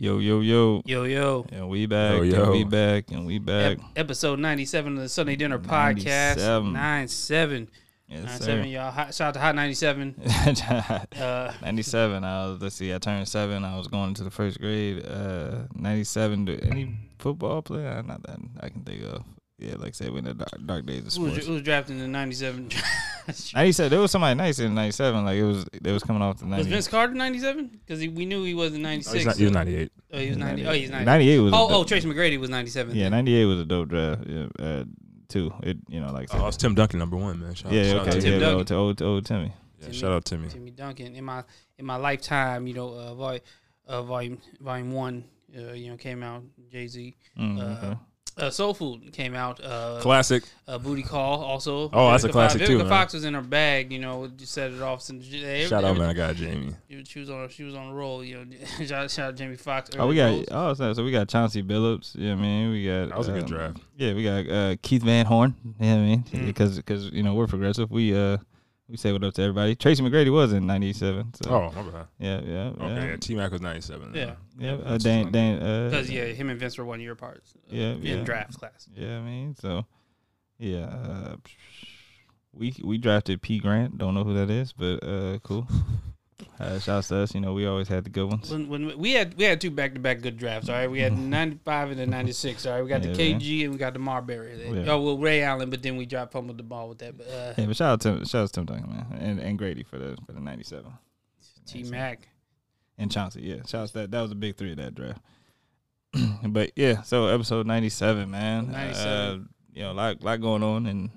Yo, yo, yo. Yo, yo. And we back. Yo, yo. And we back. And we back. Ep- episode 97 of the Sunday Dinner Podcast. 97. 97. Yes, 97, y'all. Hot, shout out to Hot 97. sir. Uh, 97. I was, let's see, I turned seven. I was going into the first grade. Uh, 97. Any football player? Not that I can think of. Yeah, like I said, we're in the dark, dark days of who, was, sports. who was drafted in the 97? 97. There was somebody nice in 97. Like it was, they was coming off the 90. was Vince Carter 97? Because we knew he wasn't Oh, 96. he's, not, he was 98. Oh, he was 90. Oh, he's 90. 98 was. a Oh, oh, dope- Tracy McGrady was 97. Yeah, 98 was a dope draft. Yeah, uh, too. It, you know, like I said. Oh, it's Tim Duncan, number one, man. Shout, yeah, shout okay. Out to Tim Yeah, Tim. Duncan. old, to old, to old Timmy. Yeah, shout out Timmy. Timmy Duncan. In my in my lifetime, you know, uh, vol- uh, volume volume one, uh, you know, came out. Jay Z. Mm, Uh, okay. Uh, Soul Food came out. Uh, Classic. uh, Booty Call also. Oh, that's a classic Fox, too, Vivica man. Fox was in her bag, you know, just set it off. Some, Shout out, man. I got Jamie. She was on. She was on a roll. You know, shout, shout out Jamie Foxx. Oh, we got rolls. oh, so, so we got Chauncey Billups. Yeah, I mean, we got That was a good um, draft. Yeah, we got uh, Keith Van Horn. Yeah, I mean, Mm. because because you know we're progressive. We uh we say what up to everybody. Tracy McGrady was in '97. So Oh, my bad. yeah, yeah, Okay, yeah. yeah. T Mac was 97. Yeah. Yeah, uh, that's Dan, fine. Dan, uh, Because yeah, him and Vince were one year apart. uh, Yeah, in yeah. draft class. Yeah, I mean, so yeah, uh, we we drafted P Grant. Don't know who that is, but uh, cool. Uh, shouts to us. You know, we always had the good ones. When, when we had we had two back to back good drafts. All right, we had ninety five and then ninety six. All right, we got Yeah, the man. KG and we got the Marbury. Yeah. Oh well, Ray Allen, but then we dropped fumbled the ball with that. But uh, Yeah, but shout out to shout out to Tim Duncan, man, and and Grady for the for the '97. T Mac. and Chauncey. Yeah, shouts that that was a big three of that draft. but yeah, so episode ninety seven, man. 97. Uh, you know, lot lot going on in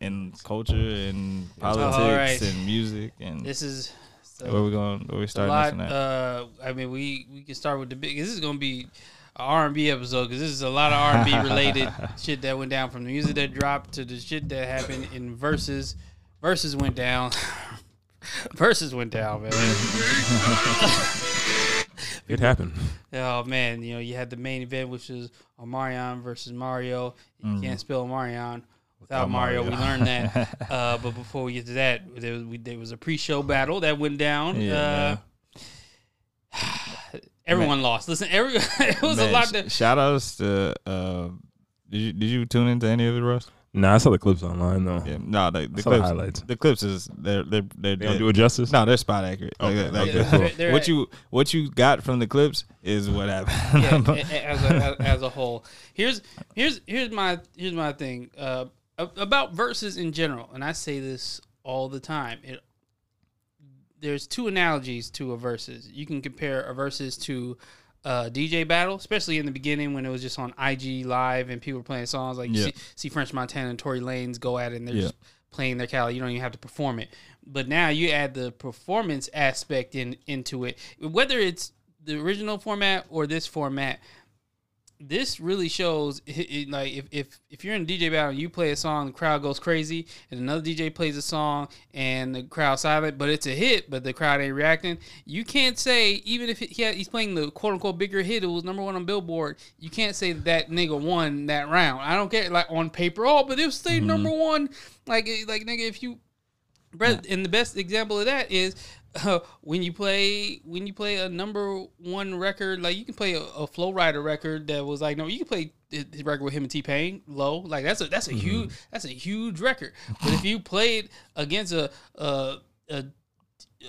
in culture and politics right. and music and This is so, where we going? Where we a starting lot. this tonight? Uh, I mean, we we can start with the big. This is gonna be. R and B episode because this is a lot of R and B related shit that went down from the music that dropped to the shit that happened in Verzuz. Verzuz went down. Verzuz went down, man. It happened. Oh man, you know you had the main event, which is Omarion versus Mario. You can't spell Omarion without Without Mario. We learned that. uh, but before we get to that, there was we, there was a pre-show battle that went down. Yeah, uh, everyone lost. Listen, every it was a lot. sh- That, shout outs to. Uh, did you did you tune into any of it, Russ? Nah, I saw the clips online though. Yeah, no, the, the saw the clips. highlights. The clips is they're they're they're, They don't do it justice. No, they're spot accurate. Okay, like, okay, the- cool. They're- they're what at- you what you got from the clips is what happened. yeah, a- a- as a, as, as a whole. Here's here's here's my here's my thing uh, a- about Verzuz in general, and I say this all the time. It, there's two analogies to a Verzuz. You can compare a Verzuz to uh, a DJ battle, especially in the beginning when it was just on IG live and people were playing songs like you Yeah. see, see French Montana and Tory Lanez go at it and they're Yeah. just playing their catalog. You don't even have to perform it. But now you add the performance aspect in into it, whether it's the original format or this format. This really shows, it, it- like if, if if you're in a DJ battle, and you play a song, the crowd goes crazy, and another DJ plays a song, and the crowd silent, but it's a hit, but the crowd ain't reacting. You can't say even if he had, he's playing the quote unquote bigger hit, it was number one on Billboard. You can't say that, nigga won that round. I don't care, like on paper, oh, but it was stayed mm-hmm. number one. Like like nigga, if you Brett, and the best example of that is uh, when you play when you play a number one record, like you can play a, a Flo Rida record that was like no, you can play his his record with him and T Pain, low, like that's a that's a huge that's a huge record. But if you played against a a, a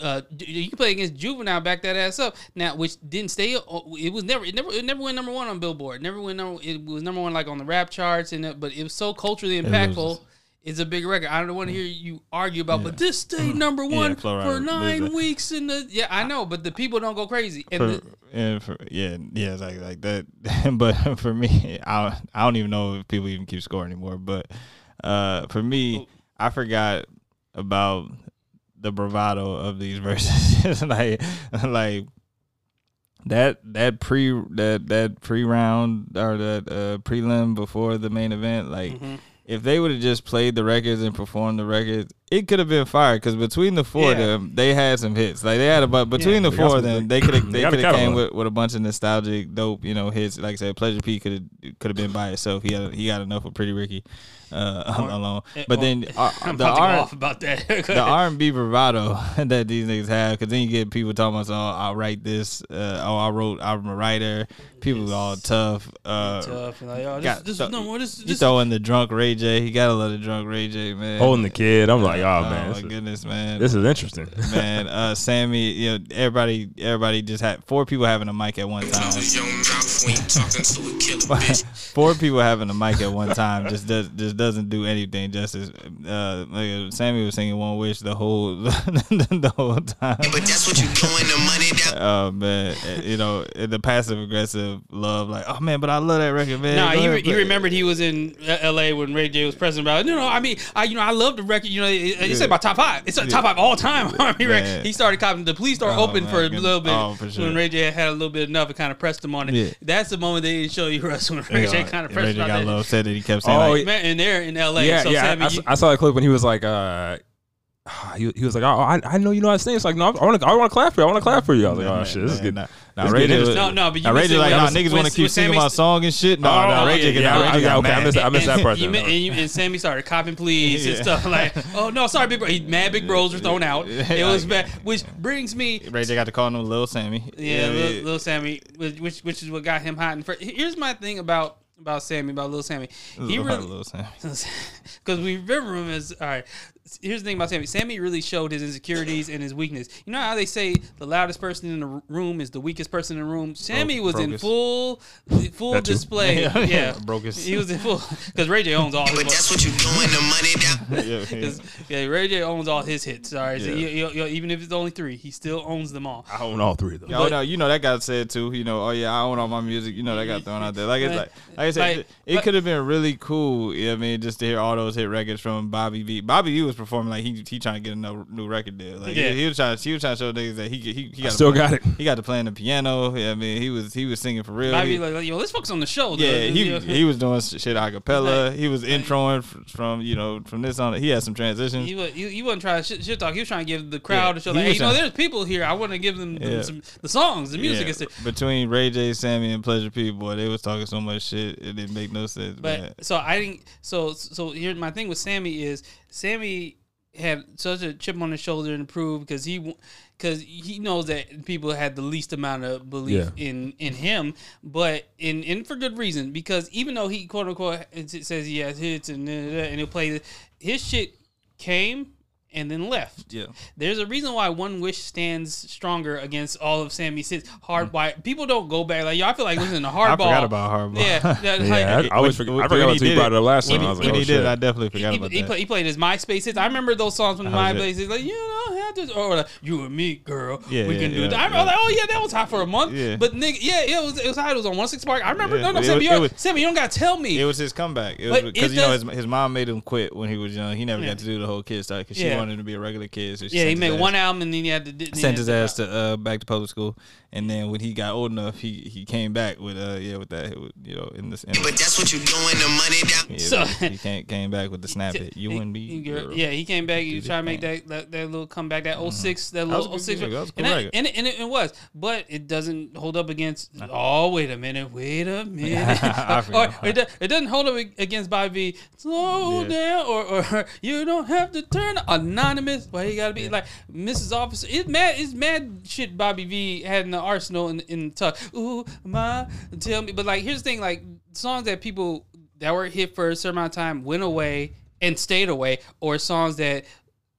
uh, you can play against Juvenile, back that ass up now, which didn't stay. It was never, it never, it never went number one on Billboard. Never went number. It was number one like on the rap charts, and it, but it was so culturally impactful. It's a big record. I don't want to hear you argue about, but this stayed number one Flo for nine weeks in the. Yeah, I know, but the people don't go crazy. And for, the, and for, yeah, yeah, it's like like that. but for me, I I don't even know if people even keep score anymore. But uh, for me, I forgot about the bravado of these Verzuz. like like that that pre that that pre round or that uh, prelim before the main event. Like Mhm. If they would have just played the records and performed the records, it could have been fire because between the four of Yeah. them, they had some hits. Like they had a but between the four of them, they could have they they could have came with, with a bunch of nostalgic, dope, you know, hits. Like I said, Pleasure P could have could have been by itself. He had he got enough with Pretty Ricky uh, alone. But then uh, I'm the about R- off about that. the R and B bravado that these niggas have, because then you get people talking about, oh, I write this, uh, oh, I wrote, I'm a writer. People all tough. Uh, tough and like, oh, this, got- this so- is no more. This, you this, throw in the drunk Ray J. He got a lot of drunk Ray J. Man. Holding the kid. I'm like, oh, oh man, my this is, goodness, man. this is interesting. man, uh, Sammie, you know, everybody, everybody just had four people having a mic at one time. Young mouth, we ain't talking to a killer bitch. four people having a mic at one time just does just doesn't do anything justice. Uh, like, Sammie was singing "One Wish" the whole the whole time. But that's what you doing, the money that Oh man, you know the passive aggressive love, like oh man, but I love that record, man. No, Go he, re- he remembered he was in uh, L.A. when Ray J was president. About no, no. I mean, I you know I love the record. You know, it- it's Yeah. about top five. It's a top five all time. I mean, Man. he started copping. the police store Oh, open for a goodness. little bit Oh, for sure. when Ray J had a little bit enough. It kind of pressed him on it. Yeah. That's the moment they didn't show you Russ when Ray You J kind of pressed. Ray pressed J about got a that. little upset that he kept saying Oh, like, Man, and they're in L.A. yeah, so yeah. Sammie, I, you- I saw that clip when he was like, uh, he, he was like, oh, I, I know you know how to sing. It's like, no, I want to, I want to clap for you. I want to clap for you. I was like, oh Man, shit, this is good. Nah, This nah, Ray good J no, no, but you now Ray missed J like, when- nah, niggas want to keep singing my song and shit. No, Oh, no, Ray J, yeah, yeah, Ray J yeah, okay, I mad. missed, I missed that part. You, though. and, you, and Sammie started copping please and stuff like, oh no, sorry, big bro. He, mad big bros were thrown out. It was bad, which brings me Ray J got to call him Lil Sammie. Yeah, You know what I Lil, Sammie, which, which which is what got him hot. And here's my thing about about Sammie, about Lil Sammie. He really Lil Sammie. because we remember him as all right. Here's the thing about Sammie. Sammie really showed his insecurities and his weakness. You know how they say the loudest person in the room is the weakest person in the room. Sammie was in brokest. full full That display. Yeah, Yeah, yeah, brokest. He was in full because Ray J owns all his. But that's what you doing, the money that Yeah, yeah. 'cause, yeah, Ray J owns all his hits. All right, so Yeah. you- you- you- even if it's only three, he still owns them all. I own all three of them. Oh no, you know that got said too. You know, oh yeah, I own all my music. You know that got thrown out there. Like it's like, like I said, Like- it like- could have been really cool. You know what I mean, just to hear all those hit records from Bobby V. Bobby V was performing like he he trying to get a no- new record deal. Like Yeah. he, he was trying, he was trying to show niggas that he he, he got still got it. He got to play on the piano. Yeah, I mean, he was he was singing for real. Bobby He- like, like, yo, let's focus on the show. though. yeah, he You he was doing shit a cappella. Like- he was introing f- from you know from this on. He had some transitions. He, was, he, he wasn't trying to shit, shit talk. He was trying to give the crowd Yeah, a show. Like, hey, you know, there's people here. I want to give them, them Yeah. some, the songs, the music. Yeah, and stuff. between Ray J, Sammie, and Pleasure P, boy, they was talking so much shit. It didn't make no sense. But man. so I didn't. So so here my thing with Sammie is Sammie had such a chip on his shoulder and prove because he because he knows that people had the least amount of belief in in him, but in and for good reason because even though he quote unquote says he has hits and and he'll play his shit came and then left. Yeah. There's a reason why One Wish stands stronger against all of Sammie's hits. Hard mm. why people don't go back like yo. I feel like listening to Hardball. I forgot about Hardball. Yeah, that, Yeah, like, I, I always When- forget. I when forgot he until brought it last time. he, I was like, when oh he shit. did, I definitely forgot he, about he, that. play, he played his MySpace hits. I remember those songs from the How's MySpace it? hits, like you know, have to, or like, you and me, girl, Yeah, we yeah, can do yeah, that. I remember like, oh yeah, that was hot for a month. Yeah. But nigga, yeah, yeah, it was it was hot. It was on one oh six Park. I remember. Yeah. No, no, Sammie, you, don't- Sammie, you don't gotta tell me. It was his comeback. It was because you know his, his mom made him quit when he was young. He never got to do the whole kid stuff because she Yeah. Wanted him to be a regular kid. So she yeah, he made one album and then he had to then he sent his ass to uh, back to public school, and then when he got old enough, he he came back with uh yeah with that you know in this. In But that's what you doing, the money down. yeah, So- he came came back with the snap it. You He- and me. he- girl. yeah, he came back. You Do was the trying to make that, that that little comeback, that 06, that Mm-hmm. That little a 06. good- that and, good that- record. and, it, and it, it was, but it doesn't hold up against. Oh, wait a minute, wait a minute. I or, or it, it doesn't hold up against Bobby V. Slow Yeah. down, or, or you don't have to turn anonymous. Why you gotta be like Mrs. Officer? It's mad. It's mad shit. Bobby V had in the arsenal in in tuck. Ooh, my tell me. But like, here's the thing: like songs that people that were hit for a certain amount of time went away and stayed away, or songs that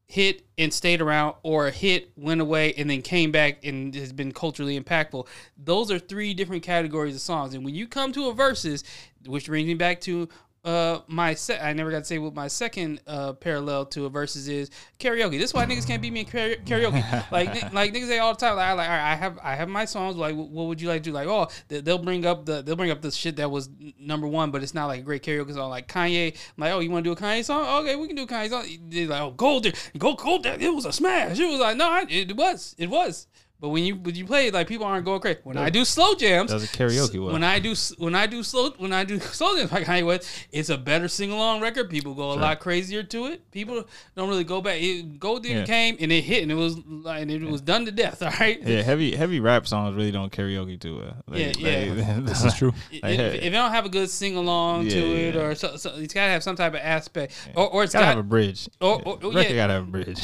hit and stayed around, or hit, went away, and then came back and has been culturally impactful. Those are three different categories of songs. And when you come to a Verzuz, which brings me back to uh my set I never got to say what my second uh parallel to a Verzuz is. Karaoke. This is why niggas can't beat me in karaoke. like like niggas say all the time like I like right, I have I have my songs like what would you like to do? Like oh they- they'll bring up the they'll bring up the shit that was number 1 but it's not like a great karaoke. Song like Kanye. I'm like oh you want to do a Kanye song? Okay we can do a Kanye song. They're like oh gold go gold it was a smash. It was like no I, it was. It was But when you when you play, it, like people aren't going crazy. When I do slow jams, Does a karaoke well. when I do when I do slow when I do slow jams like Kanye West, it's a better sing along record. People go a lot crazier to it. People don't really go back. It, Gold Digger Yeah. came and it hit and it was like and it was done to death. All right. Yeah, heavy heavy rap songs really don't karaoke too well. Like, Yeah, yeah. like- This is true. If, Like, if you don't have a good sing along to Yeah, it, or so, so it's gotta have some type of aspect, or, or it's gotta got, have a bridge. or- or- or, yeah. gotta have a bridge.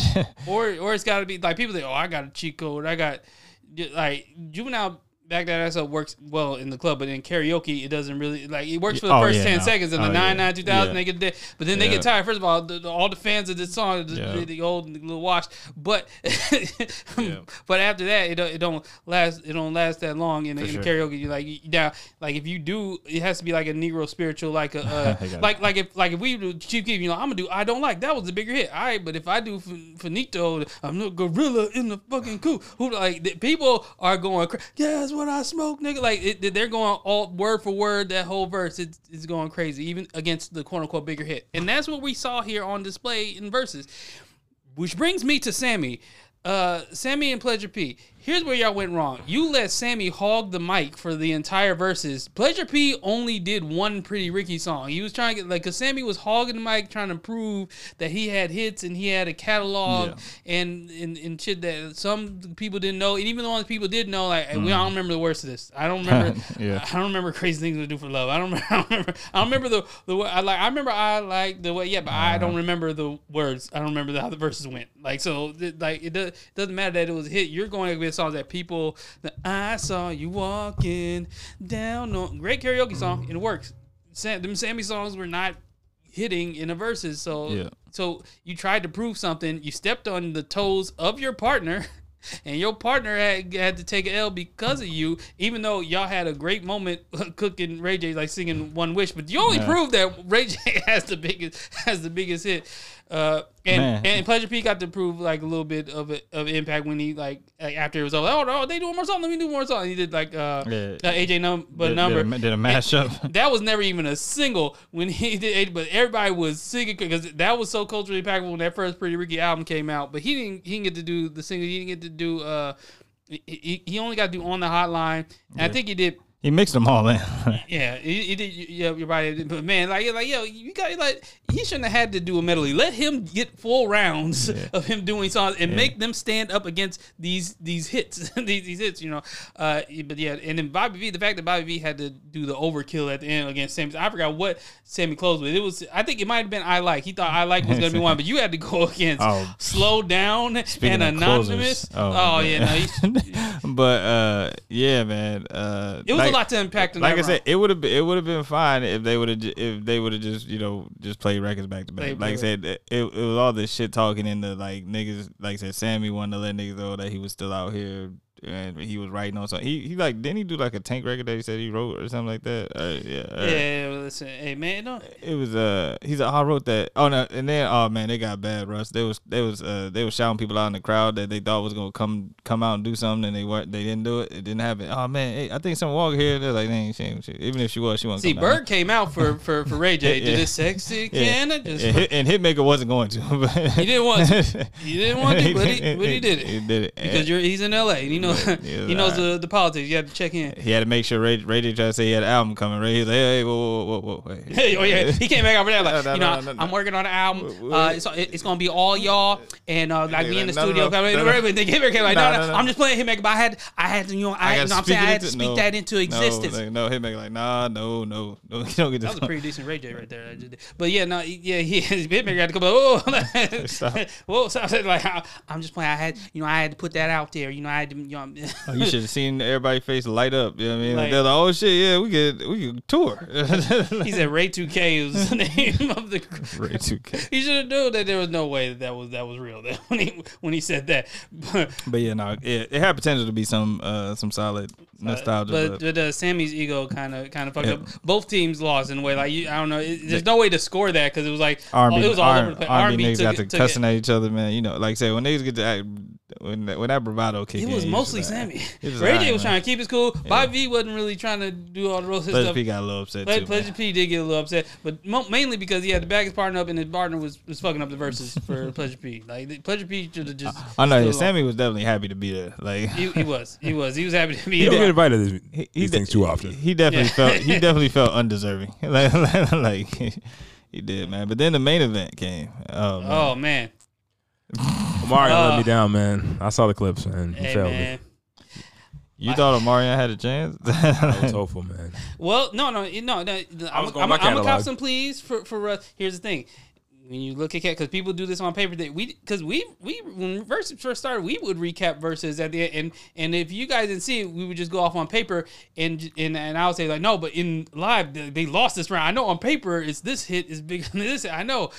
or or it's got to be like people say, "Oh, I got a cheat code. I got like juvenile." Back that ass up works well in the club, but in karaoke it doesn't really like it works for the Oh, first yeah, ten no. seconds. The Oh, nine yeah. nine two thousand, Yeah. they get there, but then they Yeah. get tired. First of all, the, the- all the fans of this song, the, Yeah. the, the old little wash. But but after that, it don't, it don't last. It don't last that long in, in sure. karaoke. You like you, now, like if you do, it has to be like a Negro spiritual, like a uh, it. like like if like if we do Chief Keef, you know, I'm gonna do I don't like that was a bigger hit. All right, but if I do F- Finito, I'm the gorilla in the fucking coop. Who like the, people are going, cra- yeah, that's what I smoke, nigga. Like it, they're going all word for word that whole verse. It's, it's going crazy, even against the quote unquote bigger hit. And that's what we saw here on display in Verzuz. Which brings me to Sammie. Uh, Sammie and Pleasure P. Here's where y'all went wrong. You let Sammie hog the mic for the entire Verzuz. Pleasure P only did one Pretty Ricky song. He was trying to get like, cause Sammie was hogging the mic, trying to prove that he had hits and he had a catalog Yeah. and, and and shit that some people didn't know. And even the ones people did know, like we mm-hmm. don't remember the worst of this. I don't remember. Yeah. I don't remember crazy things to do for love. I don't remember. I don't remember. I don't remember the the way I like. I remember I like the way. Yeah, but I don't uh-huh. remember the words. I don't remember how the verses went. Like so, th- like it, does, it doesn't matter that it was a hit. You're going with songs that people. That I saw you walking down. On, great karaoke song mm. and it works. Sam, them Sammie songs were not hitting in the Verzuz. So Yeah. so you tried to prove something. You stepped on the toes of your partner. And your partner had, had to take an L because of you, even though y'all had a great moment cooking Ray J like singing One Wish. But you only Yeah. proved that Ray J has the biggest has the biggest hit. Uh, and Man. and Pleasure P got to prove like a little bit of it, of impact when he like, like after it was over. Oh no, they doing more songs. Let me do more songs. He did like uh, Yeah. uh AJ num- but Did- number did a, did a mashup. that was never even a single when he did, but everybody was singing because that was so culturally impactful when that first Pretty Ricky album came out. But he didn't he didn't get to do the single. He didn't get to do uh he, he- only got to do on the hotline. And I think he did. He mixed them all in. Yeah, he, he did. Yeah, right. But man, like, like, yo, you got like, he shouldn't have had to do a medley. Let him get full rounds of him doing songs and make them stand up against these these hits, these, these hits. You know, uh, but yeah, and then Bobby V. The fact that Bobby V had to do the overkill at the end against Sammie, I forgot what Sammie closed with. It was, I think it might have been I like. He thought I like was gonna be one, but you had to go against Oh. Slow Down Speaking and Anonymous. closers. Oh, man. yeah, no, but uh, yeah, man. Uh, it was a lot to in Like I said, it would have been it would have been fine if they would have if they would have just you know just played records back to back. Like I said, it, it was all this shit talking in the like niggas. Like I said, Sammie wanted to let niggas know that he was still out here and he was writing on something. He he like didn't he do like a tank record that he said he wrote or something like that? Uh, yeah, uh, yeah, listen, hey man, don't. It was uh he's like I wrote that oh no and then oh man they got bad Russ they was they was uh they was shouting people out in the crowd that they thought was gonna come come out and do something and they weren't they didn't do it it didn't happen oh man hey, I think someone walked here they're like they ain't shit even if she was she wasn't See, come out. Bird came out for for for Ray J. Did Yeah. this sexy yeah. can I just? and, Hit, and Hitmaka wasn't going to but He didn't want to. He didn't want to, but he, but he did it he did it because you're he's in L.A. and he knows Yeah, he knows the, the politics. You have to check in. he had to make sure Ray Ray J tried to say he had an album coming Ray he's like hey, whoa whoa whoa whoa, whoa hey. Hey, oh yeah, he came back over there like, No, no, you know, no, no, no. I'm working on an album. Uh, it's, it's gonna be all y'all and uh, like me in the No, no, studio. no, no, no. But then like, No, no, no, no, no. I'm just playing Hitmaka. But I had, I had to, you know, I, know, what I'm saying I had to speak that into existence. No, like, no Hitmaka like nah no no no you don't get this That was a pretty decent Ray J right there. I. But yeah, no, yeah, he Hitmaka had to come. Oh, Stop. Whoa, stop! Like I, I'm just playing. I had, you know, I had to put that out there. You know, I had to, you know. Oh, you should have seen everybody's face light up. You know what I mean? Like- They're like, oh shit, yeah, we could we could tour. he said Ray 2K was the name of the. Ray 2K. He should have known that there was no way that that was that was real. That when he when he said that, but But yeah, no, it, it had potential to be some uh some solid nostalgia. But, But, uh, Sammy's ego kind of kind of fucked Yeah. up. Both teams lost in a way. Like you, I don't know. It, there's no way to score that because it was like R&B, it was all R- over the place. R&B R&B niggas took, got to took cussing it. at each other, man. You know, like I say when niggas get to act, when that, when that bravado kick It in, was you mostly just like, Sammie. it was Ray J alright, was man. trying to keep his cool. Bobby V wasn't really trying to do all the roast Pleasure stuff. P got a little upset Ple- too. Pleasure man. P did get a little upset, but mo- mainly because he had to back his partner up, and his partner was, was fucking up the Verzuz for Pleasure P. Like Pleasure P should have just. I know stood yeah. Sammie was definitely happy to be there. Like He, he was. He was. He was happy to be You don't get there. invited to these, he, these de- things too often. He definitely Yeah. felt he definitely felt undeserving. like, like he did, man. But then the main event came. Um, oh, man. Oh man. Mario Uh, let me down, man. I saw the clips, man. He Hey failed man. you thought Omarion had a chance? me. I was hopeful, man. Well, no, no, no. no I'm, was going I'm, by I'm a catalog. cop some pleas for for uh, here's the thing. When you look at because people do this on paper that we because we we when Verzuz first started we would recap Verzuz at the end and and if you guys didn't see it we would just go off on paper and and and I would say like no but in live they, they lost this round. I know on paper it's this hit is bigger than this I know.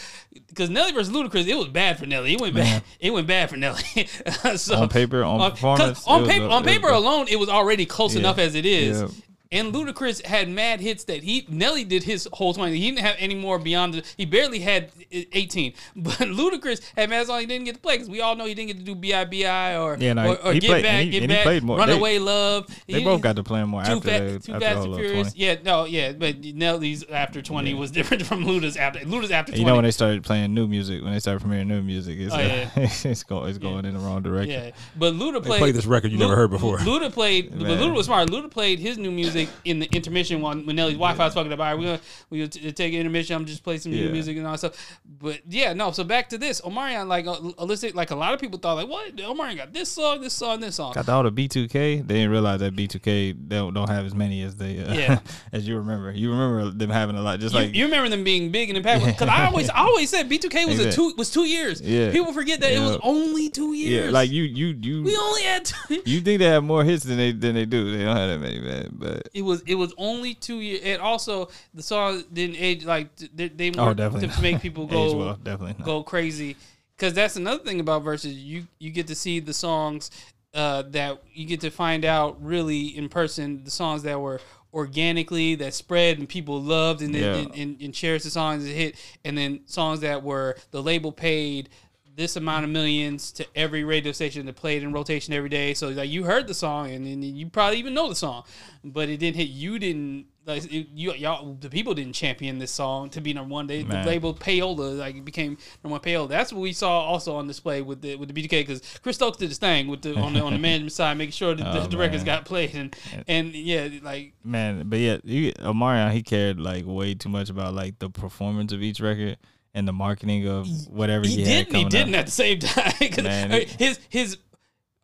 Because Nelly versus Ludacris it was bad for Nelly. It went bad it went bad for Nelly. So On paper, on 'cause performance, on paper a- on paper alone it was already close Yeah. enough as it is. Yeah. And Ludacris had mad hits that he Nelly did his whole twenty. He didn't have any more beyond the. He barely had eighteen. But Ludacris had mad songs he didn't get to play because we all know he didn't get to do Bi Bi or Yeah, no, or, or he get played- back, and he- get and he back, played more. Runaway Love. They He- both got to play more Too, after, fa- the, too after the fast whole and furious. Yeah, no, yeah, but Nelly's after twenty was different from Luda's after Luda's after twenty. You know when they started playing new music, when they started premiering new music, it's, Oh, uh, yeah. it's going it's going in the wrong direction. Yeah, but Luda played, played this record you never heard before. Luda played, but Man. Luda was smart. Luda played his new music in the intermission when, when Nelly's Wi-Fi was fucking up. All right, we're gonna we gonna t- take an intermission. I'm just play some new Yeah. music and all that stuff. But yeah, no. So back to this, Omarion, like uh, like a lot of people thought, like, what? Omarion got this song, this song, this song. Got all the B2K. They didn't realize that B2K don't don't have as many as they uh, Yeah. as you remember. You remember them having a lot, just You, like you remember them being big and impactful because I always, I always said B2K was a two was two years. Yeah. People forget that it was Yeah. only two years. yeah, like you you you we only had. Two, you think they have more hits than they than they do. They don't have that many, man. But it was it was only two years, and also the song didn't age like they, they Oh, definitely to make people go well, definitely. Not. go crazy. Because that's another thing about Verzuz. You you get to see the songs uh, that you get to find out really in person. The songs that were organically that spread and people loved and Yeah. and, and, and cherished the songs that hit, and then songs that were the label paid this amount of millions to every radio station that played in rotation every day. So like you heard the song and, then you probably even know the song, but it didn't hit. You didn't like it, you y'all the people didn't champion this song to be number one. They the label payola like it became number one payola. That's what we saw also on display with the with the B2K because Chris Stokes did his thing with the on the on the management side, making sure that the, Oh, the records got played and and yeah like man. But yeah, you, Omarion he cared like way too much about like the performance of each record and the marketing of whatever he, he didn't he didn't out. at the same time. Man, his his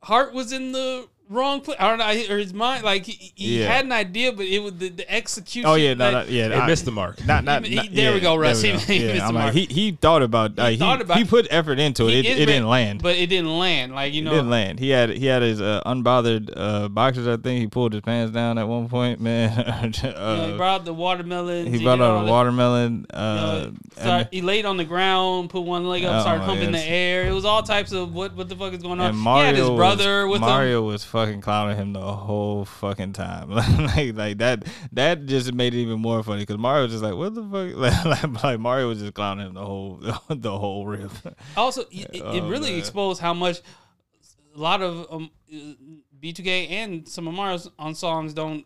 heart was in the wrong place. I don't know, or his mind like he, he Yeah. had an idea, but it was the, the execution. Oh yeah, no, like, no, yeah. They I- missed the mark. Not, not, He- not- he- there we go, Russ. there we He- he yeah, missed I'm the like, mark. he he thought about uh, he, thought about- he put effort into it. He It, is it didn't land. but it didn't land. Like you It know, didn't land. He had he had his uh, unbothered uh, boxers. I think he pulled his pants down at one point. Man, you know, uh, he brought the watermelon. he brought out a watermelon. You Uh, know, start, he laid on the ground, put one leg up, Oh, started humping yes. the air. It was all types of what what the fuck is going on. and Mario his brother was, with him. Mario was fucking clowning him the whole fucking time. like like that that just made it even more funny because Mario was just like what the fuck like, like, Mario was just clowning him the whole the whole rip. Also, it, it- Oh, really man. exposed how much a lot of um, uh, B2K and some of Mario's on songs don't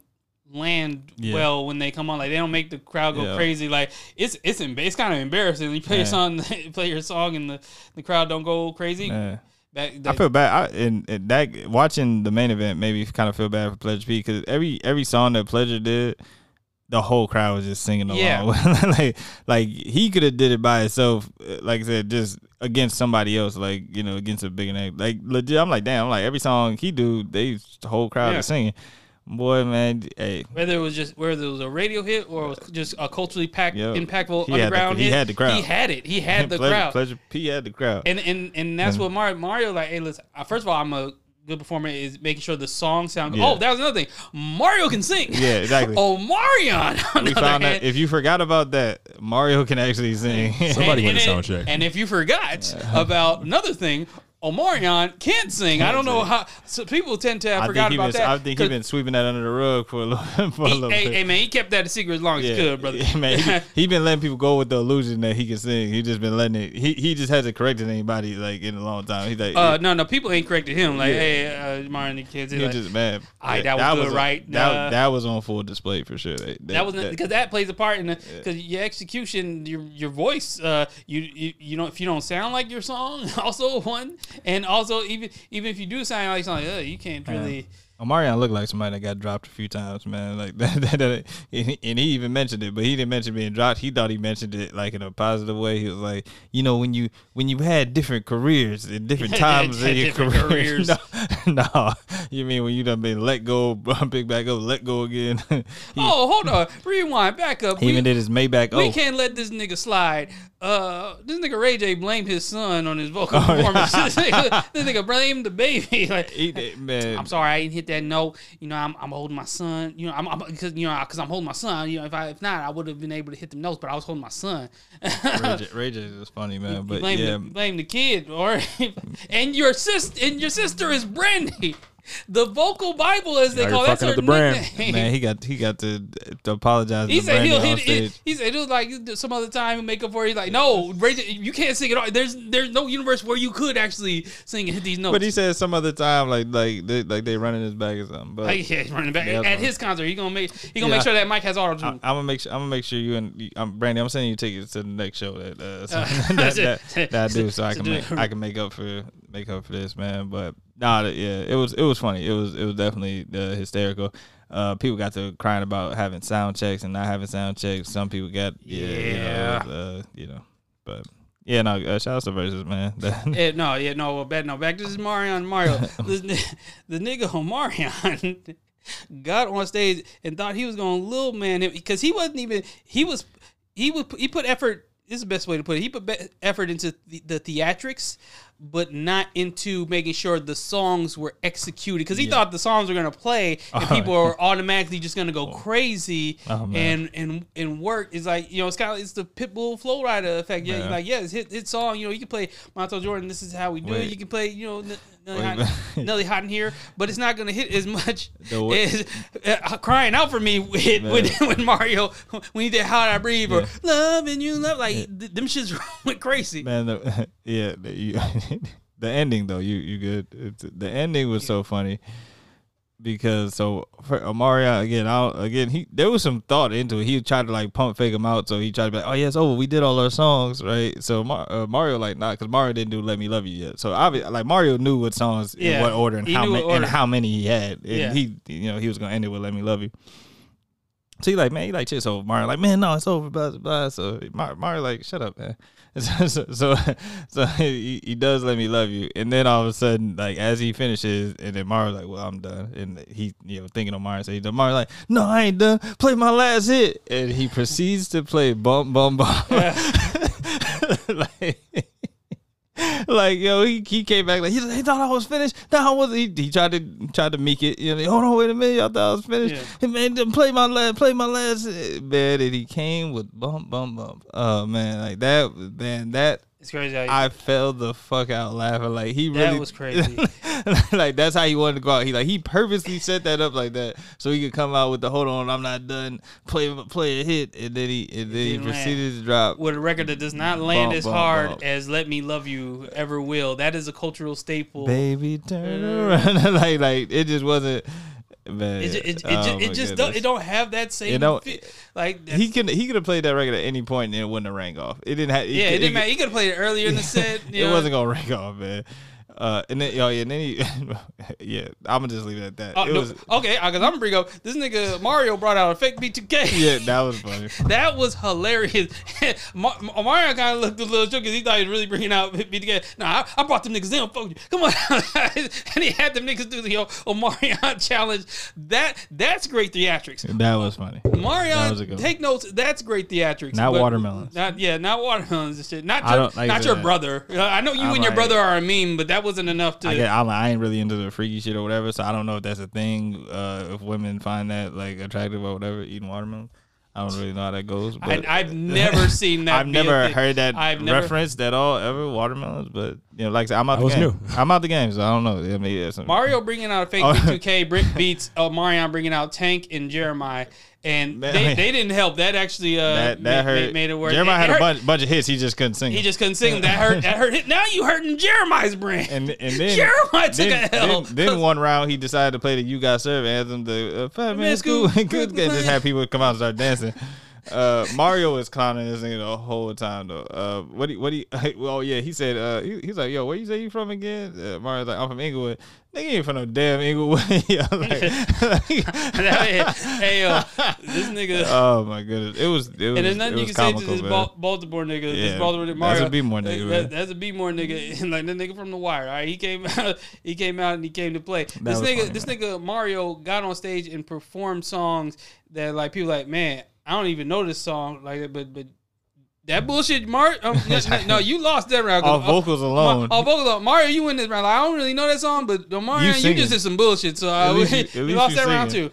land Yeah. well when they come on. Like they don't make the crowd go Yeah. crazy. Like it's it's it's kind of embarrassing. You play your Yeah. song, play your song, and the, the crowd don't go crazy. Man. That, I feel bad. I, and, and that watching the main event made me kind of feel bad for Pleasure P because every every song that Pleasure did, the whole crowd was just singing along. Yeah. like like he could have did it by himself. Like I said, just against somebody else. Like you know, against a bigger name. Like legit, I'm like, damn. I'm like every song he do, they the whole crowd Yeah. is singing. Boy, man, hey. whether it was just whether it was a radio hit or it was just a culturally packed, Yep. impactful He had the- underground he had the crowd. He had it. He had the Pleasure, crowd. Pleasure P had the crowd. And and and that's what Mario Mario like. Hey, listen. uh, First of all, I'm a good performer. Is making sure the song sound. Yeah. Oh, that was another thing. Mario can sing. Yeah, exactly. oh, Marion. we found hand- that if you forgot about that, Mario can actually sing. Somebody and- went to and- sound check. And if you forgot about another thing, Omarion can't sing. I don't know sing. how. So people tend to have I forgot about been, that. I think he's been sweeping that under the rug for a little, for a he- little hey, bit. hey, man, he kept that a secret as long as he could, brother. Yeah, man, he, he been letting people go with the illusion that he can sing. He just been letting it. He he just hasn't corrected anybody like in a long time. He's like, Uh, no, no, people ain't corrected him. Like, Yeah. hey, uh, Martin, the kids. he Like, just man. Aight, that was good, on- right? That, Nah. that was on full display for sure. That, that was because that plays a part in the because your execution, your your voice, uh, you, you you know if you don't sound like your song, also one, and also even even if you do sound like something, you can't really. Omarion looked like somebody that got dropped a few times, man. Like that, that, that- and, he, and he even mentioned it, but he didn't mention being dropped. He thought he mentioned it like in a positive way. He was like, you know, when you when you had different careers and different times in your career. careers. No, no, you mean when you done been let go, pick back up, let go again. he, Oh, hold on, rewind, back up. he even did his Maybach. We Oh, can't let this nigga slide. Uh, this nigga Ray J blamed his son on his vocal Oh, performance. this, nigga, this nigga blamed the baby. Like, he did, man. I'm sorry, I didn't hit that note. You know, I'm, I'm holding my son. You know, I'm, because you know because I'm holding my son. You know, if I if not, I would have been able to hit the notes. But I was holding my son. Ray J, is funny, man. You But blame, yeah, the, blame the kid, or and your sister and your sister is Brandy, the vocal Bible as they Now call you're that's fucking her up the brand. nickname. man, he got he got to, to apologize. He to said he'll Brandy on hit it. He said it was like some other time and make up for it. He's like, no, Ray J, you can't sing it all. There's there's no universe where you could actually sing and hit these notes. But he said some other time, like like they, like they running his back or something. But Like, yeah, he's running back Yeah, at that's his concert. He gonna make he gonna Yeah. make sure that mic has auto I, tune. I'm gonna make sure I'm gonna make sure you and I'm Brandy. I'm sending you tickets to the next show that uh, so- Uh, that, that, that I do, so I can make. I can make up for make up for this, man. But nah, yeah, it was it was funny. It was it was definitely uh, hysterical. Uh, people got to crying about having sound checks and not having sound checks. Some people got yeah, you know, was, uh, you know, but yeah, no, uh, shout out to Verzuz man. Yeah, no, yeah, no, well, bad, no. Back to this Marion Mario. ni- the nigga Omarion got on stage and thought he was going to little man him because he wasn't even. He was. He would. He put effort. This is the best way to put it. He put effort into the, the theatrics, but not into making sure the songs were executed because he Yeah. thought the songs were going to play and Oh. people are automatically just going to go crazy Oh, and and and work is like you know it's kind of it's the Pitbull Flo Rida effect. Yeah, Yeah. like yeah, it's hit hit song. You know, you can play Montel Jordan. This is how we do it. You can play you know N- Nelly, Hot, Hot in here, but it's not gonna hit as much as uh, crying out for me with, when Mario when he did How I Breathe or Yeah. Loving You Love like th- them shits went crazy. Man, the, yeah, the, you, the ending though, you you good. It's, the ending was so funny because so for Amaria again, I again he there was some thought into it. He tried to like pump fake him out, so he tried to be like, oh yeah, it's over. We did all our songs, right? So Mar- uh, Mario like not because Mario didn't do Let Me Love You yet. So obviously, like Mario knew what songs Yeah, in what order and he how many and how many he had, and Yeah. he you know he was gonna end it with Let Me Love You. So he like, man, he like shit. So Mario like, man, no, it's over, blah blah. So Mar- Mario like, shut up, man. So so, so, so he, he does let me love you, and then all of a sudden, like as he finishes, and then Mario's like, well, I'm done, and he you know thinking of Mario, so he's done. Like, no, I ain't done. Play my last hit, and he proceeds to play bum bum bum. like, like yo, he, he came back like he, he thought I was finished. No, I wasn't. He, he tried to tried to make it. You know, like, hold on, wait a minute, y'all thought I was finished. Yeah. Hey, man, then play my last, play my last hit, man. And he came with bump bump bump. Oh man, like that, man, that. It's crazy. How I fell the fuck out laughing. Like he That really was crazy. like that's how he wanted to go out. He like he purposely set that up like that so he could come out with the hold on, I'm not done. Play play a hit, and then he and then he didn't land. proceeded to drop. with a record that does not land Bump, as bump, hard bump. as "Let Me Love You" ever will. That is a cultural staple. Baby, turn uh, around. like like it just wasn't. Man, It, it, it, oh it just don't, it don't have that same. It don't- eh, like He could he could have played that record at any point and it wouldn't have rang off. It didn't have. yeah, it didn't matter. He could have played it earlier in the set. it know. wasn't gonna ring off, man. Uh, and then, oh yeah, and then he, yeah, I'm gonna just leave it at that. Oh, it no, was, okay, because I'm gonna bring up this nigga Mario brought out a fake B2K. yeah, that was funny. That was hilarious. Ma- Ma- Mario kind of looked a little shook because he thought he was really bringing out B2K. Nah, I, I brought them niggas. They don't fuck you. Come on. and he had them niggas do the yo, Omarion challenge. That That's great theatrics. That was funny. Marion, take notes. That's great theatrics. Not watermelons. Not yeah, not watermelons and shit. Not your, not your brother. Uh, I know you I'm and your like- brother are a meme, but that wasn't enough to. I get, I'm, I ain't really into the freaky shit or whatever, so I don't know if that's a thing. Uh, if women find that like attractive or whatever, eating watermelon. I don't really know how that goes. I, But I've never seen that. I've never heard that I've never- referenced at all ever. Watermelons, but you know, like I said, I'm out That the was game. new. I'm out the game, so I don't know. I mean, yeah, Mario bringing out a fake Oh. B2K brick beats uh, Marion bringing out Tank and Jeremiah, and they, I mean- they didn't help. That actually uh, that that made, hurt. made, it work. Jeremiah It had a bunch, bunch of hits. He just couldn't sing. He just couldn't sing. That hurt. That hurt. Now you hurting Jeremiah's brand. and and then Jeremiah took then, a L. Then, then one round he decided to play the "You Got Served" anthem. The uh, five minutes Scoop, school, good just had people come out and start dancing. Uh, Mario was clowning this nigga the whole time though. Uh, what he what he? Well, yeah, he said. Uh, he, he's like, "Yo, where you say you from again?" Uh, Mario's like, "I'm from Inglewood." Nigga ain't from no damn Inglewood. Like, hey yo, this nigga. oh my goodness, it was. It was. and there's nothing you can say to this. Baltimore nigga. This Yeah, Baltimore nigga, that's Mario. a B-more nigga, That- that's a B more nigga. And like the nigga from the wire. All right, he came out. He came out and he came to play. this nigga. funny, this man. nigga Mario got on stage and performed songs that like people like man. I don't even know this song like that, but but. That bullshit, Mario. Um, no, no, you lost that round. Off vocals uh, alone. Off vocals alone. Mario, you win this round. Like, I don't really know that song, but uh, Mario, you, singing. just did some bullshit. So uh, At we, you- we lost you that round too.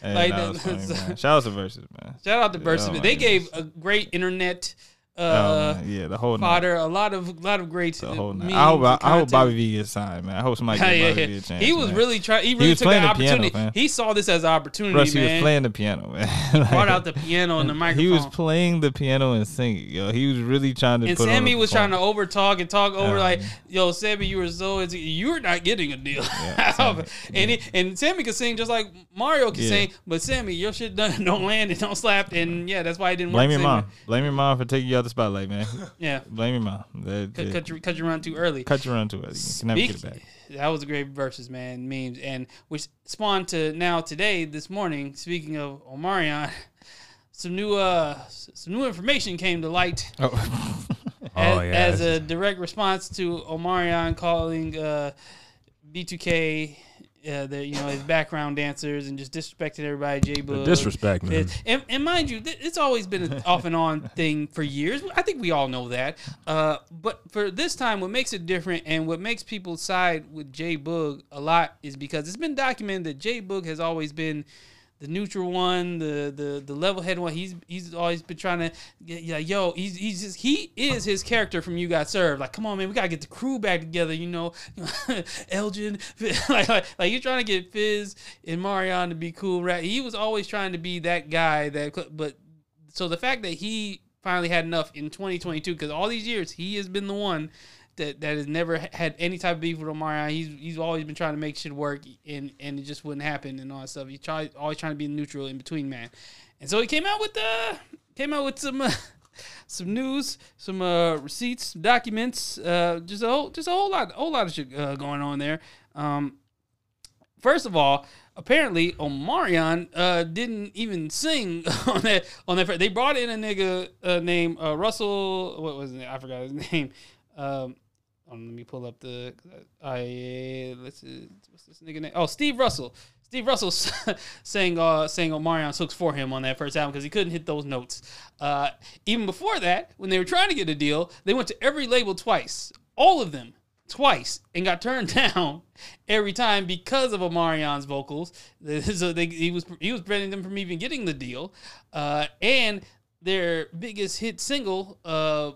Hey, like, that funny, man. Shout out to Verzuz, man. Shout out to Verzuz. Oh, they goodness. gave a great internet uh, man, yeah, the whole night. a lot of lot of great. The whole night. I hope I, I hope. Bobby V gets signed, man. I hope somebody Yeah, Bobby yeah. V a chance. He was man. really trying. He really was took playing the the piano, opportunity. man. he saw this as an opportunity, Russ, he was playing the piano, man. Brought out the piano and the microphone. He was playing the piano and singing, yo. He was really trying to. and Sammie was trying to over talk and talk over Yeah. like, "Yo, Sammie, you were so you're not getting a deal." Yeah, Sammie, and he, and Sammie could sing just like Mario could Yeah. sing, but Sammie, your shit don't, don't land and don't slap, and yeah, that's why it didn't Blame your mom. Blame your mom for taking you out the spotlight, man. Yeah, Blame your mom. That, cut, yeah. cut, your, cut your run too early. Cut your run to it. You can never get it back. That was a great Verzuz, man. Memes and which spawned to now today, this morning. Speaking of Omarion, some new uh some new information came to light Oh, as, Oh, yeah. as a direct response to Omarion calling uh B2K uh, the you know his background dancers and just disrespecting everybody. J The Boog, disrespect, man. And, and mind you, it's always been an off and on thing for years. I think we all know that. Uh, but for this time, what makes it different and what makes people side with J Boog a lot is because it's been documented that J Boog has always been the neutral one, the the the level headed one. He's he's always been trying to get yeah, yo, he's he's just he is his character from You Got Served. Like, come on, man, we gotta get the crew back together, you know. Elgin, like, like like you're trying to get Fizz and Marion to be cool, right? He was always trying to be that guy that but so the fact that he finally had enough in 2022 because all these years he has been the one that that has never had any type of beef with Omarion. He's he's always been trying to make shit work and and it just wouldn't happen and all that stuff. He tried always trying to be neutral in between man. And so he came out with uh came out with some uh, some news, some uh receipts, some documents, uh just a whole just a whole lot a whole lot of shit uh, going on there. Um First of all, apparently Omarion uh, didn't even sing on that on that. They brought in a nigga uh, named uh, Russell. What was it? I forgot his name. Um, um, let me pull up the. I let's see, what's this nigga name? Oh, Steve Russell. Steve Russell sang uh, sang Omarion's hooks for him on that first album because he couldn't hit those notes. Uh, even before that, when they were trying to get a deal, they went to every label twice, all of them twice, and got turned down every time because of Omarion's vocals. So they, he was he was preventing them from even getting the deal, uh, and their biggest hit single, uh,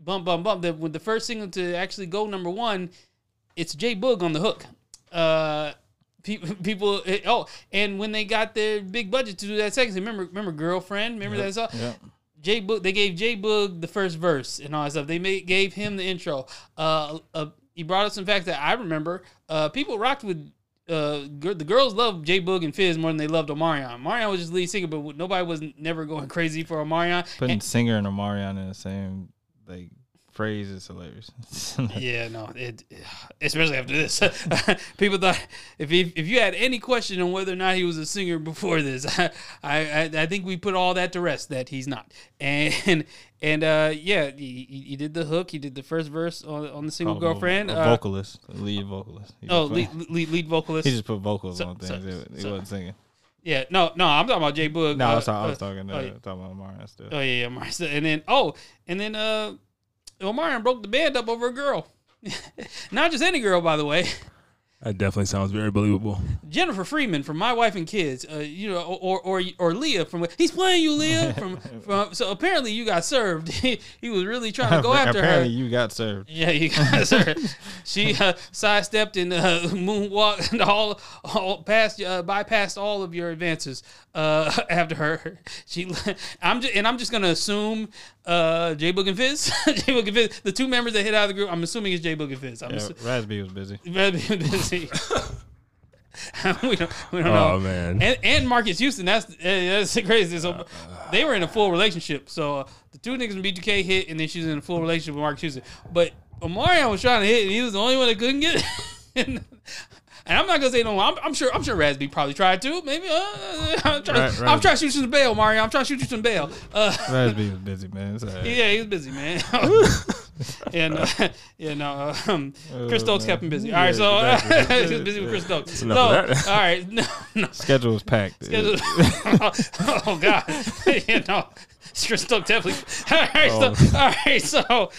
"Bump Bump Bump," the, with the first single to actually go number one, it's J Boog on the hook. Uh, pe- people, oh, and when they got their big budget to do that second, remember, remember, girlfriend, remember that song? yeah. J Boog, they gave J Boog the first verse and all that stuff. They made, gave him the intro. Uh, uh, he brought up some facts that I remember. Uh, people rocked with. Uh, the girls loved J Boog and Fizz more than they loved Omarion. Omarion was just lead singer, but nobody was never going crazy for Omarion. Putting And- singer and Omarion in the same like phrase is hilarious. yeah, no, it especially after this. People thought if he, if you had any question on whether or not he was a singer before this, I I, I think we put all that to rest that he's not. And and uh, yeah, he, he did the hook. He did the first verse on, on the single Oh, girlfriend. a uh, vocalist, a lead vocalist. He oh, lead, lead, lead vocalist. he just put vocals So- on things. so- so- wasn't singing. Yeah, no, no, I'm talking about J Boog. No, I uh, was, talking, I uh, was talking, uh, oh, yeah. talking about Omarion still. Oh yeah, yeah, Marissa. And then oh, and then uh Omarion broke the band up over a girl. Not just any girl, by the way. That definitely sounds very believable. Jennifer Freeman from My Wife and Kids, uh, you know, or or or Leah from He's playing you, Leah. From, from so apparently you got served. he, he was really trying to go after her. Apparently, her. you got served. Yeah, you got served. she uh, sidestepped and uh, moonwalked and all all past uh, bypassed all of your advances uh, after her. She I'm just and I'm just gonna assume uh, J Boog and Fizz, J Boog and Fizz, the two members that hit out of the group. I'm assuming it's J Boog and Fizz. I'm Yeah, assu- Raz-B was busy. Rather be busy. we don't, we don't Oh, know. man. And, and Marques Houston, that's that's crazy. So they were in a full relationship. So uh, the two niggas in B2K hit, and then she was in a full relationship with Marques Houston. But Omarion was trying to hit, and he was the only one that couldn't get it. and, and I'm not gonna say no. I'm, I'm sure. I'm sure Raz-B probably tried to. Maybe. Uh, I'm, trying, Right. I'm trying to shoot you some bail, Mario. I'm trying to shoot you some bail. Uh, was busy, man. Yeah, he was busy, man. and uh, yeah, no, um, Chris Stokes kept him busy. All right, so exactly. he was busy with Chris Stokes. So, all right, no, no. Schedule was packed. oh God, you know, Chris Stokes definitely. All right, Oh. so, all right, so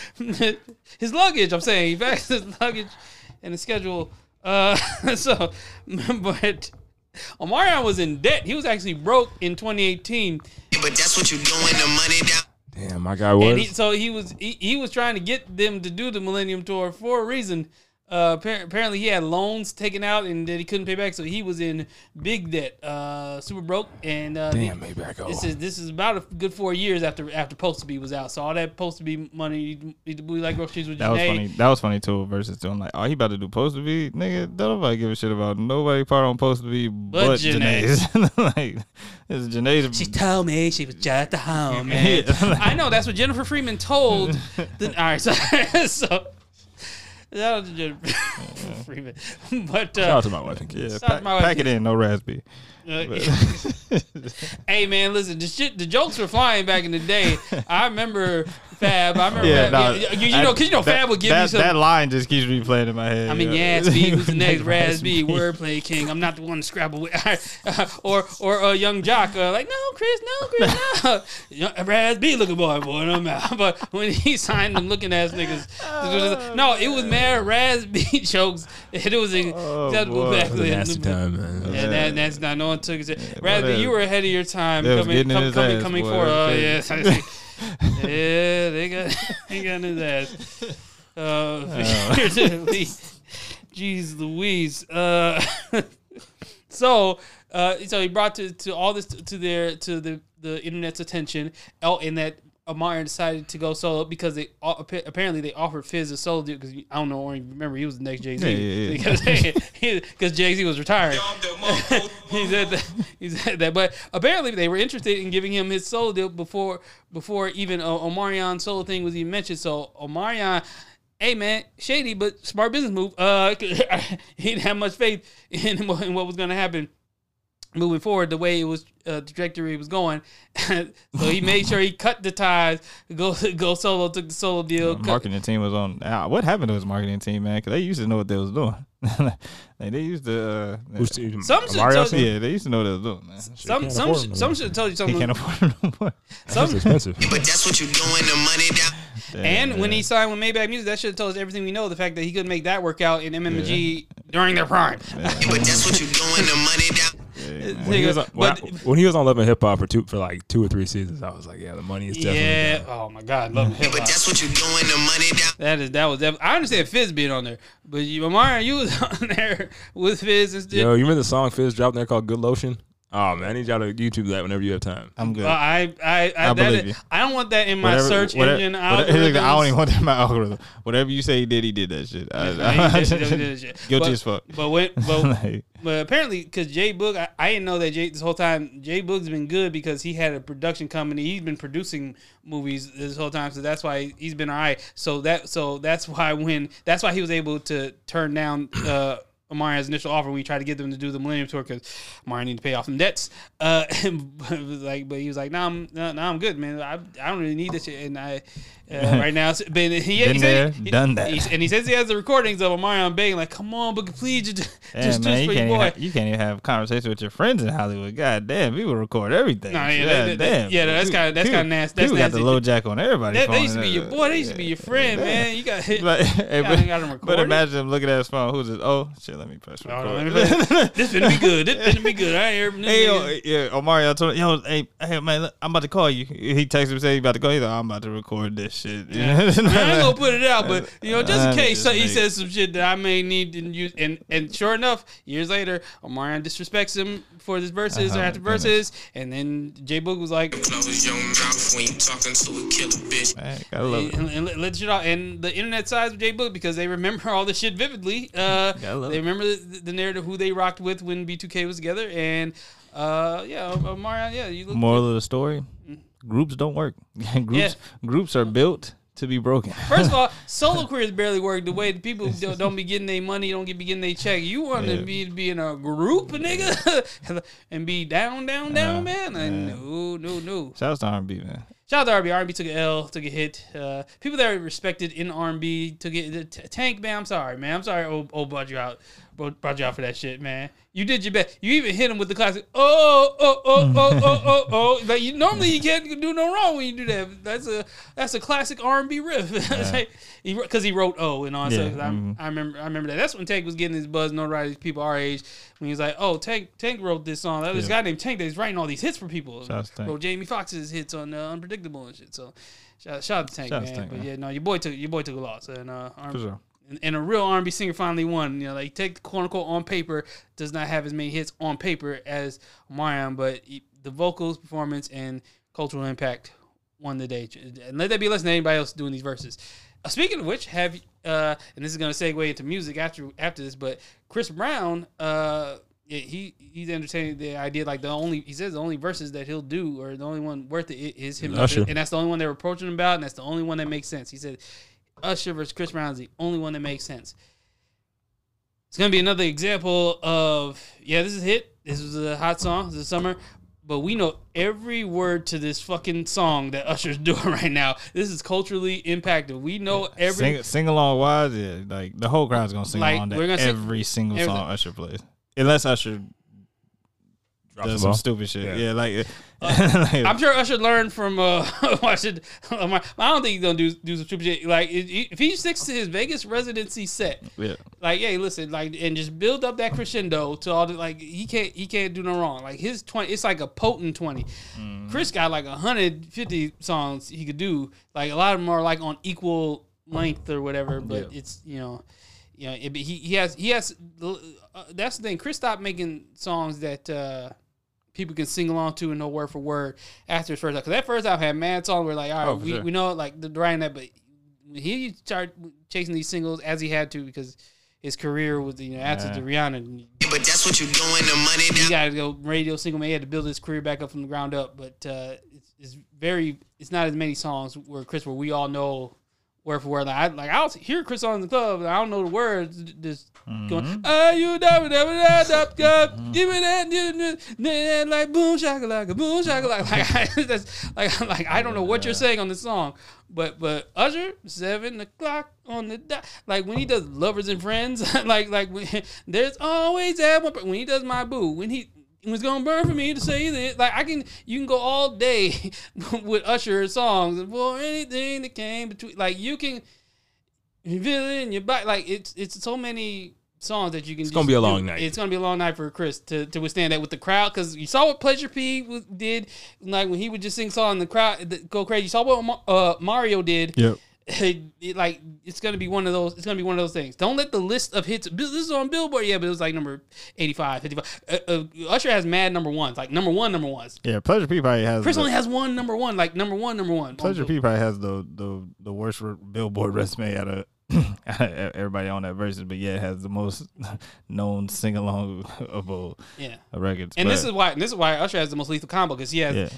his luggage. I'm saying he packed his luggage and the schedule. Uh, so, but. Omarion was in debt. He was actually broke in 2018 But that's what you doing, the money down. Damn, my guy was. and he, so he was he, he was trying to get them to do the Millennium Tour for a reason. Uh, apparently, he had loans taken out and that he couldn't pay back, so he was in big debt, uh, super broke. And uh, Damn, the- maybe I go. This is this is about a good four years after after Post to Be was out. So all that Post to Be money, he did Booty like groceries with That was funny. That was funny too. Versus doing like, oh, he about to do post to be, nigga. Don't nobody give a shit about nobody part on post to be but, But Jhené. Jhené's. like, it's Jhené's. She told me she was just a home, man. I know that's what Jennifer Freeman told. the, all right, so, so that was Jennifer Freeman, but Shout out uh, to my wife and kids. yeah, Shout out pack, to my wife. pack it in, no raspy. uh, hey man, listen, the shit, the jokes were flying back in the day. I remember Fab. I remember Yeah, Fab, nah, yeah, you, you know, cause you know that- Fab would give that, me some. That line just keeps replaying in my head. I mean, yeah. yeah, Speed was the next Raz B wordplay king. I'm not the one to scrabble with. or or uh, Yung Joc, uh, like, no, Chris, no, Chris, no. Young- Raz-B looking boy, boy, I'm out. But when he signed them looking ass niggas, no, it was mad Raz-B jokes. It was a, Oh, back It was a then. nasty time, man. And that, that's not no one took it. Raz-B, you were ahead of your time. They was Coming, getting in coming, coming for. Oh Crazy. Yes, I see. yeah, they got they got his ass. Uh, figuratively. Jeez Louise. Uh, so, uh, so he brought to, to all this to their to the the internet's attention. Oh, and that Amari decided to go solo because they uh, apparently they offered Fizz a solo deal because I don't know or remember he was the next Jay Z Yeah, yeah, yeah. because because Jay Z was retiring. he said that. He said that. But apparently, they were interested in giving him his solo deal before before even uh, Omarion's solo thing was even mentioned. So Omarion, hey man, shady but smart business move. Uh, he didn't have much faith in in what was going to happen moving forward the way it was uh, trajectory was going so he made sure he cut the ties go go solo took the solo deal cut- marketing team was on. Ah, what happened to his marketing team, man? Because they used to know what they was doing. like they used to. Uh, Who's team? Some should Mario tell team? yeah, they used to know what they was doing, man. some some afford sh- some man. should tell you something. He something can't afford it no more. That's some expensive. But that's what you're doing, the money down. Damn, And when he signed with Maybach Music, that should have told us everything we know. The fact that he couldn't make that work out in MMG during their prime. But that's what you're doing, the money down. Yeah. When he, was on, when, But- I- when he was on Love and Hip Hop for two for like two or three seasons, I was like, yeah, the money is definitely. Yeah. down. Oh my God, love hip But that's what you're doing, the money down. That is that was def- I understand Fizz being on there, but you, Amara, you was on there with Fizz and Yo, you remember the song Fizz dropped there called Good Lotion? Oh man, I need y'all to YouTube that whenever you have time. I'm good. Well, I I I, I believe is- you. I don't want that in my Whatever- search whatever- engine. whatever- I don't even want that in my algorithm. Whatever you say he did, he did that shit. I, Yeah, he did- he did shit. Guilty But- as fuck. But when, but Like, But apparently, because J Boog, I, I didn't know that Jay this whole time. J Boog's been good because he had a production company. He's been producing movies this whole time, so that's why he's been alright. So that so that's why when that's why he was able to turn down uh, Amari's initial offer when we tried to get them to do the Millennium Tour because Amari needed to pay off some debts. Uh, but like, but he was like, "Nah, I'm nah, nah, I'm good, man. I, I don't really need this shit." And I uh, right now, but he, he Been said- there, he- done that. he- and he says he has the recordings of Amari begging, like, "Come on, but please just damn, just, man, just you for can't, boy." have, you can't even have conversation with your friends in Hollywood. God damn, we people record everything. Nah, yeah, that- that- damn. yeah, that's People- kinda- that's kinda nasty. That's People got the low jack on everybody. That, they used to be your boy. They used to be your friend, Yeah. man. You got hit. Like, hey, got- got him but, but imagine him looking at his phone. Who's this? Oh, shit. Let me press Hold on, record. let me play. this finna be good. This finna be good. I ain't heard Hey, yo, yeah, Omari, I told him, yo, hey, hey, man, look, I'm about to call you. He texted me, saying he about to call you. Like, I'm about to record this shit. Yeah. I ain't gonna put it out, but you know, just in case just he make- says some shit that I may need to use, and and sure enough, years later, Omarion disrespects him for this verses or Oh, after verses, and then J Boog was like, Close your mouth when you talking to a killer bitch. Man, love it. and, and let- let shit out. And the internet sides of J Boog because they remember all this shit vividly. Uh, Gotta love they it. Remember the, the narrative who they rocked with when B2K was together, and uh, yeah, Omarion, yeah, you look. Moral of the story: groups don't work. groups Yeah. groups are built to be broken. First of all, solo careers barely work the way the people don't, don't be getting their money, don't get be getting their check. You want Yeah. to be be in a group, nigga, and be down, down, down, Uh, man. Like, yeah. no, no, no. Shouts to R&B, man. Shout out to R&B. R&B took an L, took a hit. Uh, people that are respected in R&B took it. Tank, man, I'm sorry, man. I'm sorry. Oh, oh, brought you out, brought you out for that shit, man. You did your best. You even hit him with the classic. Oh, oh, oh, oh, oh, oh, oh. Like you normally you can't do no wrong when you do that. That's a that's a classic R&B riff. Because he wrote oh and all that Yeah, stuff. Mhm. I remember I remember that. That's when Tank was getting his buzz notoriety. People our age when he was like, oh, Tank Tank wrote this song. That was this Yeah. guy named Tank that's writing all these hits for people. Wrote Jamie Foxx's hits on uh, Unpredictable and shit. So shout, shout out to Tank, Shout out man. to Tank, but man. yeah, no, your boy took your boy took a loss, and uh, R-. and, and a real R&B singer finally won. You know, like take the quote unquote on paper does not have as many hits on paper as Marion, but he- the vocals, performance, and cultural impact won the day. And let that be less than anybody else doing these verses. Uh, speaking of which, have uh, and this is going to segue into music after after this, but Chris Brown, uh, yeah, he he's entertaining the idea like the only he says the only verses that he'll do or the only one worth it is him, and that's the only one they're approaching him about, and that's the only one that makes sense. He said Usher versus Chris Brown is the only one that makes sense. It's gonna be another example of yeah, this is a hit. This was a hot song. This is summer, but we know every word to this fucking song that Usher's doing right now. This is culturally impacted. We know every Sing, sing along wise, yeah. Like the whole crowd's gonna sing Like, along to we're sing- every single every- song Usher plays, unless Usher does some stupid shit. Yeah. Yeah, like, like- I'm sure Usher learned from uh watching. I don't think he's gonna do do some stupid shit. Like if he sticks to his Vegas residency set, yeah. like hey listen like and just build up that crescendo to all the like he can't he can't do no wrong like his 20 it's like a potent 20 chris got like 150 songs he could do like a lot of them are like on equal length or whatever but Yeah. it's you know you know it, he, he has he has uh, that's the thing chris stopped making songs that uh people can sing along to and know word for word after his first album. Because that first album had mad songs where like, all right, Oh, we, sure. we know like the writing that, but he started chasing these singles as he had to because his career was you know after Yeah. the Rihanna, But that's what you're doing, the money he got to go radio single man. He had to build his career back up from the ground up. But uh, it's, it's very it's not as many songs where Chris where we all know word for word. Like I like I'll hear Chris on the club, and I don't know the words. Just mm-hmm. going, are you da da da da da Give me that, give me that, like boom shakalaka, boom shakalaka. Like I, that's like like I don't know what you're saying on the song, but but Usher seven o'clock on the dot. Like when he does lovers and friends, like like when, there's always that one. When he does my boo, when he it was gonna burn for me to say that. Like I can, you can go all day with Usher songs and for anything that came between. Like you can feel it in your body. Like it's it's so many songs that you can. It's gonna be a long night. It's gonna be a long night for Chris to, to withstand that with the crowd because you saw what Pleasure P was, did. Like when he would just sing song and the crowd go crazy. You saw what uh, Mario did Yep. like it's gonna be one of those it's gonna be one of those things. Don't let the list of hits this is on billboard yeah but it was like number 85 55 uh, uh, usher has mad number ones like number one number ones. Yeah, Pleasure P probably has. chris the, only has one number one like number one number one. Pleasure P probably has the the the worst Billboard resume out of everybody on that verses, but yeah, it has the most known sing along of all yeah. records. and this is why and this is why usher has the most lethal combo because he has yeah,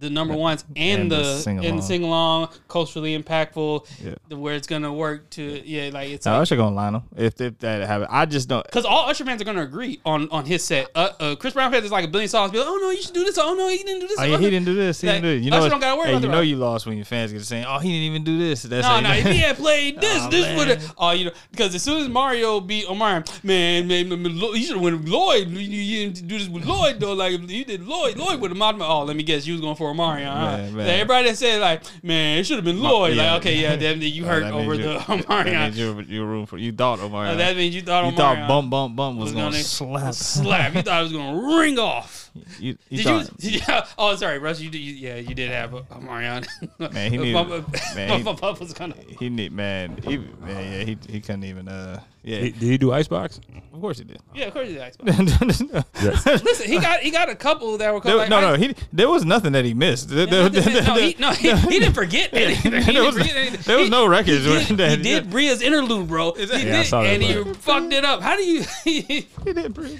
the number ones and, And the the, sing-along. and the sing along culturally impactful yeah. the where it's gonna work to yeah like it's Now like, Usher gonna line them if if that happen. I just don't. Because all Usher fans are gonna agree on on his set. Uh, uh, Chris Brown fans is like a billion songs. Be like, oh no, you should do this. Oh no, he didn't do this. Oh, yeah, he didn't do this. He Like, didn't do it. You know, what- don't gotta worry hey, about you know you lost when your fans get to saying, "Oh, he didn't even do this." That's No, no, if he had played this, Aw, this would have. Oh, you know, because as soon as Mario beat Omar, man, man, man, Lo- you should have went with Lloyd. You, you didn't do this with Lloyd though. Like you did Lloyd, Lloyd would have mocked me. Oh, let me guess, you was going for Omarion. huh? Man, man. Everybody that said like, man, it should have been Lloyd. yeah. Like, okay, yeah, then you hurt that over you- the That uh-huh. Omarion. you you room for you thought Omarion. That means you thought you Omarion thought uh-huh. bump bump bump was, was gonna, gonna slap. slap. You thought it was gonna ring off. You, you Did thought, you? Did you? Oh, sorry, Russ. You did. You, yeah, you did have a, a Marion. Man, he needed- Bump- man, he- Bump was gonna. he need man, he, man, yeah, he he couldn't even uh yeah. Did, did he do Icebox? of course he did. Yeah, of course he did. Xbox. no, Listen, he got he got a couple that were called like, no, I- he there was nothing that he missed. There, no, there- there- no, he, no, he, he didn't forget anything. He There was- forget anything. there was He- no records He did, that. he did Bria's interlude, bro. He Yeah, did, I saw that and he fucked it up. How do you? he did pretty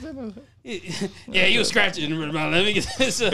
yeah, you was scratching. Let me get this. Uh,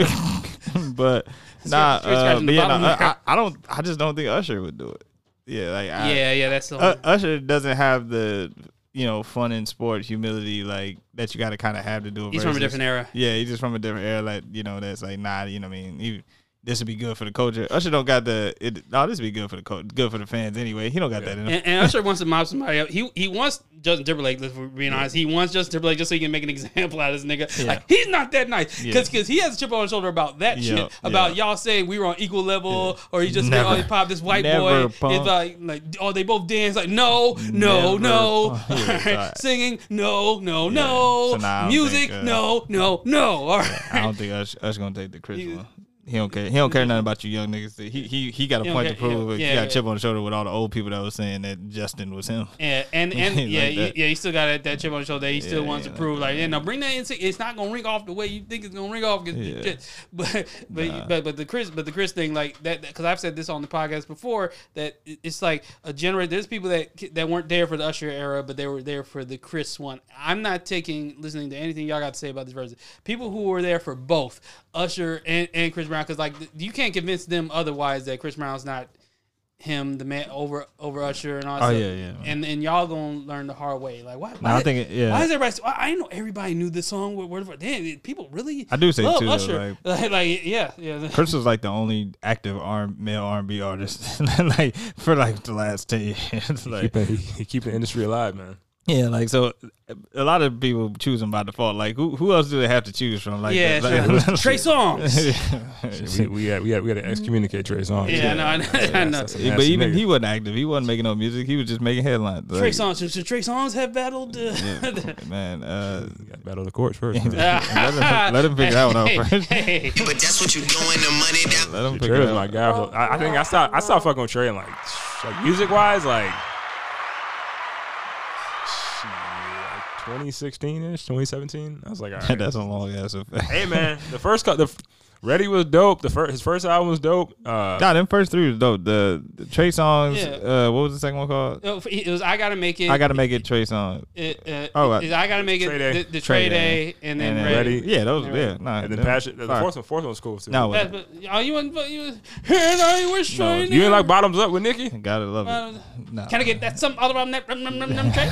but nah, uh, but yeah, bottom no, of the I. I don't. I just don't think Usher would do it. Yeah, like I, yeah, yeah, that's the. U- Usher doesn't have the you know fun in sport humility like that you got to kind of have to do. It He's from a different era. Yeah, he's just from a different era. Like you know, that's like nah. You know, what I mean, he, this would be good for the culture. Usher don't got the. It, no, this would be good for the co- good for the fans anyway. He don't got that in him. And, and Usher wants to mob somebody up. He he wants Justin Timberlake. Let's be honest. He wants Justin Timberlake just so he can make an example out of this nigga. Yeah. Like he's not that nice Yeah. because he has a chip on his shoulder about that Yeah, shit. About yeah. y'all saying we were on equal level, or he just Never. oh, he popped this white boy. punk. It's like like oh they both dance like no no Never, no. Yeah, singing no no no So nah, music think, uh, no no no. All right. I don't think Usher, Usher gonna take the Chris one. He don't care. He don't care nothing about you young niggas. He he he got a He point to prove. yeah, he got yeah. a chip on the shoulder with all the old people that was saying that Justin was him. Yeah, and and yeah, yeah, he still got that, that chip on his shoulder. He still Yeah, wants to prove like like, yeah, no, bring that in. It's not gonna ring off the way you think it's gonna ring off. Shit. But but, Nah. but but the Chris but the Chris thing like that because I've said this on the podcast before that it's like a generate. There's people that that weren't there for the Usher era, but they were there for the Chris one. I'm not taking listening to anything y'all got to say about this version. People who were there for both Usher and, and Chris Brown because like you can't convince them otherwise that Chris Brown's not him the man over over Usher and all. that Oh, stuff. yeah, yeah. And and y'all gonna learn the hard way. Like why? No, I why- think it- yeah. Why is everybody? Why, I know everybody knew this song. Word word for damn. People really. I do say love too, though, Usher. Like, like, yeah, yeah. Chris was like the only active R male R and B artist like for like the last ten years. like Keeping, he, he keeping the industry alive, man. Yeah, like so a lot of people choose him by default. Like who who else do they have to choose from? Like yeah, that? sure. like, Trey Songz. We, we had we had we had to excommunicate Trey Songz. Yeah, I know, I know, I know. that's a but even nigga. he wasn't active. He wasn't making no music. He was just making headlines. Trey Like, Songs. Should, should Trey Songz have battled? Uh, yeah, man. Uh, You got battle the courts first. man. let, him, let him figure that one out Hey, first. hey. But that's what you doing, the money that Let him Trey figure was that my guy. I, I think I saw I stopped fucking with Trey and like, like music wise, like, 2016 ish, 2017. I was like, all right. That's a long ass effect. hey man, the first cut, the f- Ready was dope. The first his first album was dope. Uh, God, them first three was dope. The, the Trey Songz. Yeah. Uh, what was the second one called? Oh, It was I gotta make it. I gotta make it Trey song. It, uh, Oh, uh, I gotta make it Trey the, the Trey trade day, and then then ready. Ready. Yeah, those. And Yeah, Ready. nah. and then Passion. The fire. fourth one, fourth one was cool too. No, That's, but, oh, you want, but you was, and I was No, trying. you ain't like bottoms up with Nicki. gotta love Uh, it. Nah. Can I get that some other rum that rum rum rum rum Trey?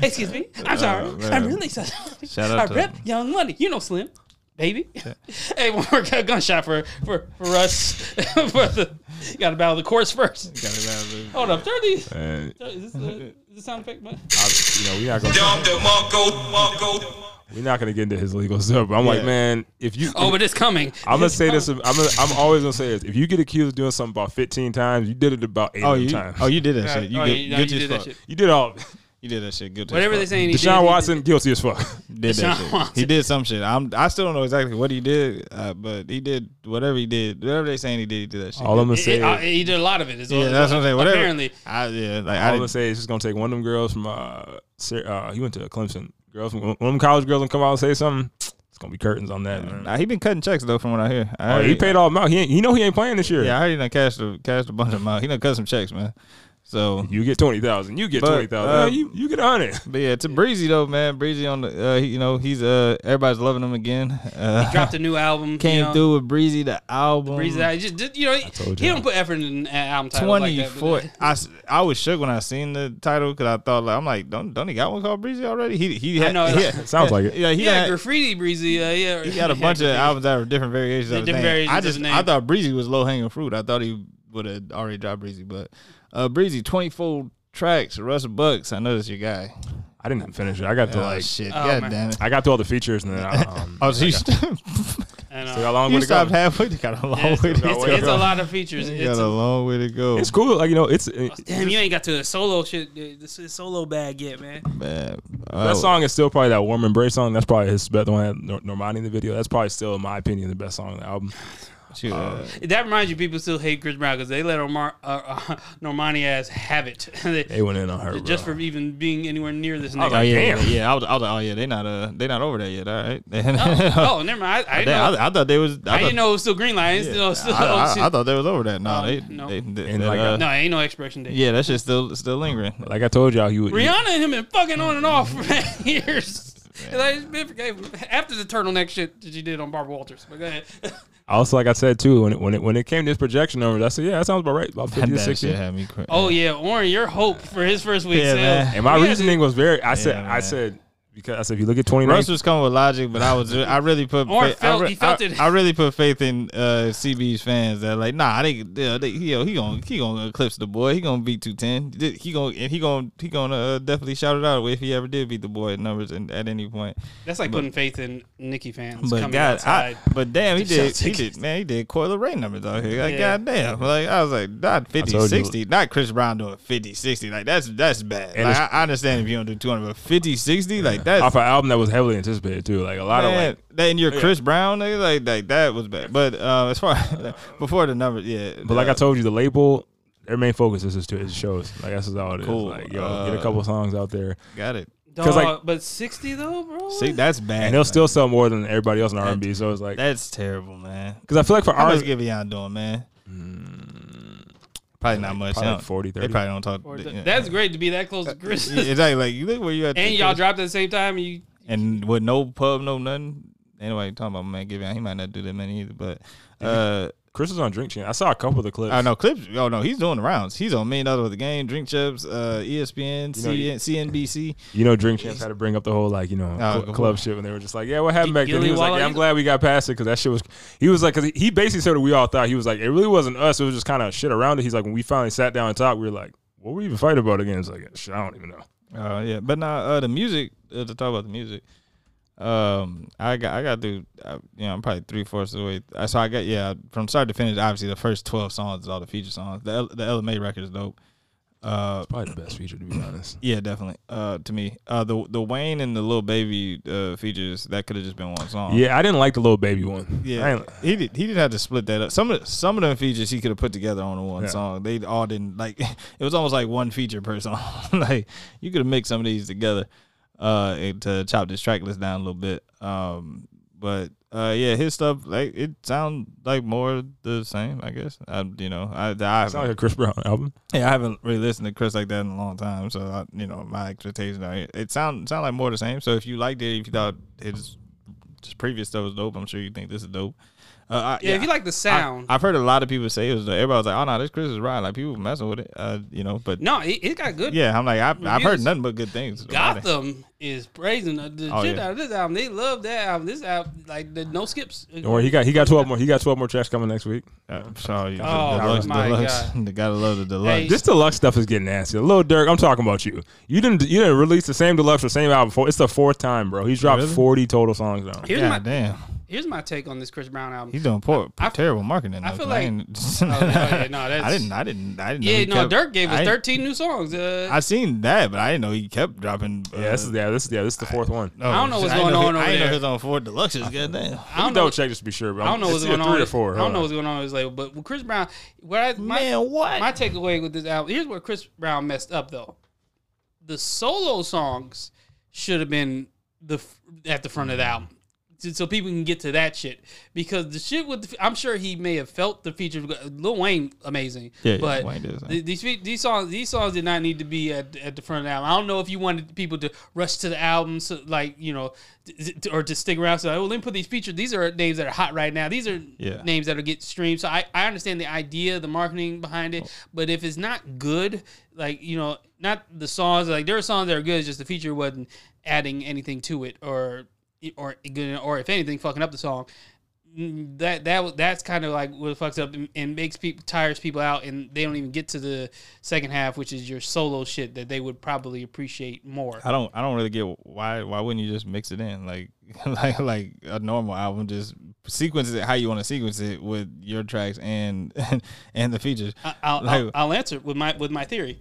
Excuse me. I'm sorry. Oh. I'm really sorry. Shout out I to- rep Young Money. You know Slim. Baby, hey, one more gunshot for for for us. for the, got to battle the course first. Gotta love it. Hold up, turn these. And Is this, uh, is this sound effect? Man? I, you know, we not gonna dump the Marco, Marco. we not gonna get into his legal stuff. But I'm like, man, if you, Oh, but it's coming. I'm gonna It's say this. I'm gonna, I'm always gonna say this. If you get accused of doing something about 15 times, you did it about eight Oh, other you. times. Oh, you did that Yeah, shit. You oh, good, you- no, guilty you did that fuck. shit. you did all. You did that shit. Guilty. Whatever as they fuck. saying, he Deshaun did, he Watson guilty as fuck. did that Deshaun shit. Watson. He did some shit. I'm. I still don't know exactly what he did, uh, but he did whatever he did. Whatever they saying he did, he did that shit. All I'm gonna say, it- uh, he did a lot of it. Is yeah, all- that's what I'm saying. Whatever. Apparently, I, yeah, like all I I'm gonna say is just gonna take one of them girls from uh, uh he went to Clemson. Girls from one of them college girls and come out and say something. It's gonna be curtains on that, man. Nah, he been cutting checks though, from what I hear. I Oh, heard he paid all them out. He ain't, he know he ain't playing this year. Yeah, I heard he done cashed a cashed a bunch of them out. He done cut some checks, man. So, You get twenty thousand. You get But, twenty thousand. uh, you you get a hundred. but yeah, to Breezy though, man. Breezy on the, uh, he, you know, he's uh, everybody's loving him again. Uh, dropped a new album. came you know, through with Breezy the album. Breezy out. Just, just, you know, he y'all. don't put effort in an album title like Twenty that. but- four. I, s- I was shook when I seen the title because I thought like I'm like don't don't he got one called Breezy already? He he I had, know. he had- Sounds like it. yeah he Yeah, got graffiti breezy. Uh, yeah, he got a bunch of albums that were different variations Yeah, of his different name. variations I of just his name. I thought Breezy was low hanging fruit. I thought he would have already dropped Breezy, but uh, Breezy twenty four tracks. Russell Bucks. I know that's your guy. I didn't finish it. I got to Oh like shit! Oh, God man. damn it! I got to all the features and then I, um, Oh, so you I got- Uh, know. Still got a long You way to go. stopped halfway. You got a long It's, way to it's, go. it's a lot of features. You It's got a a, long way to go. It's cool. Like you know, it's it, damn, you ain't got to the solo shit. This is solo bag yet, man. Man, that song is still probably that warm embrace song. That's probably his best the one that Nor- Normani in the video. That's probably still, in my opinion, the best song on the album. Shoot, uh, That reminds you, people still hate Chris Brown because they let Omar, uh, uh, Normani ass have it. They- They went in on her, just bro. for even being anywhere near this Oh, nigga. oh yeah, damn. yeah, yeah. I was, I was like, oh yeah, they not uh, they not over there yet. All right. oh, oh, never mind. I, I didn't Damn, know. I, I thought they was. I, I, thought, didn't know it was still green light. I didn't know it was still. I, I, oh, shit. I thought they was over that. No, Um, they, no. they, they, And that, like, uh, no, ain't no expiration date. yeah, that shit's still still lingering. Like I told y'all, he would. Rihanna and him been fucking on and off for years. Like, it's after the turtleneck shit that you did on Barbara Walters. But go ahead. Also, like I said too, when it, when it when it came to his projection numbers, I said, yeah, that sounds about right, about That, fifty to sixty. shit had me crazy. oh yeah, Warren, your hope for his first week Yeah, sales. man. And my We had reasoning was very. I said, Yeah, I said because I said if you look at twenty Russ was coming with logic, but I was I really put Or faith, felt- I, re- he felt I- it. I really put faith in uh, CB's fans that like nah they, they, they he he gonna he gonna eclipse the boy he gonna beat two ten he gonna and he gonna he gonna uh, definitely shout it out if he ever did beat the boy at numbers and at any point. That's like putting faith in Nicki fans But coming God, outside. I, but damn, he did, he did, man, he did Coi Leray numbers out here. Like, Yeah. goddamn. Like, I was like, not 50, told you. 60, not Chris Brown doing 50, 60. Like, that's that's bad. Like, I, I understand if you don't do 200, but 50, 60, like, that's. off an album that was heavily anticipated too. Like a lot of Man, like that and you're Chris Brown, nigga, like, like that was bad. But uh, as far before the numbers, yeah. But like I uh, told you, the label, their main focus is just to his shows. Like that's just all it is. Cool. Like yo, get a Uh, couple songs out there, got it. 'cause, Dog, like- but sixty though, bro. See, that's bad. and he'll man. still sell more than everybody else in R and B. So it's like That's terrible, man. because I feel like for How R much Giveon doing, man? Probably not much. Probably They like don't- 40, They probably don't talk. Or yeah. That's great to be that close to Chris. Yeah, exactly. Like you look where you at, and y'all dropped at the same time. And you and with no pub, no nothing. Anyway, talking about man Giveon, he might not do that many either. But uh, Chris is on Drink Champ. I saw a couple of the clips. I know clips. Oh no, he's doing the rounds. He's on Million Dollars with the Game, Drink Chips, uh, ESPN, You know, CN, CNBC. You know, Drink Champs had to bring up the whole like you know Oh, cl- club shit when they were just like, yeah, what happened back then? He Gilly was like, yeah, I'm glad we got past it because that shit was. He was like, because he, he basically said what we all thought. He was like, it really wasn't us. It was just kind of shit around it. He's like, when we finally sat down and talked, we were like, what were we even fighting about again? It's like, shit, I don't even know. Uh, yeah, but now uh, the music. Uh, to talk about the music, um, I got I got to uh, you know I'm probably three fourths of the way. Uh, So I got yeah from start to finish. Obviously, the first twelve songs is all the feature songs. The L- the LMA record is dope. Uh, Probably the best feature to be honest. yeah, definitely. Uh, to me, uh, the the Wayne and the Lil Baby uh features that could have just been one song. Yeah, I didn't like the Lil Baby one. Yeah, he did. He did have to split that up. Some of the, some of them features he could have put together on one Yeah. song. They all didn't like. It was almost like one feature per song. like you could have mixed some of these together, uh, to chop this track list down a little bit. Um, but uh, yeah, his stuff like it sounds like more the same. I guess. I, you know, I, I not like a Chris Brown album. yeah, I haven't really listened to Chris like that in a long time. So I, you know, my expectations are it sound sound like more the same. So if you liked it, if you thought his his previous stuff was dope, I'm sure you think this is dope. Uh, I, yeah, if you like the sound, I, have heard a lot of people say it was. Everybody was like, "Oh no, this Chris is right." Like people messing with it, uh, you know. But no, it, it got good. yeah, I'm like, I've, I've heard nothing but good things. Gotham is praising the, the Oh, shit yeah. out of this album. They love that album. This album, like the no skips. Don't he got he got twelve more. He got twelve more tracks coming next week. Uh, sorry, the Oh, deluxe, my deluxe. God. They gotta love the deluxe. Hey, This deluxe stuff is getting nasty. Lil Durk, I'm talking about you. You didn't you didn't release the same deluxe or same album before. It's the fourth time, bro. He's dropped Really? forty total songs now. Here's God my damn, here's my take on this Chris Brown album. he's doing poor, I- terrible marketing. I feel like- ain't- Oh, yeah, no, I didn't, I didn't, I didn't. yeah, he no, kept- Durk gave us I 13 new songs. Uh, I seen that, but I didn't know he kept dropping. Uh, Yeah, this is yeah, this yeah, this is the fourth one. no, I don't know what's didn't going he- on over I didn't know his on four deluxes. Goddamn. I don't Double know. check just to be sure, bro. I don't know what's going on. Three or four. I don't know what's going on with his label, but with Chris Brown, where I, my, Man, what? my takeaway with this album, here's where Chris Brown messed up though. The solo songs should have been the at the front of the album. So- So people can get to that shit because the shit with the, I'm sure he may have felt the feature. Lil Wayne amazing, Yeah, yeah, but Wayne did, uh, th- these these songs these songs did not need to be at, at the front of the album. I don't know if you wanted people to rush to the album, so like you know, or to stick around. So oh, let me put these features. These are names that are hot right now. These are Yeah. names that will get streamed. So I, I understand the idea, the marketing behind it, oh. but if it's not good, like you know, not the songs. Like there are songs that are good, it's just the feature wasn't adding anything to it, or or or if anything, fucking up the song. that that that's kind of like what fucks up and, and makes people tires people out, and they don't even get to the second half, which is your solo shit that they would probably appreciate more. I don't I don't really get why why wouldn't you just mix it in like like like a normal album just sequence it how you want to sequence it with your tracks and and the features. I, I'll, Like- I'll, I'll answer with my with my theory.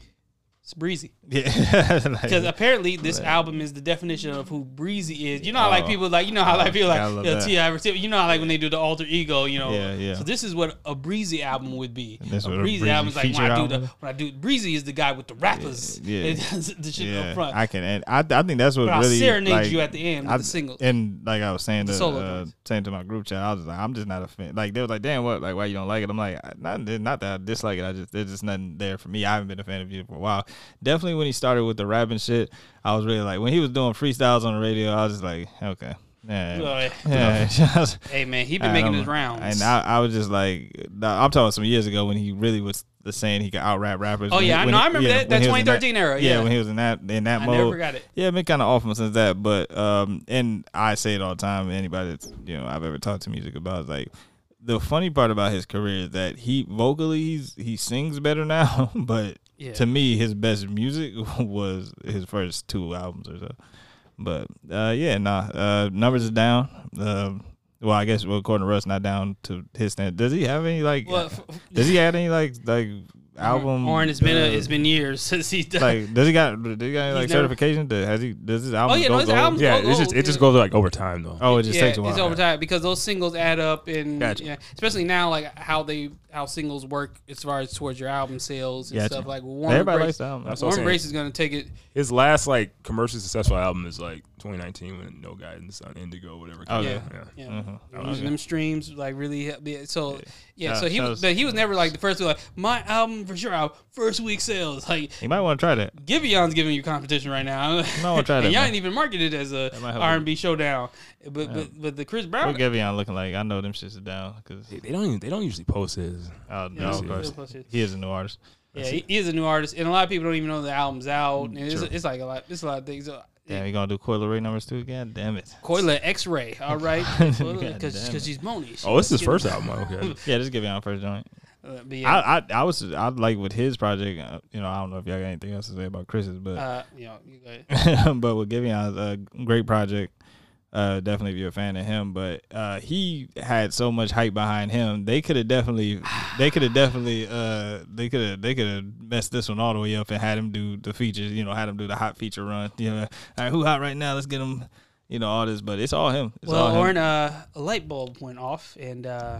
It's breezy. Yeah, Because like, apparently this album is the definition of who Breezy is. You know how like Oh. people like you know how like people like that. T.I. You know how like when they do the alter ego. You know. Yeah, yeah. So this is what a Breezy album would be. This a what a Breezy, Breezy album is like when I do the when I do Breezy is the guy with the rappers. Yeah, Yeah. the shit yeah, up front. I can and I I think that's what but really serenade like, you at the end with I- the singles. And like I was saying The to solo uh, saying to my group chat, I was like, I'm just not a fan. Like they was like, damn, what? Like why you don't like it? I'm like, not not that I dislike it. I just there's just nothing there for me. I haven't been a fan of you for a while. Definitely when he started with the rapping shit, I was really like when he was doing freestyles on the radio. I was just like, okay, yeah, yeah. hey man, he been I making don't his rounds. And I, I was just like, I'm talking some years ago when he really was the saying he could out rap rappers. Oh, When he- yeah, I know. he- I remember that- that he was in 2013 era, Yeah, yeah. when he was in that in that I mode. never forgot it. Yeah, been kind of off him since that, but um, and I say it all the time. Anybody that's you know I've ever talked to music about is like the funny part about his career is that he vocally he's he sings better now, but Yeah. to me his best music was his first two albums or so. But uh, yeah, nah, uh, numbers is down. Um, well, I guess well, according to Russ, not down to his stand. Does he have any like? Well, does he have any like like album? Orin, it's been a, uh, it's been years since he's done. like does he got does he got any like never- certification? To, has he does his album? Oh, yeah, go no, his gold? Yeah, go it's just it just goes like over time though. Oh, it just yeah, takes a while. it's over time because those singles add up, and Gotcha. yeah, especially now, like how they how singles work as far as towards your album sales and Gotcha. stuff. Like Warm Everybody Embrace, likes the album. That's what I'm Warm. Embrace is going to take it. His last like commercially successful album is like 2019 when No Guidance on Indigo, whatever. came Okay. out. Yeah, yeah. yeah. Mhm. Losing them streams like really helped me. So yeah, Yeah, so he so was, but he was never like the first to like my album for sure. Our first week sales like. You might want to try that. Giveon's giving you competition right now. You might wanna try that, and y'all man. ain't even marketed as a might help R and B showdown. But but but the Chris Brown. What Giveon looking like? I know them shits are down because They, they don't even, they don't usually post his. oh, Yeah, no, he'll- of course he'll post it. he is a new artist. Yeah, he, he is a new artist, and a lot of people don't even know the album's out. And it's, it's like a lot. It's a lot of things. Uh, Damn, you gonna do Coi Leray numbers too? again? damn it. Coila X Ray, all right, because damn because it. she's Moni. She Oh, it's his first album. Okay. Yeah, just Giveon first joint. Uh, yeah, I, I I was I like with his project. Uh, you know, I don't know if y'all got anything else to say about Chris's, but uh, you know, you but with Giveon's a great project. Uh, definitely if you're a fan of him, but uh, he had so much hype behind him. They could have definitely, they could have definitely, uh, they could have, they could have messed this one all the way up and had him do the features. You know, had him do the hot feature run. You know, all right, who hot right now? Let's get him. You know, all this, but it's all him. It's well, all him. Orin, uh, a light bulb went off, and uh,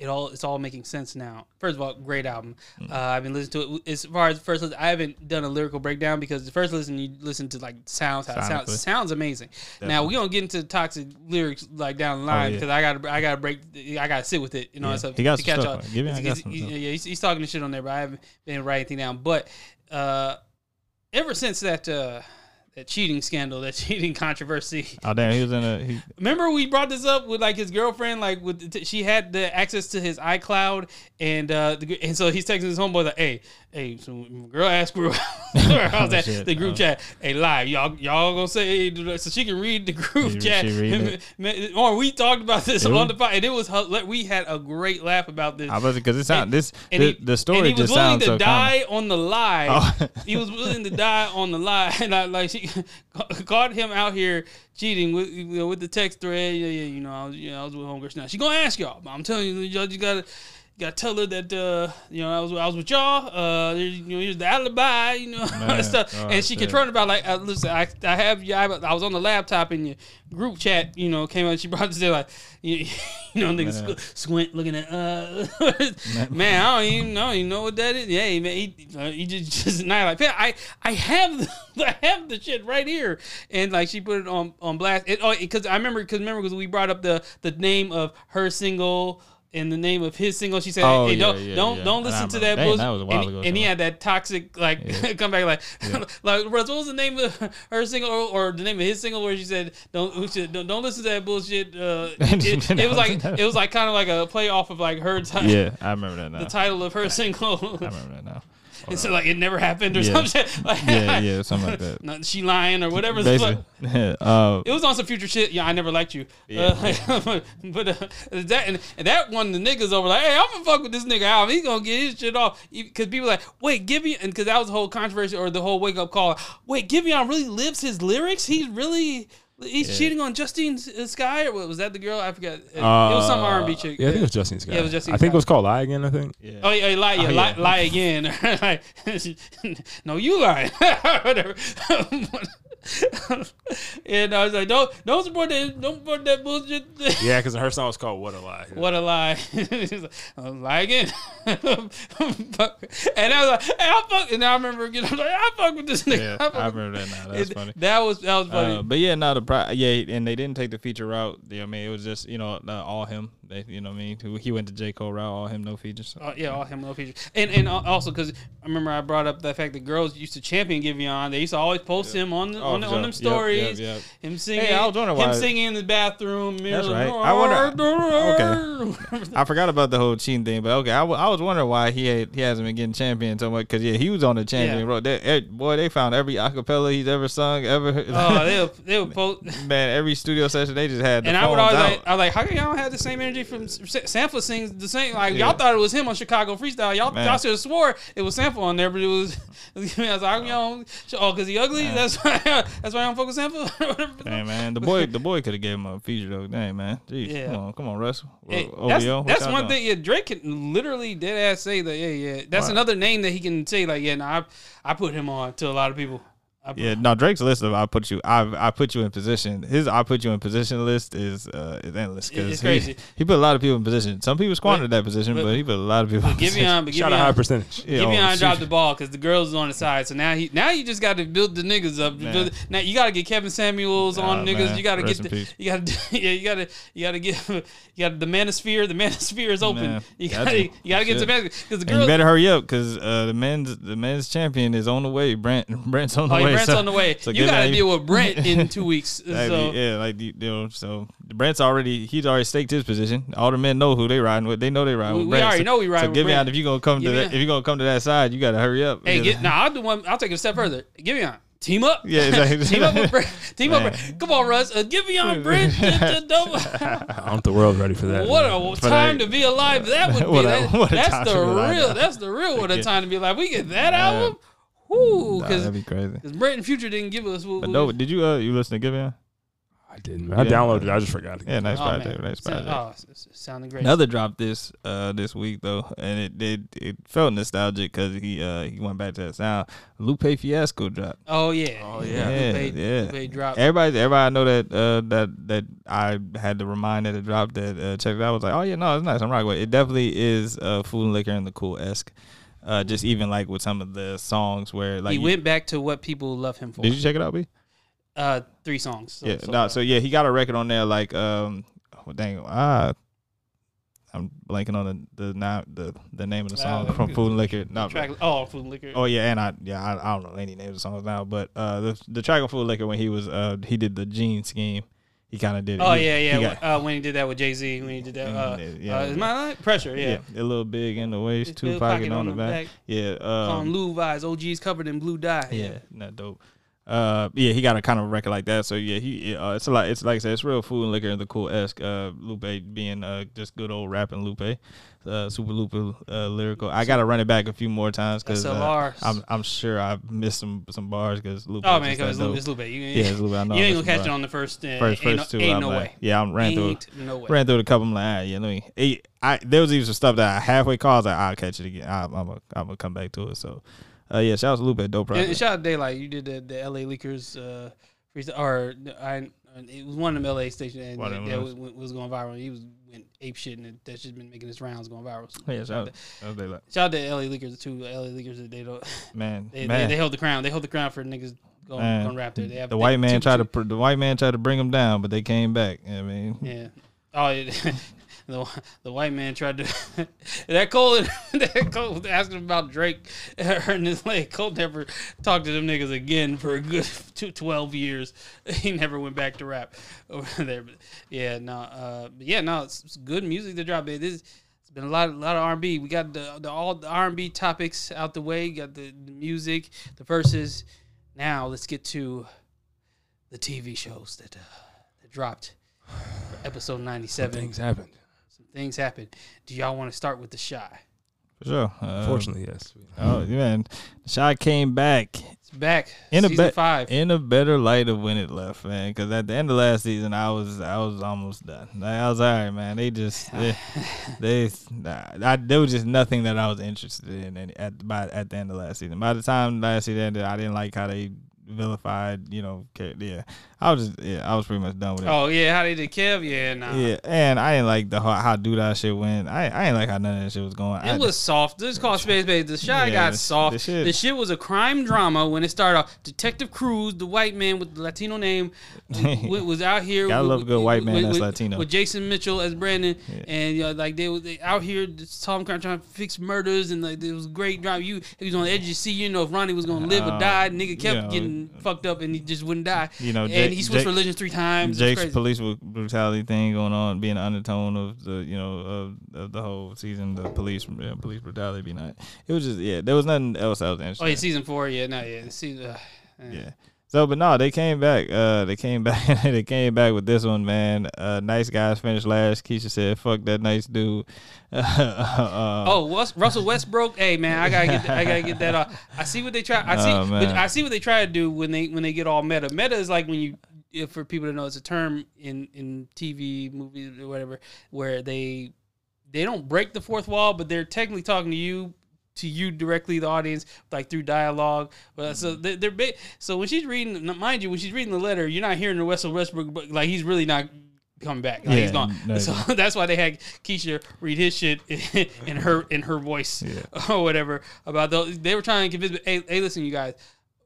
it all it's all making sense now. First of all, great album. Mm. Uh, I've been listening to it. As far as first listen, I haven't done a lyrical breakdown because the first listen you listen to like sounds how it sounds sounds amazing. Now we don't get into toxic lyrics like down the line Oh, yeah. because I got to I got to break I got to sit with it. You know, Yeah. stuff He got to catch stuff. Give me- He's- he's- yeah, he's, he's talking the shit on there, but I haven't been writing anything down. But uh, ever since that. Uh, that cheating scandal, that cheating controversy. oh damn, he was in a. He, Remember we brought this up with like his girlfriend, like with the, she had the access to his iCloud, and uh, the, and so he's texting his homeboy like, "Hey, hey, so girl asked where I was at Shit. the group Oh. chat. Hey, live, y'all y'all gonna say hey, so she can read the group She- chat. she Or we talked about this on the pod, and it was we had a great laugh about this. I was because it sound And- this and the, he, the story and he was willing to so die common. on the lie. Oh. he was willing to die on the lie, and I like she caught him out here cheating with you know, with the text thread. Yeah, yeah, you know, I was, you know, I was with homegirls. Now she gonna ask y'all, but I'm telling you, y'all just gotta. Gotta tell her that uh, you know I was I was with y'all. Uh, you know, here's the alibi, you know, all Man, that stuff. oh, and she shit. confronted about like, uh, listen, I, I have you. I, I was on the laptop in your group chat. You know, came out. She brought this there like, you, you know, niggas squ- squint looking at. Uh, man, I don't even know. You know what that is? Yeah, man. He, uh, he just just not like. "Man, I I have the, I have the shit right here, and like she put it on on blast. It, oh, because I remember because remember because we brought up the the name of her single. And the name of his single, she said, Oh, "Hey, yeah, don't yeah, don't yeah. don't listen to that bullshit." that was a while and, ago, and he had that toxic like comeback, like like Russ, what was the name of her single or, or the name of his single where she said, "Don't don't, don't listen to that bullshit." Uh, it, it was like it was like kind of like a play off of like her title, Yeah, I remember that now. the title of her single. I remember that now. It's like it never happened or Yeah. some shit. Like, Yeah, yeah, something like that. no, she lying or whatever. Basically, uh, It was on some future shit. Yeah, I never liked you. Yeah. Uh, but uh, that and, and that one, the niggas over like, hey, I'm gonna fuck with this nigga out. He's gonna get his shit off because people like, wait, Giveon, and because that was the whole controversy or the whole wake up call. Wait, Giveon really lives his lyrics. He's really. He's Yeah. cheating on Justine S- Skye, or what, was that the girl? I forgot. it was some Uh, R and B chick. Yeah, I think it was Justin Scott. Yeah, it was Justine I think it was called Lie Again. I think. yeah. Oh yeah, yeah, lie, yeah, Oh, lie, yeah. lie again. No, you lie. Whatever. and I was like, don't, don't support that, don't support that bullshit. Yeah, because her song was called What a Lie. What a lie. "Oh, lie again. And I was like, hey, I fuck. And I remember again, I was like, I fuck with this nigga. Yeah, I I remember that now. That's funny. That was that was funny. Uh, but yeah, no, the pri- yeah, and they didn't take the feature route. Yeah, I mean, it was just you know all him. They, you know, what I mean, he went to J Cole route, all him, no features. Uh, yeah, all him no features, and and also because I remember I brought up the fact that girls used to champion Giveon. They used to always post him on the, Oh, on, the, for on them sure. Yep, stories. yep, yep. Him singing. Hey, I was wondering him why- singing in the bathroom. Mirror, right. I wonder- Okay. I forgot about the whole cheating thing, but okay, I, w- I was wondering why he had, he hasn't been getting champion so much because yeah, he was on the champion Yeah. road. They, eh, boy, they found every acapella he's ever sung ever. oh, they would, they would post. man, every studio session they just had. The And I would always out. like, I was like, how come y'all don't have the same energy from Sample sings the same? Like y'all thought it was him on Chicago Freestyle. Y'all Man. y'all should have swore it was Sample on there, but it was. I was like, how come y'all don't- oh, because he ugly. That's why. That's why I don't fuck with Sample. Dang, man, the boy, the boy could have gave him a feature though. Dang, man, Jeez, Yeah. come on, come on, Russ. Hey, OVO, that's that's one doing? thing. Yeah, Drake can literally dead ass say that. Yeah, yeah. That's Wow. another name that he can say. Like, yeah, nah, I, I put him on to a lot of people. I Yeah, no, Drake's list of I put you, I I put you in position. His I put you in position list is uh is endless because he, he put a lot of people in position. Some people squandered that position, but- but, he put a lot of people. in Give me on, but give Shot me a high on. percentage. Yeah, Giveon oh, dropped shoot. the ball because the girls is on the side. So now he now you just got to build the niggas up. Build- Now you got to get Kevin Samuels on Nah, niggas. man. You got to get the, peace. you got to yeah you got to you got to get you got the manosphere. The manosphere is open. Man, you got got to to. you got to get Shit. to because the And girls. you better hurry up because uh, the men's the men's champion is on the way. Brent Brent's on the Oh, way. Brent's so- on the way. so you got to that- deal with Brent in two weeks. Like, so yeah, like you know, so Brent's already he's already staked his position. All the men know who they riding with. They know they riding We- with we Brent. already so, know we riding So with give me Brent. out if you gonna come to Give me that if you gonna come to that side, you gotta hurry up. hey, get now. I'll do one. I'll take it a step further. Give me on. Team up. Yeah, exactly. team up with Brent. Team up. Man. Brent. Come on, Russ. Uh, give me on Brent. I don't think the world's ready for that. What man. a But time I- to be alive that would be. What a- That- what a that's the to be alive. real. That's the real. What a time to be alive. We get that album. Whoo, Nah, because that'd be crazy. Brent and Future didn't give us. What, But no, did you uh you listen to Giveon? I didn't. Man. I Yeah. downloaded it. I just forgot. Yeah, nice oh, project. man. Nice Sound- project. oh, it's- it's sounding great. Another dropped this uh this week though, and it did it, felt nostalgic because he uh he went back to that sound. Lupe Fiasco dropped. Oh yeah. Oh, yeah. yeah. Lupe, Yeah. Lupe dropped. Everybody, everybody I know that uh, that that I had to remind that it dropped that uh, checked it out. I was like, oh yeah, no, it's nice. I'm rocking with it. It definitely is uh, food and liquor and the cool esque. Uh, just even like with some of the songs where like he you- went back to what people love him for. Did you check it out, B? Uh, three songs. So, yeah, so no. far. So yeah, he got a record on there like um, oh, dang, ah, I'm blanking on the the now the the name of the song Uh, from Food and Liquor. No, track. Oh, food and liquor. Oh yeah, and I yeah I, I don't know any names of songs now, but uh the the track on Food and Liquor when he was uh he did the Gene scheme, he kind of did. it. Oh He- yeah, yeah. got- uh, when he did that with Jay Z, when he did that, uh, yeah, yeah. uh, is my line? pressure? Yeah. yeah, a little big in the waist, two pocket on, the back. Yeah, Call him um, Levi's. OG's covered in blue dye. yeah, not dope. Uh, yeah, he got a kind of record like that. So yeah, he uh, it's a lot. It's like I said, it's real food and liquor and the cool esque. Uh, Lupe being uh just good old rapping Lupe, uh, super Lupe uh, lyrical. I gotta run it back a few more times because uh, I'm I'm sure I've missed some some bars because Lupe. Oh man, because it's Lupe. You, Yeah, it's Lupe. I know. you ain't gonna catch it on the first. Uh, First, first no, two. Ain't I'm no like, way. Yeah, I ran through. Ain't no way. Ran through the couple. I'm like, ah, you know, it, I there was even some stuff that I halfway. I was like, I'll catch it again. I, I'm gonna I'm gonna come back to it. So, uh, yeah, shout out to Lupe, dope And, and shout out to Daylyt. You did the, the LA Leakers uh, freestyle, or I. It was one of them LA stations and that, that was, was going viral. He was went ape shit and it- that's just been making its rounds going viral. So yeah, shout out. Shout out to Daylyt. Shout out to LA Leakers too. LA Leakers they don't Man, they, they, man. they hold the crown. They hold the crown for niggas going, Man. going rap there. They have the they- white man two- tried to two- pr- the white man tried to bring them down, but they came back. I mean, Yeah. Oh, it, the the white man tried to that Cole that Cole asking about Drake hurting his leg. Cole never talked to them niggas again for a good two, 12 years. He never went back to rap over there. But yeah, no, uh, yeah, no, it's, it's good music to drop. It is It's been a lot, a lot of R and B. We got the, the all the R and B topics out the way. Got the, the music, the verses. Now let's get to the TV shows that uh, that dropped. Episode ninety seven. Things happened. Some things happen. Do y'all want to start with the Chi? For sure. Uh, Fortunately, yes. Oh man, Chi came back It's back. in a season bet five. in a better light of when it left, man. Because at the end of last season, I was I was almost done. Like, I was all right, man. They just they, they nah, I, there was just nothing that I was interested in and at by at the end of last season. By the time last season ended, I didn't like how they vilified, you know, yeah. I was just yeah, I was pretty much done with it. Oh yeah, how they did Kev? Yeah, nah. Yeah, and I didn't like the how, how do that shit went. I I didn't like how none of that shit was going. I, It was soft. This is called Space Base. The Chi Yeah, got soft. the The shit- shit. was a crime drama when it started off. Detective Cruz, the white man with the Latino name, was out here. Gotta love a good white man with- that's with- Latino. With Jason Mitchell as Brandon, Yeah. and you know, like they was they out here just Tom Crime trying to fix murders, and like it was great drama. You he was on the edge of your seat. You know if Ronnie was gonna live or Uh, die. Nigga kept you know, getting fucked up, and he just wouldn't die. You know, and Jake- he switched Jake- religions three times. Jake's crazy. police brutality thing going on, being an undertone of the you know of, of the whole season, the police yeah, police brutality be not. It was just yeah, there was nothing else I was interested. Oh yeah, season four. Yeah, not yet. Season. Uh, yeah. So, but no, they came back. Uh, they came back. they came back with this one, man. Uh, nice guys finished last. Keisha said, "Fuck that nice dude." uh, Oh, Russell Westbrook. Hey man, I gotta get I gotta get that off. I see what they try. I see, Oh, but. I see what they try to do when they when they get all meta. Meta is like when you, if for people to know, it's a term in in TV, movies, or whatever, where they they don't break the fourth wall, but they're technically talking to you. To you directly, the audience, like through dialogue. But so Mm-hmm. they're, they're ba- so when she's reading, mind you, when she's reading the letter, you're not hearing the Russell Westbrook, but like he's really not coming back. Like, he's Yeah, gone. no, so that's why they had Keisha read his shit in her in her voice Yeah. or whatever about those. They were trying to convince me. Hey, hey, listen, you guys.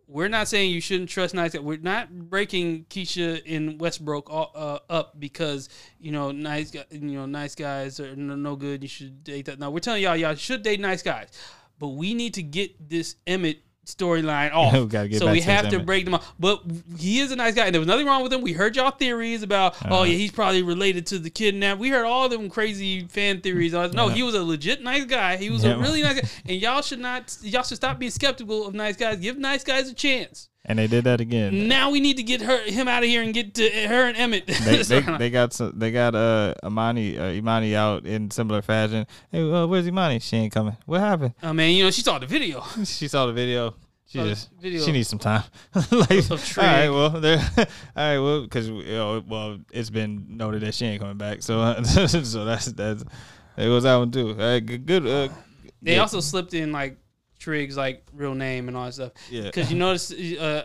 We're not saying you shouldn't trust nice. We're not breaking Keisha in Westbrook all, uh, up because you know nice you know nice guys are no, no good. You should date that. No, we're telling y'all y'all should date nice guys, but we need to get this Emmett storyline off. We so we have to break them off. But he is a nice guy, and there was nothing wrong with him. We heard y'all theories about, oh Uh-huh. yeah, he's probably related to the kidnap. We heard all them crazy fan theories. on No, he was a legit nice guy. He was Yeah. a really nice guy, and y'all should not, y'all should stop being skeptical of nice guys. Give nice guys a chance. And they did that again. Now we need to get her him out of here and get to her and Emmett. they, they, they got some, they got uh Imani uh, Imani out in similar fashion. Hey, uh, where's Imani? She ain't coming. What happened? oh man, you know she saw the video. She saw the video. She Saw just video. she needs some time. like, all well, there. All right, well, because you know, well, it's been noted that she ain't coming back. So, uh, so that's that's it was that one too. All right, good. good uh, They yeah, also slipped in like Trig's like real name and all that stuff. Yeah. Because you notice, uh,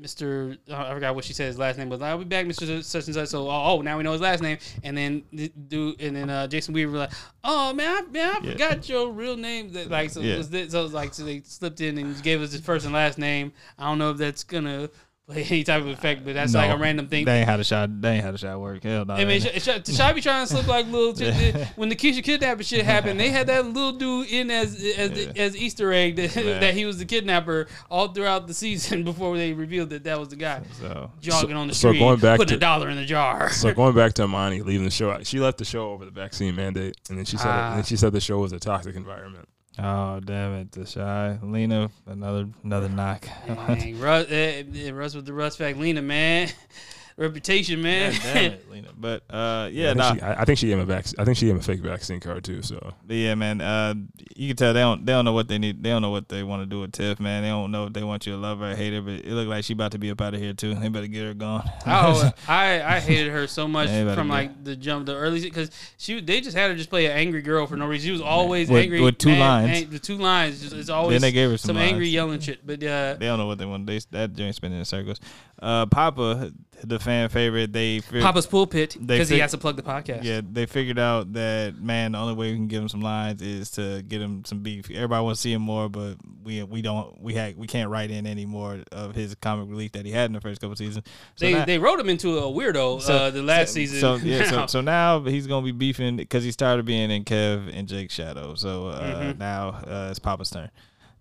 Mr. I forgot what she said his last name was. I'll be back, Mr. Such and Such. So oh, now we know his last name. And then do and then uh, Jason Weaver was like, oh man, I, man, I Yeah. forgot your real name. That like so Yeah. it was this, so it was like so they slipped in and gave us his first and last name. I don't know if that's gonna play any type of effect, but that's like a random thing. They ain't had a shot. They ain't had a shot work. Hell no. I mean, Sh- Sh- Chi be trying to slip like little. when the Keisha kidnapping shit happened, they had that little dude in as as, as Easter egg that, Man. that he was the kidnapper all throughout the season before they revealed that that was the guy so jogging on the so street, going back putting to- a dollar in the jar. So going back to Imani leaving the show, she left the show over the vaccine mandate, and then she said, Ah. and then she said the show was a toxic environment. Oh damn it, the Chi Lena another another knock. Dang, Russ, eh, eh, Russ with the Russ fact, Lena man, reputation man. God damn it, Lena. But uh, yeah, I think, nah. she, I, I think she gave him a vac- I think she gave him a fake vaccine card too. So yeah, man. Uh, you can tell they don't they don't know what they need. They don't know what they want to do with Tiff, man. They don't know if they want you to love her or hate her. But it looked like she about to be up out of here too. They better get her gone. Oh, I I hated her so much Yeah, from like the jump, the early because she they just had her just play an angry girl for no reason. She was always With- angry with two mad, lines. ang- the two lines. Just, it's always then they gave her some, some angry yelling shit. But uh, They don't know what they want. They that joint spinning in circles. Uh, Papa, the fan favorite. They fi- Papa's pulpit because he has to plug the podcast. Yeah, they figured out that man, the only way we can give him some lines is to get him some beef. Everybody wants to see him more, but we we don't we had we can't write in any more of his comic relief that he had in the first couple seasons. So they now- they wrote him into a weirdo So- uh, the last so, season. So yeah, so, Now, so now he's gonna be beefing because he's tired of being in Kev and Jake's shadow. So uh, Mhm. now uh, it's Papa's turn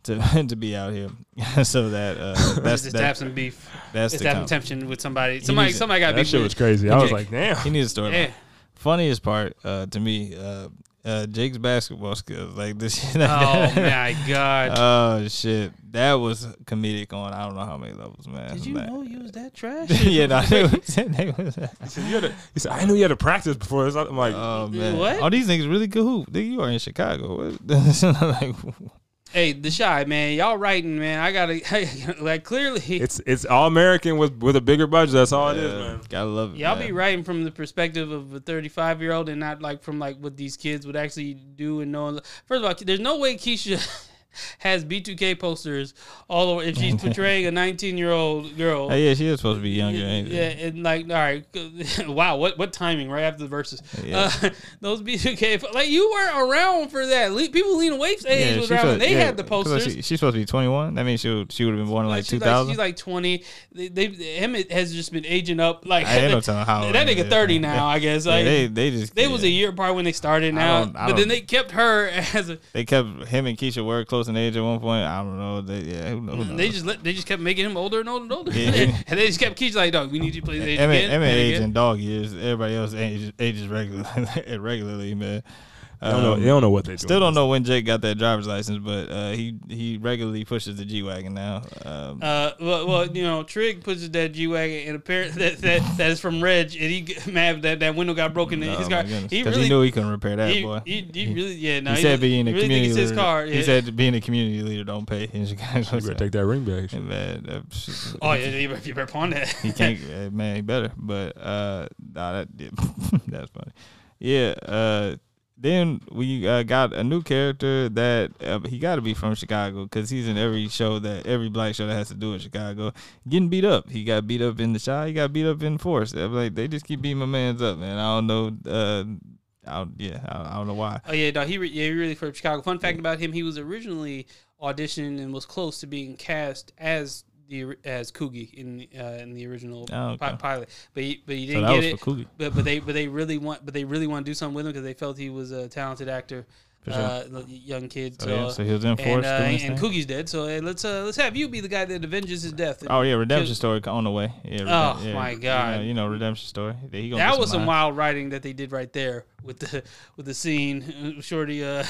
to to be out here. so that uh, that's just to have some beef. that's Just to to have some tension with somebody. Somebody needs somebody got that beef shit with was crazy. I was like, damn. He needs a story. Yeah. Funniest part uh, to me, uh, uh, Jake's basketball skills. Like this. Oh my god! Oh shit, that was comedic on I don't know how many levels, man. Did you Like- know you was that trash? yeah, no, they was, they was, He said, you had to, he said, I knew you had to practice before this. I'm like, oh man, What? All these niggas really good hoop. Nigga, you are in Chicago. What? like, Hey, the Chi man, y'all writing, man. I gotta like clearly. it's it's all American with with a bigger budget. That's all it is, man. Gotta love it. Y'all man. be writing from the perspective of a 35 year old and not like from like what these kids would actually do and know. First of all, there's no way Keisha has B2K posters all over if she's portraying a 19 year old girl. Yeah, she is supposed to be younger. ain't Yeah, and like, all right, wow, what what timing right after the verses? Yeah. Uh, those B2K, like you weren't around for that. Le- people Lena Waithe's age Yeah, was around. supposed- they yeah, had the posters. She, she's supposed to be 21. That means she would, she would have been born in like she's 2000. Like, she's like 20. They, they him has just been aging up. Like I ain't no telling how that nigga 30 man. now. I guess. Like, they they just They was a year apart when they started now, but then they kept her as a. They kept him and Keisha were close in age at one point. I don't know. They yeah, who knows? Who knows? They just let, they just kept making him older and older and older, Yeah. and they just kept Keisha like, "Dog, we need you to play this age Emmett, again." And age again." in dog years. Everybody else ages, ages regularly, man. They don't know. Um, They don't know what they. Still don't know when Jake got that driver's license, but uh, he he regularly pushes the G wagon now. Um, Uh, well, well, you know, Trig pushes that G wagon, and apparently that, that that is from Reg, and he get mad that that window got broken in oh his car. goodness. He 'Cause really, he knew he couldn't repair that he, boy. he, he really, yeah, no, he said being a really community it's his leader. car. He said being a community leader don't pay in Chicago. You better take that ring back. Hey, man, that shit- "Oh yeah, you better, you better pawn that." he can't. man, he better. But uh, nah, that that's funny. Yeah. Uh, then we uh, got a new character that uh, he got to be from Chicago because he's in every show that every black show that has to do with Chicago. Getting beat up. He got beat up in the Chi. He got beat up in force. I'm like they just keep beating my man's up, man. I don't know. Uh, I don't, yeah, I, I don't know why. Oh yeah, no, he re- yeah, he really from Chicago. Fun fact about him: he was originally auditioned and was close to being cast as the as Coogie in uh, in the original Oh, okay. pi- pilot, but he, but he didn't that get it. for But but they but they really want but they really want to do something with him because they felt he was a talented actor, sure. uh, young kid. So, So, yeah, so he was in and force uh, and. Coogie's dead. So hey, let's uh, let's have you be the guy that avenges his death. Oh yeah, redemption Kill- story on the way. Yeah. Oh, yeah, my you know- God. You know, redemption story. That was some wild writing that they did right there with the with the scene. Shorty uh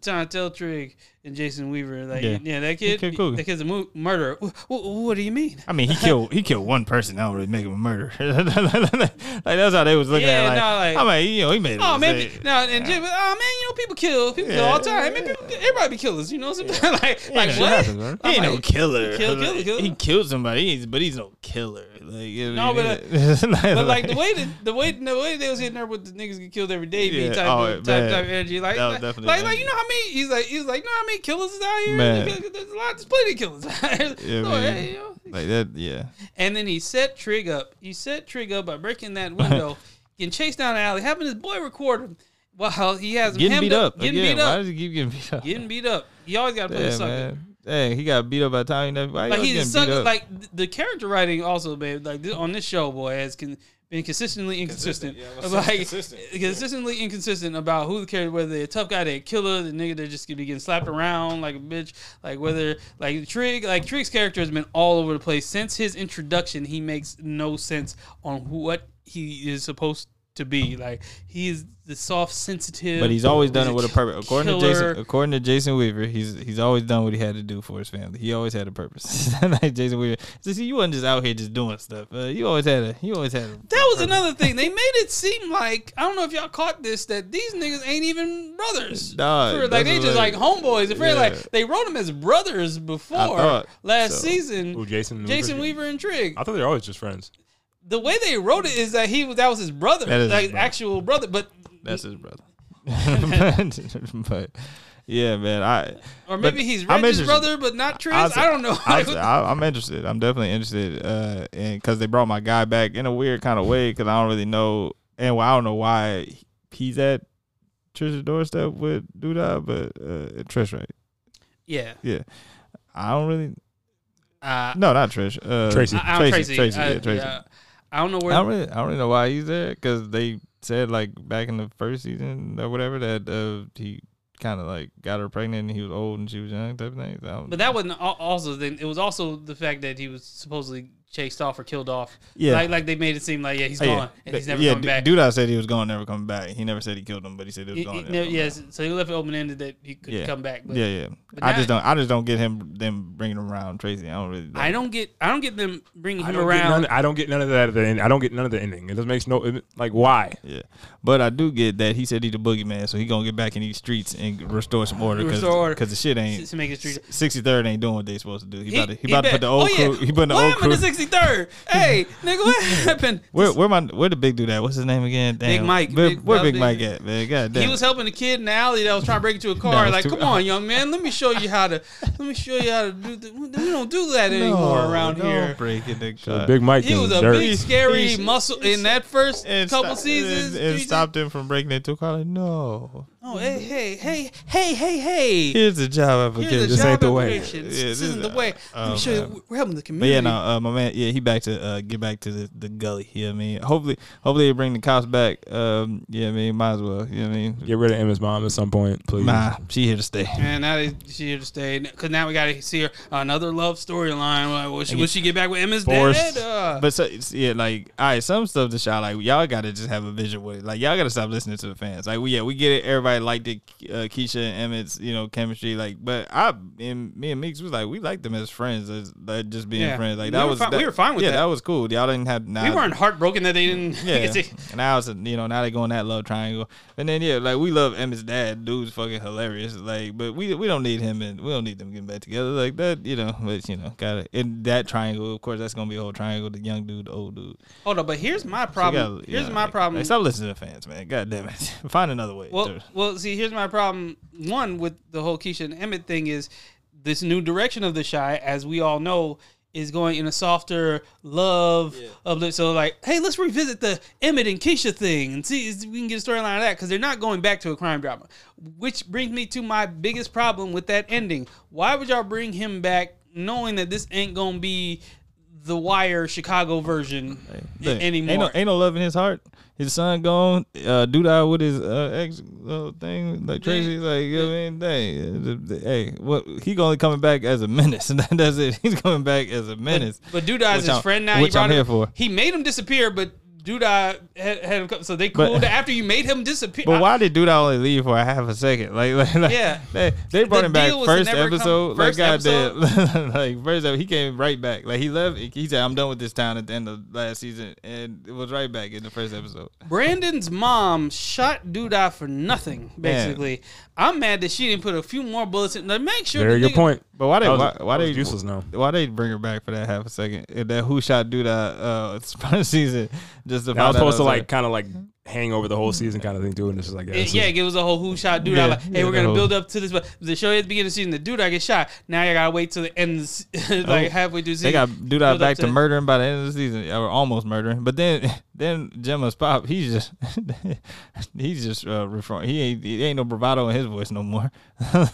trying to tell Trig and Jason Weaver like yeah, Yeah. that kid killed Coogie. that kid's a mu- murderer. What, what do you mean? I mean, he killed he killed one person. I don't really make him a murderer. like that's how they was looking Yeah, at. It, like, no, like- I mean, you know, he made. Oh man, mistake. no, and oh man, you know people kill, people kill all the time. Man, people, everybody be killers, you know. Sometimes like, like shit what? happens. He ain't I'm no like, killer. kill- kill- kill. He killed somebody, he's, but he's no killer. Like, you No, know, but, uh, But like the way that the way the way they was hitting her with the niggas get killed every day, Yeah, type, oh, of, type, type energy, like like, like, like you know how many he's like he's like you know how many killers is out here? Man. There's a lot, there's plenty of killers. Yeah, So, hey, you know. like that, yeah. And then he set Trig up. He set Trig up by breaking that window, getting chased down the alley, having his boy record him while he has Getting beat up. getting Again, beat why does he keep getting beat up? getting beat up. You always got to play the sucker. man. Dang, he got beat up by the time he. Why Like he he's getting sucker. beat up? Like the character writing also, babe. Like this, on this show, boy, has con- been consistently inconsistent. like consistently inconsistent about who the character, whether they're a tough guy, they're a killer, the nigga that just gonna be getting slapped around like a bitch. Like whether like Trig, like Trig's character has been all over the place since his introduction. He makes no sense on what he is supposed to be. Like he is the soft, sensitive. But he's always done he's it with a purpose. According to. Jason, according to Jason Weaver, he's he's always done what he had to do for his family. He always had a purpose. like Jason Weaver, so see, you wasn't just out here just doing stuff. Uh, you always had a, you always had. A, That was another thing. They made it seem like I don't know if y'all caught this that these niggas ain't even brothers. Nah, For- like they just like like- homeboys. If yeah. Yeah. like they wrote them as brothers before thought last so. season. Who, Jason? Jason Weaver and Trig. I thought they were always just friends. The way they wrote it is that he was that was his brother, That is his like brother. actual brother. But That's his brother. but, but yeah, man, I or maybe he's I'm Reg's interested. brother, but not Trig. I'll I don't know. I'll say- I, I'm interested. I'm definitely interested, uh, and because they brought my guy back in a weird kind of way, because I don't really know, and well, I don't know why he's at Trish's doorstep with Douda, but uh, Trish, right? yeah. Yeah, I don't really. Uh, No, not Trish. Uh, Tracy. I, I don't Tracy. Tracy. Tracy. I, yeah, Tracy. yeah. I don't know I where. don't really, I don't really know why he's there because they said like back in the first season or whatever that uh, he kind of like got her pregnant and he was old and she was young type of thing. So I But that wasn't also then. It was also the fact that he was supposedly chased off or killed off. Yeah. like like they made it seem like yeah he's Oh, gone and he's never yeah, coming back. Dude, I said he was going, never coming back. He never said he killed him, but he said he was He- going. he never never- yes, back. so he left it open ended that he could Yeah. come back. But yeah, yeah. but I now- just don't. I just don't get him them bringing him around Tracy. I don't really. I don't get I don't get them bringing him around. none, I don't get none of that. At the end. I don't get none of the ending. It just makes no it, like why. Yeah, but I do get that he said he's the boogeyman, so he gonna get back in these streets and restore some order because Restore order. the shit ain't. to make it. Sixty third ain't doing what they supposed to do. He, about to he, he about to put the oh, old oh, yeah. crew. He putting the old crew. To 63rd? hey, nigga, what happened? Where where my where the big dude at? What's his name again? Damn. Mike. Where, Big- where Big big- Mike at, man? God damn. He was helping a kid in the alley that was trying to break into a car. was like, too- come on, young man, let me show you how to. Let me show you how to do. The, we don't do that No, anymore around don't here. break it, nigga. So Big Mike He was a dirt. big, scary He- muscle in that first couple stop- seasons. and, and stopped him from breaking into a car. Like, no, Oh, hey, hey, hey, hey, hey, hey. here's the job Here's application. the This job ain't the way. This, Yeah, this this isn't the way. Let oh, me show you. man. We're helping the But community. yeah, no, uh, my man, yeah, he back to uh, get back to the, the gully. You know what I mean? Hopefully, hopefully they bring the cops back. Um, yeah, I mean, might as well. You know what I mean? Get rid of Emmett's mom at some point, please. Nah, she here to stay. And now they, she here to stay because now we got to see her another love storyline. Like, will, she, will she get back with Emmett's Forced. dad? Uh, But so, it's- yeah, like all right, some stuff to shot like y'all got to just have a vision with it. Like y'all got to stop listening to the fans. Like we yeah, we get it. Everybody liked it. Uh, Keisha and Emmett's you know chemistry. Like, but I and me and Meeks was like we liked them as friends, as like, just being Yeah. friends. Like We that was fi- that, we were fine with yeah, that. that was cool. Y'all didn't have nah, we weren't heartbroken that they didn't. Yeah, to- and now it's you know now they going that love triangle, and then yeah, like we love Emmett's dad, dude's fucking hilarious. Like, but we we don't need him and we don't need them getting back together like that, you know. But you know, got it in that triangle. Of course, that's gonna be a whole triangle: the young dude, the old dude. Hold on, but here's my problem. gotta- here's yeah, my like- problem. Like, stop listening to fans, man. God damn it, find another way. Well, well, see, here's my problem. One with the whole Keisha and Emmett thing is this new direction of the Chi, as we all know, is going in a softer love of the so like, hey, let's revisit the Emmett and Keisha thing and see if we can get a storyline of that because they're not going back to a crime drama. Which brings me to my biggest problem with that ending. Why would y'all bring him back knowing that this ain't gonna be the Wire Chicago version Look, anymore? Ain't no, ain't no love in his heart. His son gone. Uh, dude out with his uh, ex uh, thing like Tracy. Like you know what I mean, dang. Hey, what he only coming back as a menace. That's it. He's coming back as a menace. But dude, is his I'm- friend now. which he I'm him, here for. He made him disappear, but Douda had, had him come. So they But- cooled after you made him disappear. But why did dude only leave for a half a second? Like, like, like Yeah. they, they brought The him back first come- episode. first like, goddamn, like first episode, he came right back. Like he left. He said, "I'm done with this town" at the end of last season, and it was right back in the first episode. Brandon's mom shot Douda for nothing. Basically, I'm mad that she didn't put a few more bullets in. Like, make sure. Very the good nigga- point. But why they That was- why, that why was they useless now. Why they bring her back for that half a second? And that who shot dude uh first season just to That was find out supposed to I like kind of like hang over the whole season kind of thing too, and it's just like yeah, It- this yeah, it was a whole who shot dude. Yeah, like, hey, yeah, we're gonna build up to this, but the show at the beginning of the season, the Douda get shot. Now I gotta wait till the end, of the se- like Oh, halfway through the They got dude build out back to to- murdering by the end of the season, or almost murdering. But then, then Gemma's pop, he's just, he's just uh, referring. He ain't, he ain't no bravado in his voice no more.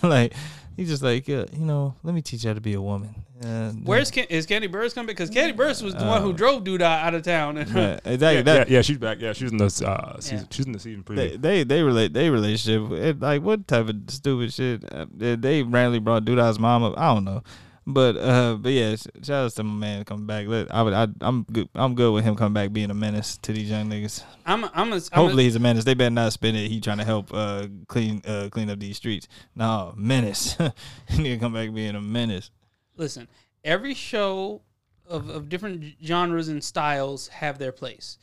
like he's just like, uh, you know, let me teach you how to be a woman. Uh, Where's Ken- is Candy Burris coming? Because Candy Burris was the one who drove Douda out of town. And Yeah, exactly yeah, that. yeah, yeah, she's back. Yeah, she's in the uh, season. Yeah. She's in the season They, preview. they they relate they relationship it, like what type of stupid shit uh, they, they randomly brought Douda's mom up I don't know but uh but yeah shout out to my man coming back. Let, I would I, I'm good I'm good with him coming back being a menace to these young niggas. I'm, I'm, a, I'm a, hopefully he's a menace. They better not spend it. He trying to help uh clean uh clean up these streets. No menace. He need to come back being a menace. Listen, every show of, of different genres and styles have their place.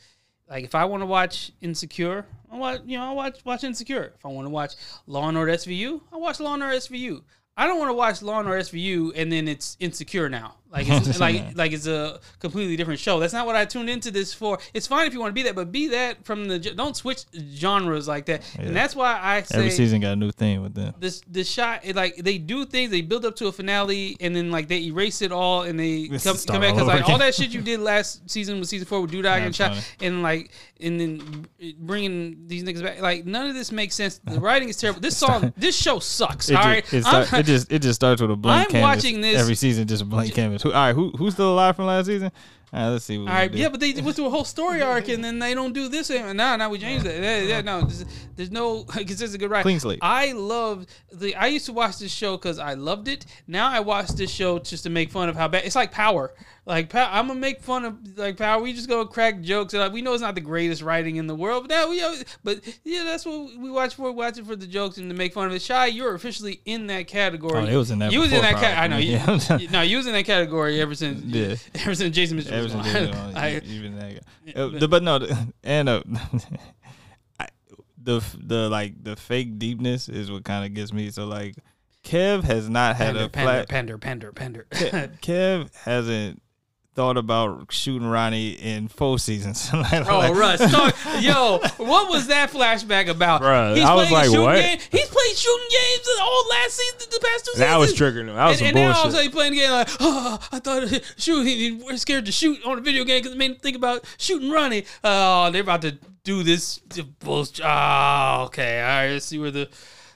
Like if I want to watch Insecure, I watch you know I watch watch Insecure. If I want to watch Law and Order SVU, I watch Law and Order SVU. I don't want to watch Law and Order SVU and then it's Insecure now. Like it's like like it's a completely different show. That's not what I tuned into this for. It's fine if you want to be that, but be that from the don't switch genres like that. And that's why I say every season got a new thing with them. this the shot it, like they do things they build up to a finale and then like they erase it all and they come, come back because like all that shit you did last season with season four with Dude and shot and like and then bringing these niggas back like none of this makes sense. The writing is terrible. This song this show sucks it, all ju- right it, start, it just it just starts with a blank I'm canvas. watching this- every season just a blank canvas who, all right who who's still alive from last season All right, let's see. What All we right, do. yeah, but they went through a whole story arc and then they don't do this. And now, now we changed that. Yeah, yeah, no, there's, there's no consistent good right. Clean slate. I love the. I used to watch this show because I loved it. Now I watch this show just to make fun of how bad. It's like Power. Like Pow- I'm gonna make fun of like Power. We just gonna crack jokes. And, like, we know it's not the greatest writing in the world, but that we. always- But yeah, that's what we watch for. Watch it for the jokes and to make fun of it. Chi, you're officially in that category. Oh, it was in that You was in that. Ca- I know. You, Yeah. no, you was in that category ever since. Yeah. Ever since Jason Mitchell. Ever since I- even that guy. Uh, but- no, the- and uh, I, the the like the fake deepness is what kind of gets me. So like, Kev has not had Pender, a pender, flat. pender, pender, pender. Kev hasn't thought about shooting Ronnie in four seasons. Like- Oh, like- Russ, talk, yo, what was that flashback about? Bruh, He's I was playing a like, shooting what? Game. He's played shooting games all last season, the past two seasons. That was triggering him. That was and, some and now all of a sudden he's playing the game like, oh, I thought shoot, he, he- we're scared to shoot on a video game because it made him think about shooting Ronnie. Oh, they're about to do this bullshit. Oh, okay, all right, let's see where the.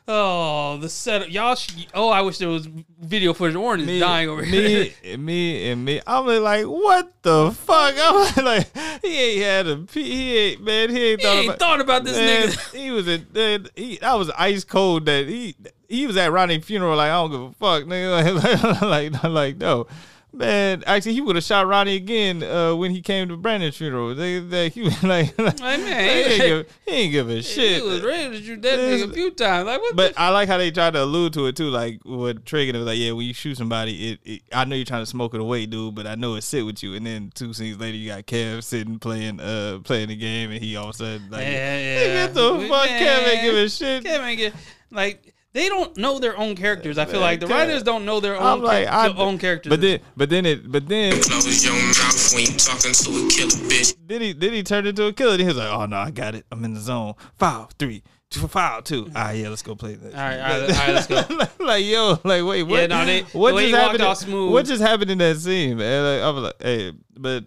Oh, the setup, y'all. Sh- oh, I wish there was video footage. Is me, dying over here. me, and me, and me. I'm like, what the fuck? I'm like, he ain't had a, pee- he ain't, man, he ain't He thought ain't about, thought about this man, nigga. He was in, he, that was ice cold. That he, he was at Ronnie's funeral. Like, I don't give a fuck, nigga. Like, like, like, no. Man, actually, he would have shot Ronnie again uh, when he came to Brandon's funeral. They, they, he was like, like man, he, ain't give, he ain't give a shit. He was ready to shoot that nigga a few times. Like what? But the I like how they tried to allude to it too, like what Triggin was like, yeah, when you shoot somebody, it, it I know you're trying to smoke it away, dude, but I know it sit with you. And then two scenes later, you got Kev sitting playing uh playing the game, and he all of a sudden like, Yeah, "Hey, yeah. get the fuck, Kev ain't give a shit. Kev ain't get like they don't know their own characters. I feel like the writers don't know their I'm own like, char- I, their own characters. But then, but then it, but then, Close your mouth when you talking to a killer bitch. then he, then he turned into a killer. Then he was like, oh no, I got it. I'm in the zone. Foul three, two. Ah, yeah, let's go play that. All right, all right, all right, let's go. like yo, like wait, what? Yeah, no, they- what the just happened? all in- smooth. What just happened in that scene, man? Like, I was like, hey, but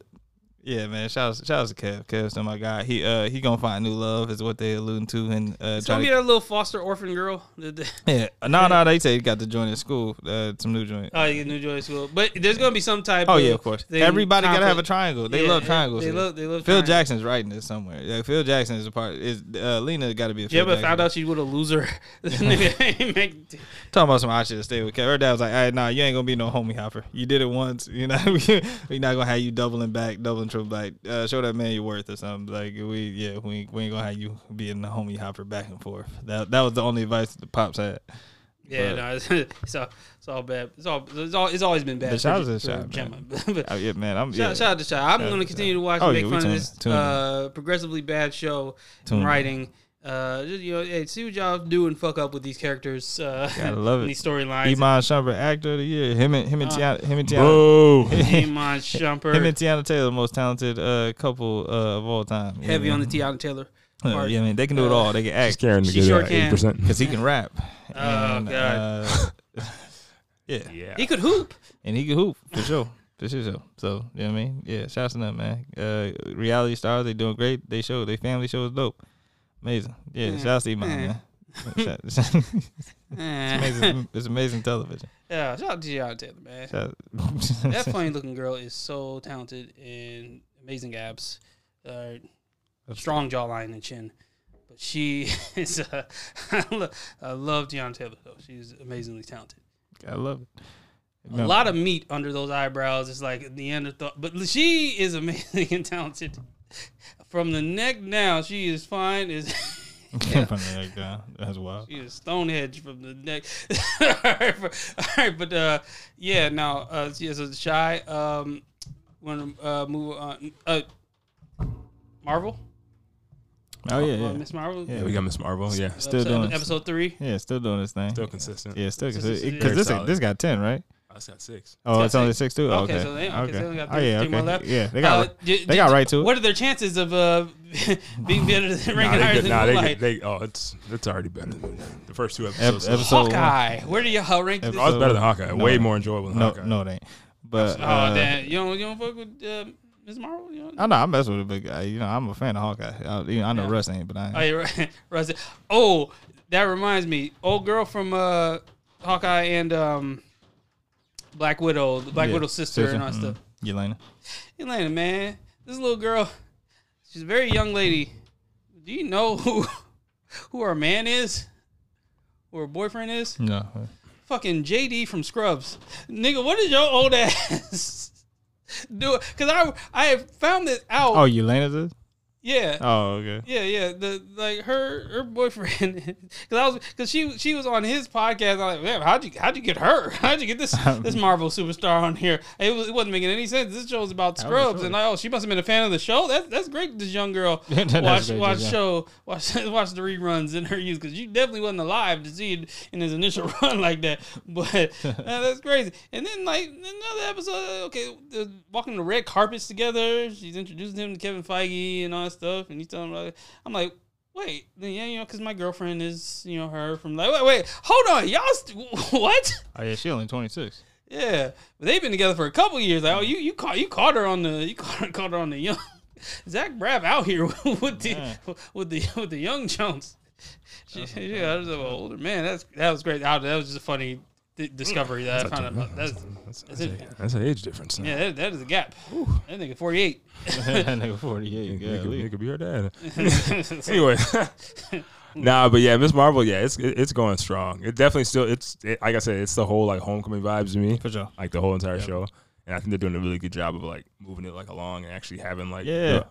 yeah, man, shout out, shout out to Kev. Kev's my guy. He uh he gonna find new love is what they alluding to and uh it's try gonna be that little foster orphan girl. Yeah. No, no, they say he got to join his school, uh, some new joint. Oh, you get new joy school, but there's gonna be some type. Oh of yeah, of course. Everybody gotta have a triangle. They Yeah, love triangles. They love. They love. Phil triangles. Jackson's writing this somewhere. Yeah, Phil Jackson is a part. Is uh, Lena got to be a. Phil Yeah, but Jackson. found out she was a loser. This nigga ain't make- Talking about some I should have stayed with Kev. Her dad was like, "Hey, nah, you ain't gonna be no homie hopper. You did it once. You know, we not gonna have you doubling back, doubling back. Uh, show that man your worth or something. Like we, yeah, we, we ain't gonna have you being the homie hopper back and forth. That that was the only advice the pops had. Yeah, But- no, it's, it's all it's all bad. It's all it's, all, it's always been bad. But shout out to Chi, Gemma. Oh, yeah, man, I'm yeah. Shout, out to Chi. I'm Shout going to continue to watch Oh, and yeah, make we fun of this in, tune in. uh, progressively bad show Tune and in. writing. Uh, just, you know, hey, see what y'all do and fuck up with these characters. Uh, Gotta love it. These storylines. Iman Shumpert, actor of the year. Him and him and Uh, Teyana, him and Teyana, Boo. Iman Shumpert. him and Teyana Taylor, the most talented uh, couple uh, of all time. heavy yeah, on the man. Teyana Taylor. Uh, yeah, I mean they can do it Uh, all. They can Just act caring to She sure can. because he can rap. Oh, And, God. uh, yeah, Yeah. He could hoop. and he could hoop for sure. For sure. So, so you know what I mean? Yeah, shouts to them, man. Uh, reality stars, they doing great. They show, they family show is dope. Amazing. Yeah, Mm, shouts to Iman, man. it's amazing. It's amazing television. Yeah, shout out to Teyana Taylor, man. That funny looking girl is so talented and amazing abs, uh, strong jawline and chin. But she is, uh, I, lo- I love Teyana Taylor though. She's amazingly talented. I love it. A lot of meat under those eyebrows. It's like Neanderthal, but she is amazing and talented. From the neck down, she is fine. Is From the neck down. That's wild. She is Stonehenge from the neck. all, right, but, all right, but uh, yeah, now uh, yeah, so Chi. Um, want to uh, move on? Uh, Marvel. Oh yeah, Uh, yeah. Miss Marvel. Yeah, Yeah, we got Miss Marvel. Yeah, Still episode, doing episode three. Yeah, still doing this thing. still consistent. Yeah, still because This because this Very this got ten, right? I got six. Oh, got it's only six. six too. Okay, Okay, so they- okay, so they got oh three- yeah, three more okay. left. Yeah, they got Uh, d- they d- got right to it. What are their chances of uh, being better than ranking they higher good. than Nah, they, Moon Knight? they oh, it's it's already better than the first two Ep- episodes. episode Hawkeye. Where do y'all rank this? Episode- oh, it's better than Hawkeye. No. Way more enjoyable than No, Hawkeye. no, it ain't. But Oh uh, damn! You don't you don't fuck with uh, Miss Marvel? You don't? I know I mess with it, but uh, you know I'm a fan of Hawkeye. I, you know, I know Yeah. Russ ain't, but I ain't. Oh, you're right. Russ- Oh, that reminds me. Old girl from uh, Hawkeye and um, Black Widow, the Black Yeah, Widow's sister, and all that sister, stuff. Elena. Elena, man, this little girl, she's a very young lady. Do you know who who her man is? Who her boyfriend is? No. Fucking JD from Scrubs. Nigga, what is your old ass do? Because I I have found this out. Oh, Elena's is? Yeah. Oh, okay. Yeah, yeah. The like her her boyfriend because I was because she she was on his podcast. I'm like, man, how'd you how'd you get her? How'd you get this this Marvel superstar on here? It, was, it wasn't making any sense. This show was about Scrubs, and like, oh, she must have been a fan of the show. That's that's great. This young girl watch watch yeah. show watch watch the reruns in her youth because you definitely wasn't alive to see it in his initial run like that. But uh, that's crazy. And then like another episode, okay, walking the red carpets together. She's introducing him to Kevin Feige and all that stuff, and you telling him, like, I'm like. Wait, then yeah, you know, because my girlfriend is, you know, her from like, wait, wait, hold on, y'all, st- what? Oh, yeah, she only 26. Yeah, but they've been together for a couple years. Like, oh, you you caught you caught her on the you caught her, caught her on the young Zach Braff out here with the with the with the young Jones. She, yeah, I was an older man. That's that was great. That was just a funny di- discovery that I found out. That's, That's, That's that's, it. a, that's an age difference. Now. yeah, that, that is a gap. That nigga forty eight. that nigga 48. He, Yeah, could, he could be her dad. anyway, nah, but yeah, Miss Marvel, yeah, it's it, it's going strong. It definitely still, it's it, like I said, it's the whole like homecoming vibes to me, For sure. like the whole entire Yep. show. And I think they're doing a really good job of like moving it like along and actually having like Yeah. the-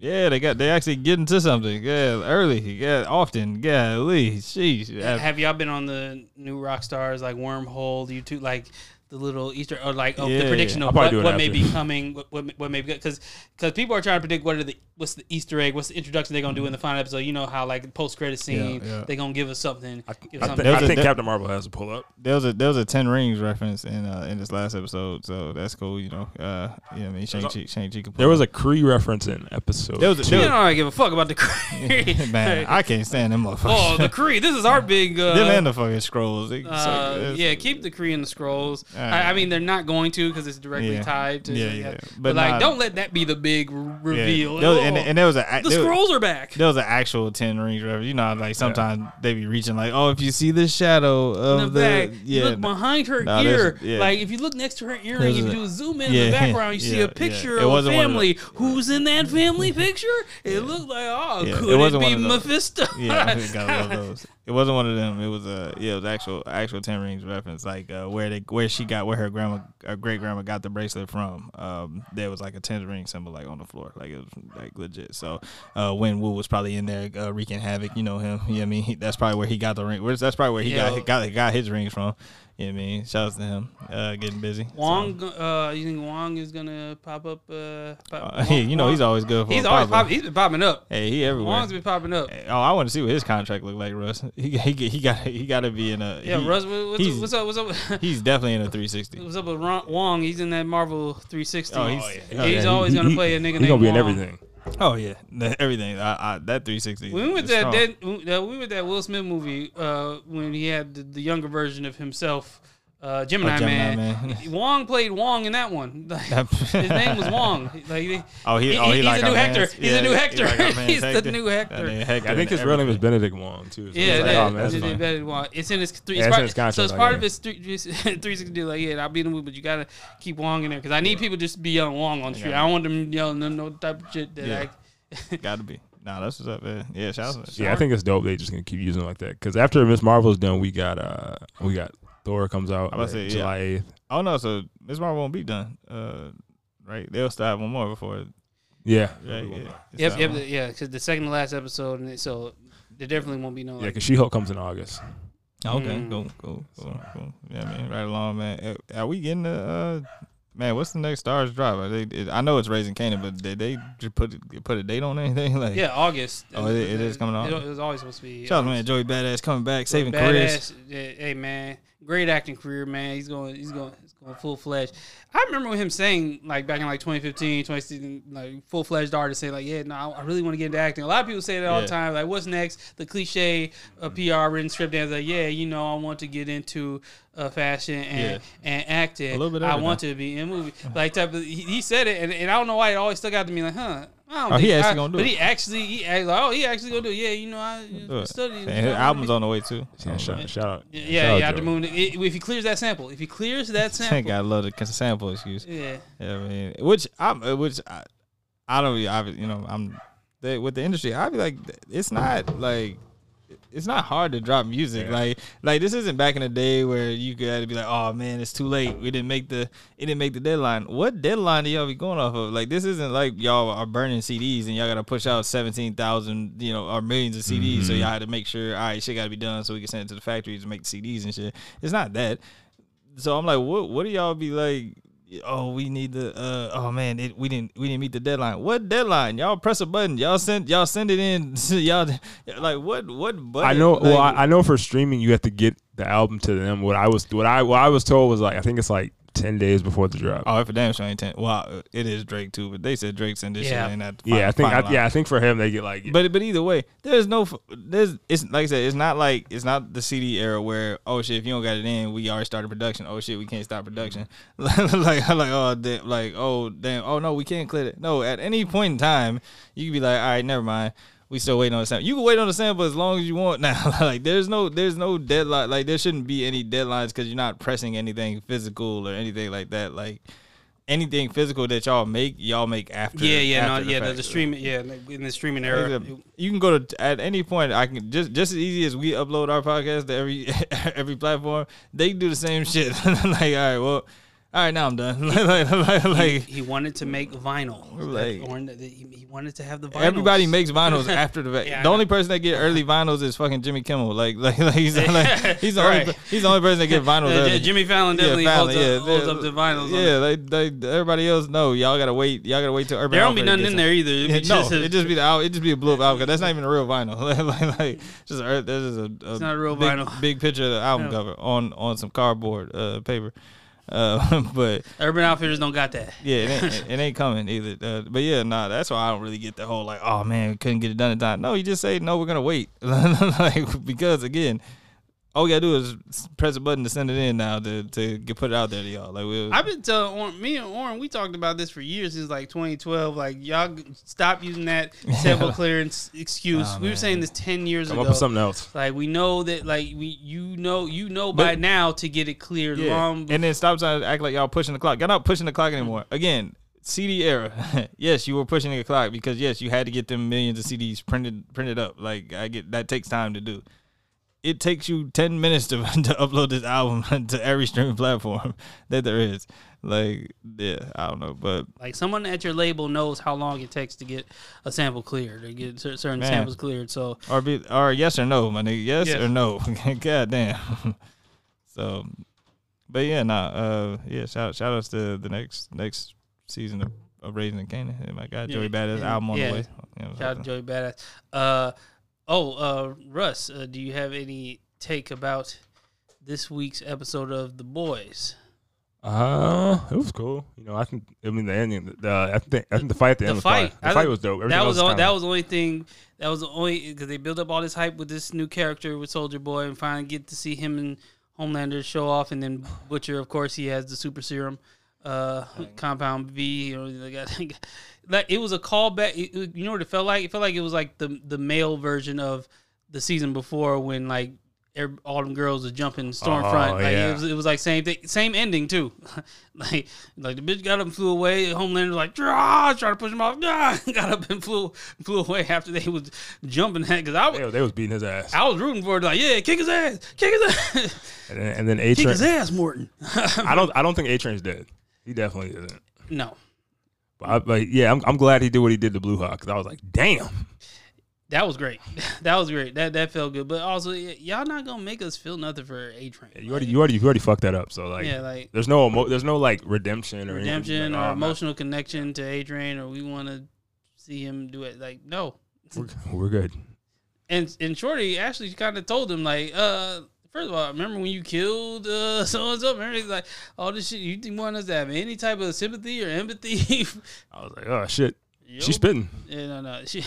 Yeah, they got they actually get into something. Yeah, early. Yeah, often. Yeah, Lee. Sheesh. Have y'all been on the New Rockstars like wormhole YouTube like the little Easter or like oh, the prediction yeah. of what, probably do it what may be coming, what what, what may be because because people are trying to predict what are the what's the Easter egg, what's the introduction they're gonna do in the final episode. You know how like post credit scene yeah. they're gonna give us something. I, give I, us thi- something. There I was a- think there- Captain Marvel has to pull up. There was a there was a Ten Rings reference in uh in this last episode, so that's cool. You know, uh, yeah, I mean Shang Chi, Shang Chi. There was a Kree reference in episode. There was a- two. you I don't give a fuck about the Kree. man. I can't stand them motherfuckers. oh, the Kree. This is our big. Uh, them and the fucking scrolls. They uh, It's- yeah, keep the Kree in the scrolls. I, I mean, they're not going to because it's directly Yeah. tied to. Yeah, yeah. But, But like, nah- don't let that be the big yeah. reveal. There was- and, Oh, and there was a the there, scrolls are back. there was an actual Ten Rings reference. You know, like sometimes they be reaching like, oh, if you see the shadow of the the, back. yeah, look behind her Nah, ear. yeah. Like if you look next to her earring, if you a- do a zoom in in yeah, the background, you see a picture yeah. Of a one of family. Who's in that family picture? It looked like oh, Yeah, it could it, be one of those. Mephisto? Yeah, I think I love those. It wasn't one of them. It was a yeah, it was actual actual Ten Rings reference, like uh, where they where she got where her grandma, her great grandma got the bracelet from. Um, there was like a Ten Ring symbol like on the floor, like it was like legit. So uh, when Wu was probably in there uh, wreaking havoc, you know him. You know what I mean? He, that's probably where he got the ring. That's probably where he got got got his rings from. You know what I mean? Shouts to him, uh, getting busy. So, Wong, uh, you think Wong is gonna pop up? Uh, pop, uh, you know Wong- he's always good for. he's a always pop-up. popping. He's been popping up. Hey, he everywhere. Wong's been popping up. Oh, I want to see what his contract look like, Russ. He he he got he got to be in a Yeah, he- Russ, what's, he's- what's up? What's up? He's definitely in a 360. What's up with Wong? He's in that Marvel 360. Oh, he's- he's oh, yeah, always He- gonna he- play a nigga He's gonna be in everything. Oh yeah, everything. I, I, that 360. When we went that uh, we went that Will Smith movie uh, when he had the, the younger version of himself, uh, Gemini, Oh, Gemini Man. Man. Wong played Wong in that one. His name was Wong. Like, he- Oh, he, he- oh, he he's like the new Hector. man's- He's the yeah, new he Hector. like our man's He's the new That Hector. nigga Hector I think his real name is. Benedict Wong too. So Yeah, it's like, that, oh, man, that's it's, fine. in- it's in his three. Yeah, it's it's in part, his so it's part like, of his three, 360 Like, yeah, I'll be in the movie, but you gotta keep Wong in there because I need people just to be yelling Wong on the street. I don't want them yelling no, no type of shit that Yeah. I. Gotta be. Nah, that's what's up, man. Yeah, shout out. Yeah, I think it's dope. They just gonna keep using it like that. Because after Miss Marvel's done, we got uh we got Thor comes out I'm about to like, say, yeah. July eighth. Oh no, so Miss Marvel won't be done. Uh, right? They'll still have one more before. Yeah, Right? Yeah. Yep, yep, one. yeah. Because the second to last episode, and it, so there definitely won't be no. yeah. Like, Because She Hulk comes in August. Okay, Mm. cool, cool, cool, cool. Yeah, man, right along, man. Uh, Are we getting the? Uh, man, what's the next Starz drop? Are they? It, I know it's Raising Kanan, but did they just put put a date on anything? Like, yeah, August. Oh, it- it is coming out? It, it was always supposed to be. Shout out, man. Joey Badass coming back, saving careers. Yeah, Hey man, great acting career, man. He's going, he's going, going full fledged. I remember him saying like back in like 2015, 2016, like full fledged artist saying like, yeah, no, I really want to get into acting. A lot of people say that all the time. Like, what's next? The cliche uh, PR written script dance. Like, yeah, you know, I want to get into uh, fashion and and acting. A little bit I want to be in a movie. Like type of, he, he said it, and, and I don't know why it always stuck out to me. Like, huh. I don't Oh, he actually I- gonna do but it. But he actually, he act- like, oh, he actually gonna do. it. Yeah, you know, I Do studied. And his album's on the way too. Yeah, shout, shout out. Yeah, shout yeah, out yeah. The Joey. moon. i- If he clears that sample, if he clears that sample, I Gotta love the sample excuse. yeah. Yeah, I mean, which I'm, uh, which I, I don't, I, you know, I'm they, with the industry. I'd be like, it's not like, it's not hard to drop music. Yeah. Like, like this isn't back in the day where you could be like, oh man, it's too late. We didn't make the, it didn't make the deadline. What deadline do y'all be going off of? Like, this isn't like y'all are burning CDs and y'all gotta push out seventeen thousand, you know, or millions of CDs. So mm-hmm. y'all had to make sure, all right, shit gotta be done so we can send it to the factories to make the CDs and shit. It's not that. So I'm like, what? What do y'all be like? Oh, we need the. Uh, oh man, it, we didn't. We didn't meet the deadline. What deadline? Y'all press a button. Y'all send. Y'all send it in. y'all like what? What button? I know. well, I, I know for streaming, you have to get the album to them. What I was, what I, what I was told was like, I think it's like ten days before the drop. Oh, for damn sure ain't ten. Well, it is Drake too, but they said Drake sent this Yeah. shit ain't at the yeah, I think, I, yeah, I think for him, they get like, But but either way, there's no there's it's like I said, it's not like it's not the CD era where oh shit if you don't got it in, we already started production. Oh shit, we can't stop production. like like oh damn, like oh damn oh no we can't clear it. No, at any point in time you can be like all right, never mind. We still waiting on the sample. You can wait on the sample as long as you want now. like there's no there's no deadline. Like there shouldn't be any deadlines because you're not pressing anything physical or anything like that. Like anything physical that y'all make, y'all make after. Yeah, yeah, no, the yeah. The, fact. the streaming, yeah, in the streaming era. You can go to at any point. I can just just as easy as we upload our podcast to every every platform. They do the same shit. like, all right, well, all right, now I'm done. like, like, he, like, he wanted to make vinyl. Like- he, he wanted to have the vinyl. everybody makes vinyls after the fact. Yeah, the only person that get early vinyls is fucking Jimmy Kimmel. Like, like, like he's like, he's the Right. only he's the only person that get vinyls. Uh, early. Jimmy Fallon definitely Fallon, holds, yeah, up, holds up the vinyls. Yeah, they, they, everybody else know. Y'all gotta wait. Y'all gotta wait till Urban. There don't be nothing in there either. No, just a- it just be the out. It just be a blue up album. That's not even a real vinyl. like, like just a, this is a, a It's not a real big, vinyl. Big picture of the album No. cover on on some cardboard uh, paper. Uh, but Urban Outfitters don't got that. yeah, it ain't, it ain't coming either. Uh, but yeah, nah, that's why I don't really get the whole like, oh man, we couldn't get it done in time. No, you just say no, we're gonna wait, like because again, all we gotta do is press a button to send it in now to to get put it out there to y'all. Like we, I've been telling Oren, me and Oren, we talked about this for years since like 2012. Like y'all stop using that sample clearance excuse. Oh, we were saying this 10 years come ago. up with something else. Like we know that, like we, you know, you know by now to get it cleared Yeah. long. and then stop trying to act like y'all pushing the clock. Y'all not pushing the clock anymore. Again, CD era. yes, you were pushing the clock because yes, you had to get them millions of CDs printed printed up. Like I get that takes time to do. It takes you ten minutes to to upload this album to every streaming platform that there is. Like yeah, I don't know, but like someone at your label knows how long it takes to get a sample cleared or get certain Man. samples cleared. So or be or yes or no, my nigga. Yes, Yes. or no. God damn. so, but yeah, nah. Uh, yeah. Shout shout outs to the next next season of, of Raising the Kanan. And my God, Yeah, Joey Badass yeah, album on yeah. the way. You know, shout out to Joey Badass. Uh, oh, uh, Russ, uh, do you have any take about this week's episode of The Boys? Uh, it was cool. You know, I think. I mean, the ending. The, I think. I think the fight at the, The end was fight. fire. I The fight think was dope. Everything that else was all, that was the only thing. That was the only because they built up all this hype with this new character with Soldier Boy, and finally get to see him and Homelander show off, and then Butcher, of course, he has the super serum, uh, Compound V. You know, they got, like it was a callback. it- You know what it felt like? It felt like it was like the the male version of the season before when like. every- All them girls were jumping Stormfront. Oh, like yeah. it was, it was like same thing, same ending too. like, like the bitch got up and flew away. Homelander was like, trying to push him off. Got up and flew flew away after they was jumping that because I, was They, they was beating his ass. I was rooting for it. Like, yeah, kick his ass, kick his ass, And then, and then A kick his ass, Morton. I don't. I don't think A Train's dead. He definitely isn't. no, But, I, but yeah, I'm, I'm glad he did what he did to Blue Hawk because I was like, damn. that was great. that was great. That that felt good. But also, y- y'all not gonna make us feel nothing for A Train. You already, you already, you already fucked that up. So like, yeah, like there's no, emo- there's no like redemption or redemption Like, or oh, man, emotional connection to A Train, or we want to see him do it. Like, no. We're, we're good. And and Shorty actually kind of told him like, uh, first of all, remember when you killed uh so and so? Remember he's like, all this shit. You think want us to have any type of sympathy or empathy? I was like, oh shit, Yo. she's spitting. Yeah, no, no. She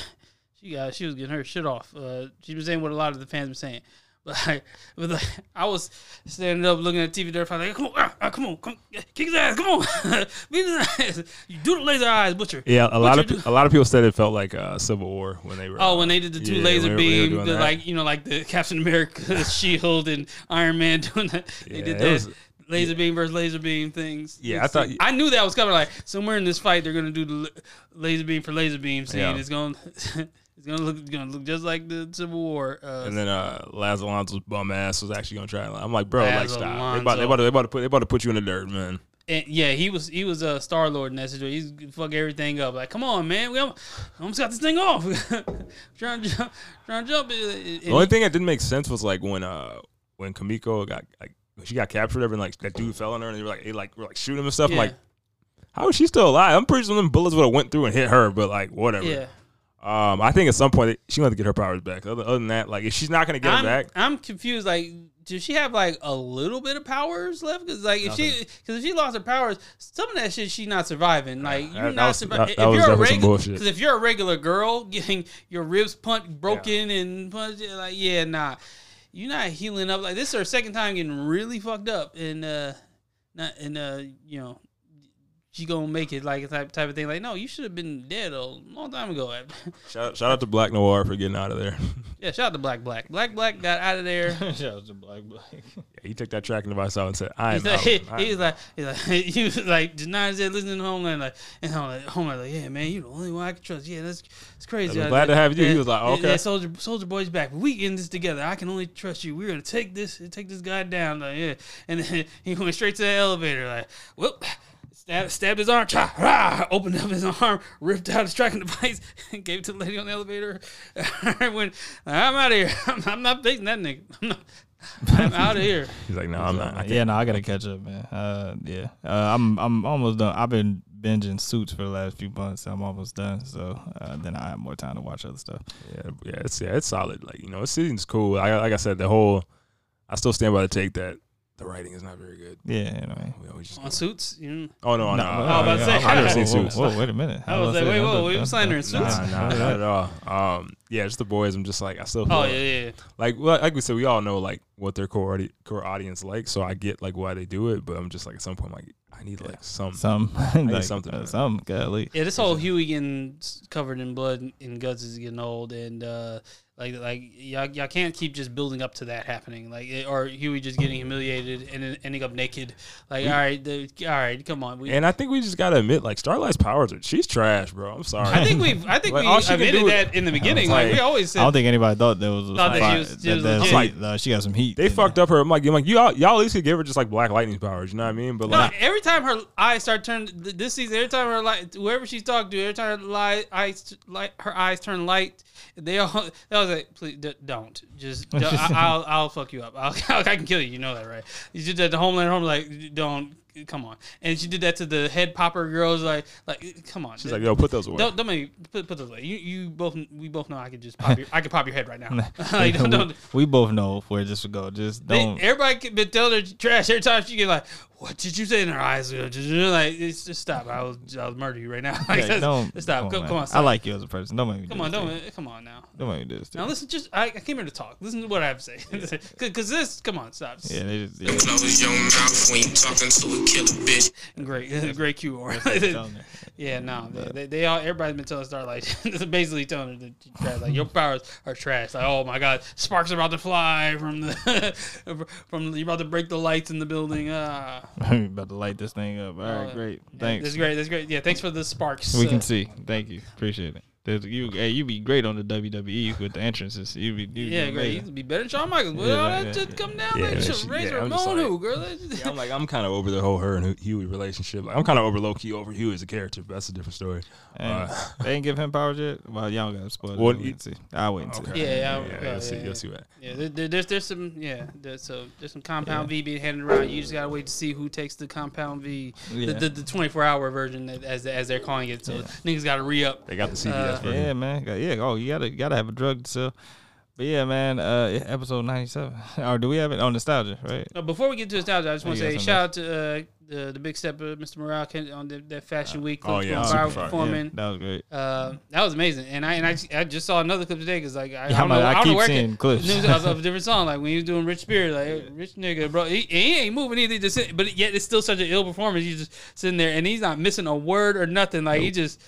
she got she was getting her shit off. Uh, she was saying what a lot of the fans were saying, Like, but like, I was standing up looking at TV there, like, come on, ah, ah, come on, come, kick his ass, come on, beat his ass. You do the laser eyes, butcher. Yeah, a lot of pe- a lot of people said it felt like uh, Civil War when they were. Oh, when they did the two Yeah, laser when they were- they were beam, the, like you know, like the Captain America shield and Iron Man doing that. They Yeah, did that was- laser beam versus laser beam things. Yeah, I thought- I knew that was coming. Like somewhere in this fight, they're gonna do the laser beam for laser beam scene. Yeah. It's gonna. It's gonna look gonna look just like the Civil War. Uh, And then uh, Laz Alonso's bum ass was actually gonna try. I'm like, bro, like Laz stop. They about, they, about to, they about to put they about to put you in the dirt, man. and yeah, he was he was a Star Lord in that situation. He's fuck everything up. Like, come on, man, we almost, almost got this thing off. trying to jump, trying to jump. And The only thing that didn't make sense was like when uh when Kimiko got like she got captured, and like that dude fell on her, and they were like they like were like shooting him and stuff. I'm Yeah. like, how is she still alive? I'm pretty sure them bullets would have went through and hit her, but like whatever. yeah. Um, I think at some point she going to get her powers back. Other, other than that, like if she's not gonna get I'm, them back, I'm confused. Like, does she have like a little bit of powers left? Because like, if she, because if she lost her powers, some of that shit she not surviving. Like, you're that not surviving. if you're a regular, bullshit. because if you're a regular girl getting your ribs punched, broken, and punched, like, yeah, nah, you're not healing up. Like, this is her second time getting really fucked up, and uh, not and uh, you know. She gonna make it like a type type of thing. Like, no, you should have been dead a long time ago. shout, shout out to Black Noir for getting out of there. yeah, shout out to Black Black. Black Black got out of there. Shout out to Black Black. Yeah, he took that tracking device out and said, "I am He's like, out." he, I was like, he was like, he was like, Denise said, listening to Homeland, like, and Homeland, Homeland, like, yeah, man, you're the only one I can trust. Yeah, that's, it's crazy. I'm glad to have you. He was like, yeah, okay. yeah, Soldier, Soldier Boy's back. We in this together. I can only trust you. We're gonna take this, take this guy down. Like, yeah, and then he went straight to the elevator. Like, whoop. Stabbed, stabbed his arm, cha, rah, opened up his arm, ripped out his tracking device, and gave it to the lady on the elevator. I went, I'm out of here. I'm, I'm not facing that nigga. I'm, not, I'm out of here. He's like, "No, I'm not." I yeah, no, I gotta catch up, man. Uh, yeah, uh, I'm I'm almost done. I've been binging Suits for the last few months. I'm almost done, so uh, then I have more time to watch other stuff. Yeah, yeah, it's yeah, it's solid. Like you know, the season's cool. I, like I said, the whole. I still stand by the take that the writing is not very good. Yeah, anyway. We always just On suits, you know. oh no, no, No, no, I no, was about to no, say, I've never seen Suits. whoa, whoa, wait a minute. I was like, say, wait, don't whoa, do- we don't- slandering don't- Suits? Nah, nah, not at all. Um, yeah, just the boys. I'm just like I still. Feel Oh like, yeah, yeah. like well, like we said, we all know like what their core audi- core audience like, so I get like why they do it. But I'm just like at some point, like I need like some. Some need like, something, uh, man. some golly. Yeah, this whole Hughie getting covered in blood and guts is getting old, and uh, like like y'all, y'all can't keep just building up to that happening, like it- or Hughie just getting humiliated and ending up naked. Like, all right, the, all right, come on. We, And I think we just gotta admit, like Starlight's powers are she's trash, bro. I'm sorry. I think we've I think Like, we admitted do- that in the beginning. Like, like- we always said, I don't think anybody thought there was a Thought that she fight- was- she was that legit. she- uh, she got some heat. They fucked there. up her. I'm like, I'm like, y'all, y'all at least could give her just like Black Lightning powers. You know what I mean? But No, like, every time her eyes start turning this season, every time her light, whoever she's talking to, every time her light, eyes, light, her eyes turn light, they all, they always like, please d- don't, just, don't, I, I'll, I'll fuck you up. I'll, I can kill you. You know that, right? You just that to Homeland. Home like, don't, come on. And she did that to the head popper girls. Like, like, come on. she's like, yo, put those away. Don't, don't make put, put those away. You, you both, we both know I could just pop your, I could pop your head right now. like, don't, don't, we, we both know where this would go. Just don't. everybody can been telling her trash every time she get like, "What did you say?" in her eyes, like, just stop. I'll, I was murder you right now. Like, Like, just- don't just stop. Come Come, on, come man. on, I like you as a person. Don't make me. Come do on, this don't to come on now. Don't make me do this. to Now listen, just I, I came here to talk. Listen to what I have to say, because this. Come on, stop. Yeah, they just. Yeah. Close your mouth when you talking to a killer bitch. Great, great cue. Or yeah, no, they, they, they all everybody's been telling Starlight, basically telling her that. Like your powers are trash. Like oh my god, sparks are about to fly from the from you're about to break the lights in the building. Ah. I'm about to light this thing up. All right, Oh, great. Thanks. That's great. That's great. Yeah, thanks for the sparks. We Uh, can see. Thank you. Appreciate it. There's, you, hey, you be great on the WWE with the entrances. You be, you be Yeah, great. You'd be better than Shawn Michaels. But Yeah, all yeah, that just yeah. come down Yeah, like she- shit. Razor yeah, I'm Ramon, like- who girl? Yeah, I'm like, I'm kind of over the whole her and Hughie relationship. Like, I'm kind of over low key over Hughie as a character, but that's a different story. And Uh, they ain't give him powers yet. Well, y'all got to spoil it. Well, I'll wait and see. I'll wait and see. Okay. Yeah, yeah, yeah, yeah, you'll see, yeah, you'll see that. Yeah, there, there- there's there's some yeah there's so there's some compound V being handed around. You just gotta wait to see who takes the compound V, Yeah. the, the, the 24 hour version as as they're calling it. So niggas gotta re up. They got the CVS Version. Yeah, man. Yeah. Oh, you gotta you gotta have a drug to sell. But yeah, man. Uh, episode ninety seven. Or do we have it on nostalgia? Right. Uh, before we get to nostalgia, I just Oh, want to say shout out to uh, the the Big Steppers Mr. Morale on the, that Fashion Week. Oh, clip yeah, viral fire. performing. that was great. Uh, that was amazing, and I and I, I just saw another clip today because like I, I Yeah, don't know, I I don't know keep where seeing clips. of, a different song. Like when he was doing Rich Spirit, like Rich nigga, bro, he, he ain't moving either. Just sit, but yet it's still such an ill performance. He's just sitting there and he's not missing a word or nothing. Like he just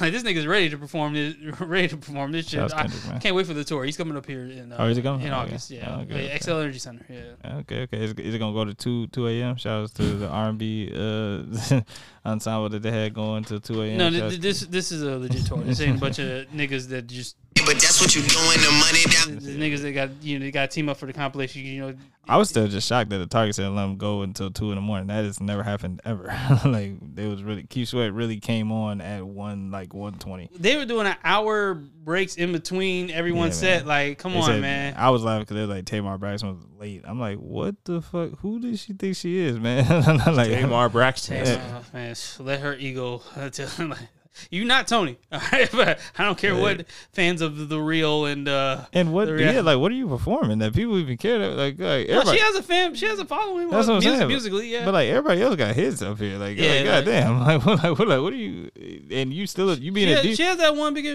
like this nigga's ready to perform this, ready to perform this shit. Shouts I can't wait for the tour. He's coming up here in uh, Oh, is he coming? in Oh, August. okay. Yeah, Oh, okay, Yeah, okay. Xcel Energy Center. Yeah. Okay, okay. Is, is it gonna go to two two a.m.? Shout out to the R and B uh, ensemble that they had going to two a.m. No, th- this this is a legit tour. This ain't a bunch of niggas that just But that's what you doing, the money down. the niggas that got you know they got team up for the compilation. You know, I was still just shocked that the Target said let them go until two in the morning. That has never happened ever. like they was really Keith Sweat really came on at one like one twenty. they were doing an hour breaks in between everyone's Yeah, set. Like, come They on, said- man. I was laughing because they're like Tamar Braxton was late. I'm like, what the fuck? Who does she think she is, man? like, Tamar Braxton. Uh, man, let her ego. you not Tony, right? But I don't care what fans of the real and uh, And what? Yeah, like, what are you performing that people even care? That, like, like No, she has a fan. She has a following. That's what I'm music- saying. Musically, yeah. But like everybody else got hits up here. Like, Yeah, like like- goddamn, like what, like what, like what are you? And you still you being she, a has, diva? she has that one big. Yeah,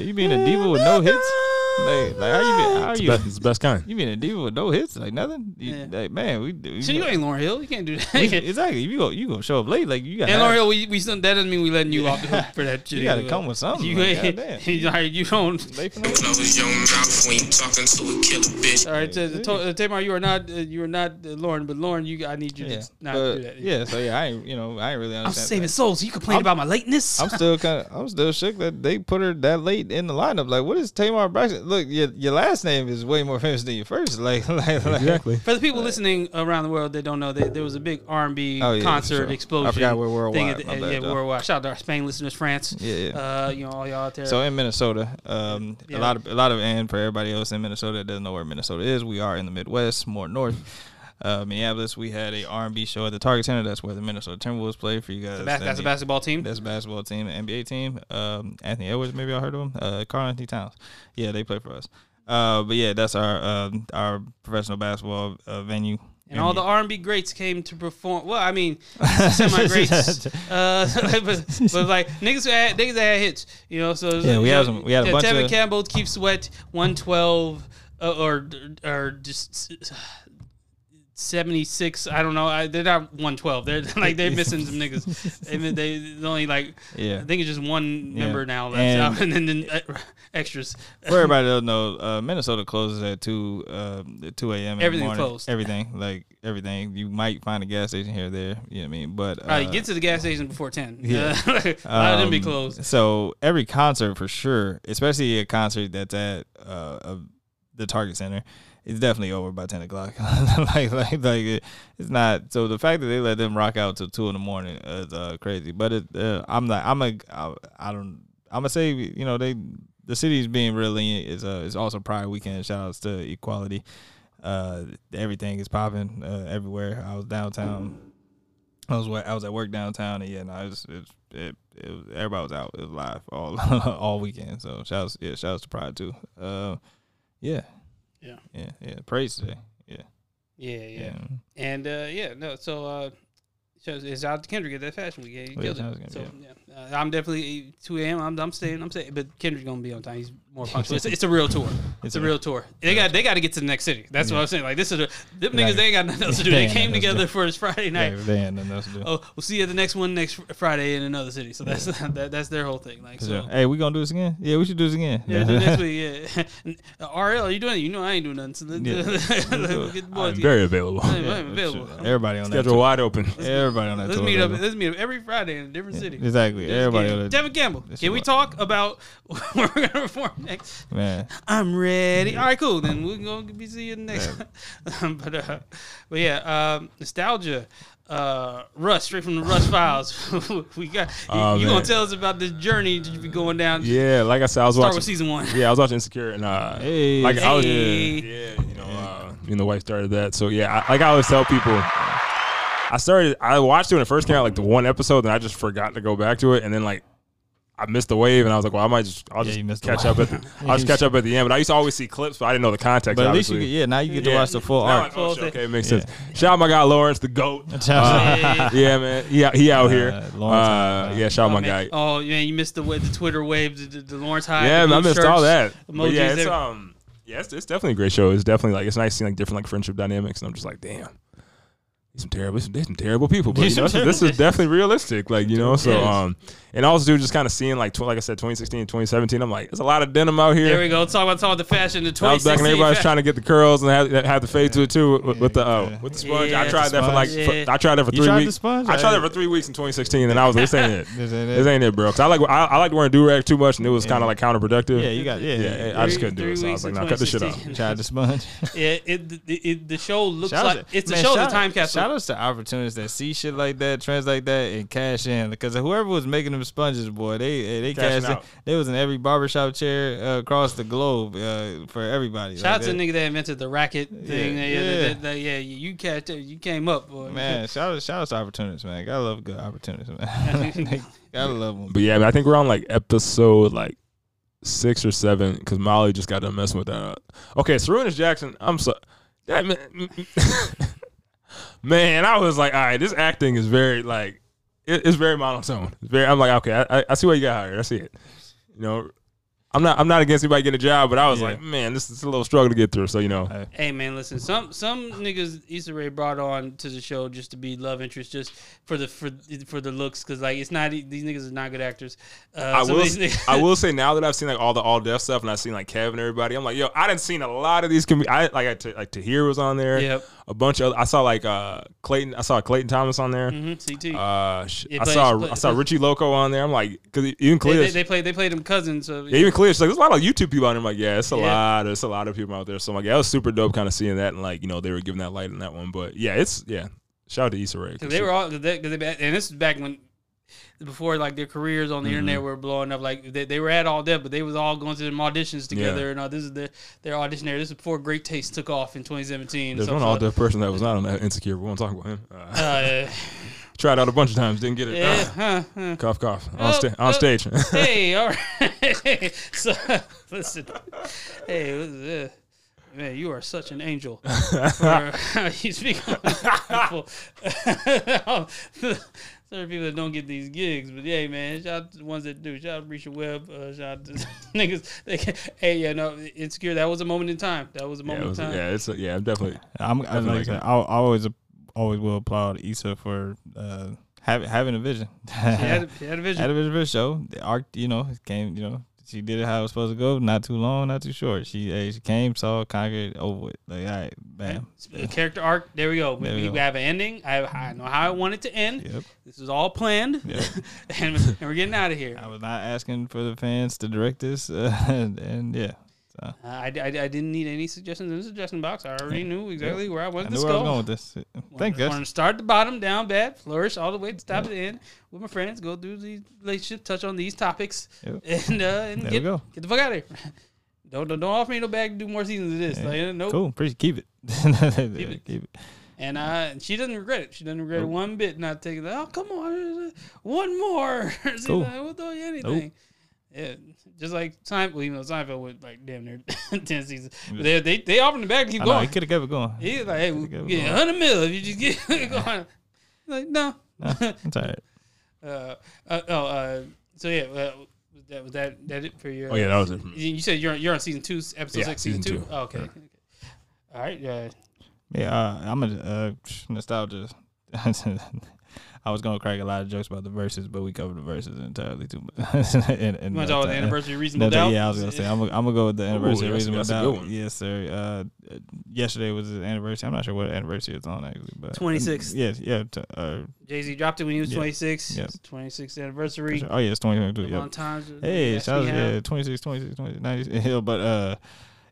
you being a diva with no hits. Like, like how you? Be, how It's, you? the best, it's the best kind. You being a diva with no hits? Like nothing? You, Yeah. Like man, we. we So you ain't Lauryn Hill. You can't do that. we- exactly. You go. You gonna show up late? Like you got. and Lauryn Hill, we, we that doesn't mean we letting you off the hook for that shit. You gotta come with something. You like, ain't. goddamn. You, like, you don't. Late for no- Close your mouth when you talking to a killer bitch. All right, to, to, uh, Tamar, you are not uh, you are not uh, Lauren, but Lauren, you I need you Yeah. to not But, do that. yeah. So yeah, I ain't. You know, I ain't really I'm understand. saving that. souls. You complain I'm- about my lateness. I'm still kind of, I'm still shook that they put her that late in the lineup. Like, what is Tamar Braxton? Look, your your last name is way more famous than your first. Like, like, like Exactly. For the people listening around the world that don't know, that there was a big R&B Oh, concert sure. explosion. I forgot we're worldwide. thing at- My bad, yeah, y'all. worldwide. Shout out to our Spain listeners, France. Yeah, yeah. Uh, you know, all y'all out there. So in Minnesota, um, Yeah. a lot of a lot of and for everybody else in Minnesota that doesn't know where Minnesota is, we are in the Midwest, more north. Uh, Minneapolis, we had a R&B show at the Target Center. That's where the Minnesota Timberwolves play. For you guys, Bas- that's a basketball team. That's a basketball team, an NBA team. Um, Anthony Edwards, maybe I heard of him. Uh, Carl Anthony Towns, yeah, they play for us. Uh, but yeah, that's our um, our professional basketball uh, venue. and all the R&B greats came to perform. Well, I mean, semi greats. uh, but, but like niggas had niggas that had hits, you know. So Yeah, we had some- we had a bunch Tevin of- Campbell, Keith Sweat, one twelve, uh, or or just. Seventy six, I don't know. I, they're not one twelve. They're like they're missing some niggas. They, they only like Yeah. I think it's just one Yeah. member now that's And- out, and then, uh, extras. For everybody that know, uh, Minnesota closes at two uh, two a.m. Everything closed. Everything, like everything. You might find a gas station here or there. You know what I mean? But uh, get to the gas station before ten. yeah. Yeah, a lot of them be Um, closed. So every concert for sure, especially a concert that's at uh, the Target Center, it's definitely over by ten o'clock. like like like it, it's not. So the fact that they let them rock out till two in the morning is uh, crazy. But it, uh, I'm not. I'm a. I, I don't. I'm gonna say you know they the city's being really is uh is also Pride Weekend. Shout outs to Equality. Uh, everything is popping uh, everywhere. I was downtown. I was I was at work downtown, and yeah, no, it it, it, it was, everybody was out. It was live all all weekend. So shouts, yeah, shouts to Pride too. Uh, yeah, Yeah. yeah, yeah. Praise today. Yeah, Yeah, yeah, yeah. and uh, yeah, no. So uh, shows it's out to Kendrick at that fashion week. Yeah, he killed yeah, it. So yeah, uh, I'm definitely two a.m. I'm, I'm staying. I'm staying, but Kendrick's gonna be on time. He's more punctual. It's, it's a real tour. It's, a real tour. They got they got to get to the next city. That's what I'm saying. Like this is a, them niggas. They ain't got nothing else to do. They They came nothing to together do. for this Friday night. Yeah, they ain't nothing else to do. Oh, we'll see you at the next one next Friday in another city. So that's that, that's their whole thing. Like so. Hey, we gonna do this again? Yeah, we should do this again. Yeah, do next week. Yeah, RL, are you doing it? You know I ain't doing nothing. So let's, Yeah. let's get the I'm boys. very available. I'm Yeah, available. Everybody on that. Schedule wide open. Everybody on that. Let's meet up. baby. Let's meet up every Friday in a different city. Exactly. Everybody that. Tevin Campbell. This Can we what- talk about what we're gonna perform next? Man, I'm ready. All right, cool. Then we're gonna be seeing you next. but uh, but yeah, um, nostalgia. Uh, Russ, straight from the Russ files. we got you, Oh, you gonna tell us about this journey that you be going down. Yeah, like I said, I was watching season one. Yeah, I was watching Insecure, and uh, Hey. like I was, Hey. yeah, you know, uh, me and the wife started that. So yeah, I, like I always tell people, I started, I watched it when it first came out, like the one episode, and I just forgot to go back to it, and then like I missed the wave, and I was like, well, I might just I'll Yeah, just you catch up at the I'll just catch up at the end. But I used to always see clips, but I didn't know the context. But at least you get, yeah, now you get to Yeah. watch the full Now arc. I- oh, Full okay, it makes Yeah. sense. Shout out my guy Lawrence, the goat. Uh, yeah, man. Yeah, he out here. Uh, Lawrence, Uh, uh, yeah, shout out Oh, my man. guy. Oh man, you missed the wa- the Twitter wave, the, the, the Lawrence High. Yeah, man, I blue missed all that. But emojis yeah, it's um, yeah, it's, it's definitely a great show. It's definitely like it's nice seeing like different like friendship dynamics, and I'm just like, damn, these some terrible, these some terrible people. But you know, some this, is- definitely realistic, like you know. So Yes. um, and also dude, just kind of seeing like tw- like I said, 2016, 2017. I'm like, there's a lot of denim out here. There we go. Talk about talk about the fashion. The I was back 2016 when everybody was fa- trying to get the curls and have, had the fade to it too with, with the uh, Yeah. with the sponge. Yeah, I tried the that for like for- Yeah. I tried that for You three tried weeks. sponge? I tried that for three weeks in 2016, and I was like, this ain't it. This ain't it. This ain't it, bro. Cause I like I, I liked wearing do rag too much, and it was kind of like counterproductive. Yeah, you got yeah. Yeah, yeah. I just couldn't do it. So I was like, in nah, cut this shit off. 2016. Tried the sponge. Yeah, it, it, it the show looks like it's a show. The time capsule. Shout outs to opportunists that see shit like that, trends like that, and cash in. Because whoever was making them sponges, boy, they they Cashing cashed in. out. They was in every barbershop chair uh, across the globe uh, for everybody. Shout out to Like the nigga that invented the racket thing. Yeah, Yeah, yeah, yeah. that- that- yeah, you catch you came up, boy. Man, shout out, shout out to opportunists, man. Gotta love good opportunists, man. Gotta love them. But yeah, I, I think we're on like episode like six or seven because Molly just got done messing with that. Okay, Serena's Jackson. I'm so that man. Man, I was like, all right, this acting is very like it, it's very monotone. It's very. I'm like, okay, I, I, I see why you got hired. I see it. You know, I'm not I'm not against anybody getting a job, but I was Yeah. like, man, this is a little struggle to get through. So you know, Hey. Hey man, listen. Some some niggas Issa Rae brought on to the show just to be love interest, just for the for for the looks, because like it's not these niggas are not good actors. Uh, I will. niggas- I will say now that I've seen like all the All Def stuff and I've seen like Kevin and everybody, I'm like, yo, I didn't seen a lot of these. Com- I like I t- like Tahir was on there. Yep. A bunch of I saw like uh Clayton. I saw Clayton Thomas on there. hmm CT. Uh, sh- I plays- saw play- I saw Richie Loco on there. I'm like, because even they, Clear, they, they played they played them cousins. So yeah, even Clear, she's like, there's a lot of YouTube people on there. I'm like, yeah, it's a Yeah. lot. There's a lot of people out there. So I'm like, yeah, it was super dope, kind of seeing that and like you know they were giving that light in that one. But yeah, it's yeah. Shout out to Issa Rae. they were all, they, they, and this is back when, before like their careers on the Mm-hmm. internet were blowing up. Like they, they were at All Def, but they was all going to them auditions together. And all this is their their audition there. This is before Great Taste took off in 2017. There's So- one All Def person that was not on that insecure. We won't talk about him. Uh, Uh, tried out a bunch of times, didn't get it. yeah, huh, huh. cough, cough. On, sta- on stage. hey, all right. so listen, hey, what is this? man, you are such an angel. For, you speak on people. Certain people that don't get these gigs, but yeah, man, shout out to the ones that do. Shout out to Risha Webb. Uh, shout out to niggas. They hey, yeah, no, insecure. That was a moment in time. That was a moment it was, in time. yeah, it's a, yeah, I'm definitely. I'm, I'm Definitely like I I, I always always will applaud Issa for uh, having having a vision. She had, a- she had a vision. had a vision for the show. The arc, you know, it came. You know, she did it how it was supposed to go. Not too long, not too short. She hey, she came, saw, conquered, over it. Like all right, bam. Character arc. There we go. We, we we go. have an ending. I, I know how I want it to end. Yep. This is all planned, Yep. and, and we're getting out of here. I was not asking for the fans to direct this, uh, and, and yeah, so Uh, I, I, I didn't need any suggestions in the suggestion box. I already knew exactly where I I wanted knew this where I was go. going with this. Thank Want you. to start the bottom, down bad, flourish all the way to stop at the end with my friends. Go through the relationship, touch on these topics, Yep. and uh, and There get, go. get the fuck out of here. Don't, don't don't offer me no bag to do more seasons of this. Yeah. Like, nope. Cool, appreciate keep it. it. keep it. And uh, she doesn't regret it. She doesn't regret it one bit. Not taking that. Oh, come on, one more. See, Cool. like, we'll throw you anything. Yeah, just like Seinfeld. Well, even though Seinfeld went like damn near ten seasons, but they they they offered him back to keep I know, he could have kept it going. He's like, hey, we Could've kept get going. hundred mil if you just get going. Like, no. Nah, I'm tired. uh, uh, oh, uh, so yeah, uh, was that was that that it for your? Oh yeah, that was it. You you said you're you're on season two, episode Yeah, six, season, season two. two. Oh, okay. Yeah. okay. All right. Yeah. Yeah, uh, I'm a uh, nostalgia. I was gonna crack a lot of jokes about the verses, but we covered the verses entirely too much. and, and You want to talk about the anniversary of No, reasonable doubt? yeah, I was gonna say I'm gonna, I'm gonna go with the anniversary of that's- reasonable that's a doubt. good one. Yes, sir. Uh, uh, yesterday was the anniversary. I'm not sure what anniversary it's on actually, but 26th. Yes, yeah. t- uh, Jay Z dropped it when he was Yeah. 26. Yeah. It's 26th anniversary. oh yeah, it's 2022. Long Yep. times. Hey, yes, shout out yeah, 26, 26, 20, 90. Yeah, but uh,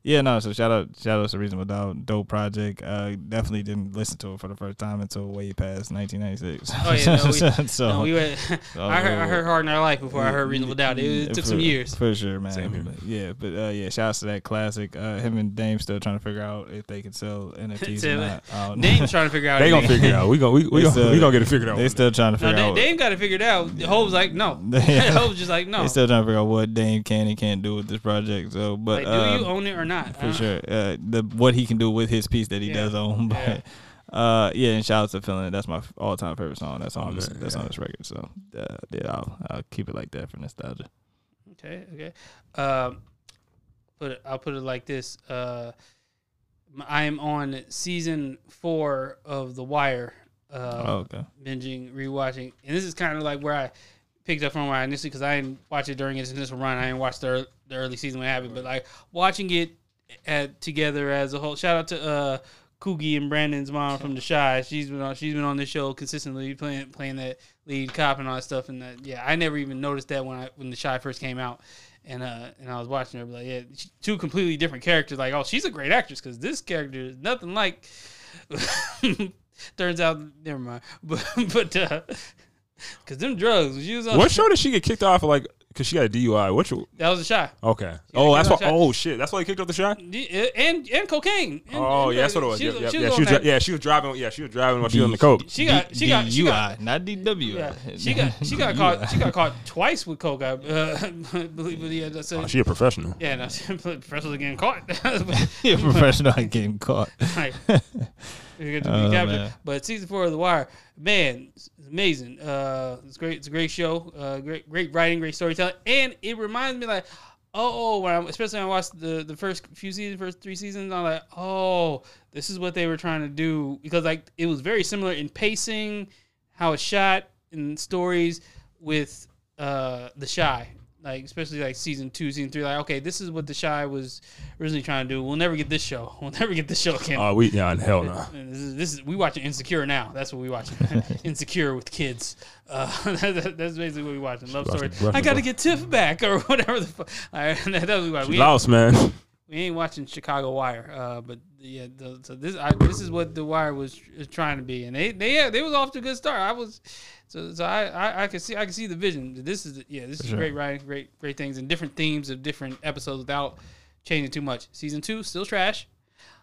yeah, no. So shout out, shout out to Reasonable Doubt, dope project. Uh, definitely didn't listen to it for the first time until way past 1996. Oh, yeah, no, we- so no, we were, I heard I heard Hard Knock Life before I heard Reasonable Doubt. It, it took for, some years. for sure, man. Same here. But yeah, but uh, yeah, shout out to that classic. Uh, him and Dame still trying to figure out if they can sell NFTs Tell or not. I don't. Dame's trying to figure out. They gonna figure it out. We gonna we, we gonna, still- we gonna get it figured out. They still trying to figure Dame, out. Dame got it figured out. Hope's like, no. Hope's just like, no. They still trying to figure out what Dame can and can't do with this project. So, but like, do uh, you own it or not? For Uh, sure. Uh, the what he can do with his piece that he Yeah. does. Yeah. But uh, yeah, and shout out to Feeling That's my all time favorite song. That's on this. That's yeah. on this record. So uh, yeah, I'll, I'll keep it like that for nostalgia. Okay, okay. Um, put it, I'll put it like this. Uh, I am on season four of The Wire. Uh, oh, okay. binging, rewatching, and this is kind of like where I picked up from where I initially because I didn't watch it during its initial run. I didn't watch the, the early season what happened, but like watching it at together as a whole. Shout out to uh Coogie and Brandon's mom from The Chi. She's been on. She's been on this show consistently playing playing that lead cop and all that stuff. And that, yeah, I never even noticed that when I when The Chi first came out. And uh, and I was watching her, but like, yeah, she- two completely different characters. Like, oh, she's a great actress because this character is nothing like. Turns out, never mind. But but uh, cause them drugs, she was on What show did she get kicked off of? Like, cause she got a DUI. What? show- that was a shot. Okay. Oh, that's off why. shot. Oh shit. That's why he kicked off the shot. And and cocaine. And, Oh and yeah, that's what it was. She, Yep, yep, she yeah, was she was. dri- yeah, she was driving. Yeah, she was driving while she was on the coke. She got she got she got not DWI. yeah, she got she got caught she got caught twice with coke. I uh, believe it. Yeah, that's Oh, she a professional. yeah. No, professionals getting caught. You're a professional at getting caught. Right. You're gonna Oh, be captured. man. But season four of The Wire, man, it's amazing. Uh, it's great. It's a great show. Uh, great, great writing, great storytelling, and it reminds me like, oh, when I, especially when I watched the the first few seasons, first three seasons, I'm like, oh, this is what they were trying to do because like it was very similar in pacing, how it's shot, and stories with uh The Chi. Like especially like season two, season three, like okay, this is what The Chi was originally trying to do. We'll never get this show. We'll never get this show again. Oh, we yeah, hell no. This is, this is we watching Insecure now. That's what we watching. Insecure with kids. Uh, that- that's basically what we watching. Love story. watching I got to get Tiff back or whatever the fuck. That's what we watch. She We, ain't- lost, man. We ain't watching Chicago Wire. Uh, but yeah, the, so this I, this is what the Wire was trying to be, and they they yeah, they was off to a good start. I was. So, so I, I, I can see I can see the vision. This is yeah this is sure. great writing, great great things, and different themes of different episodes without changing too much. Season two still trash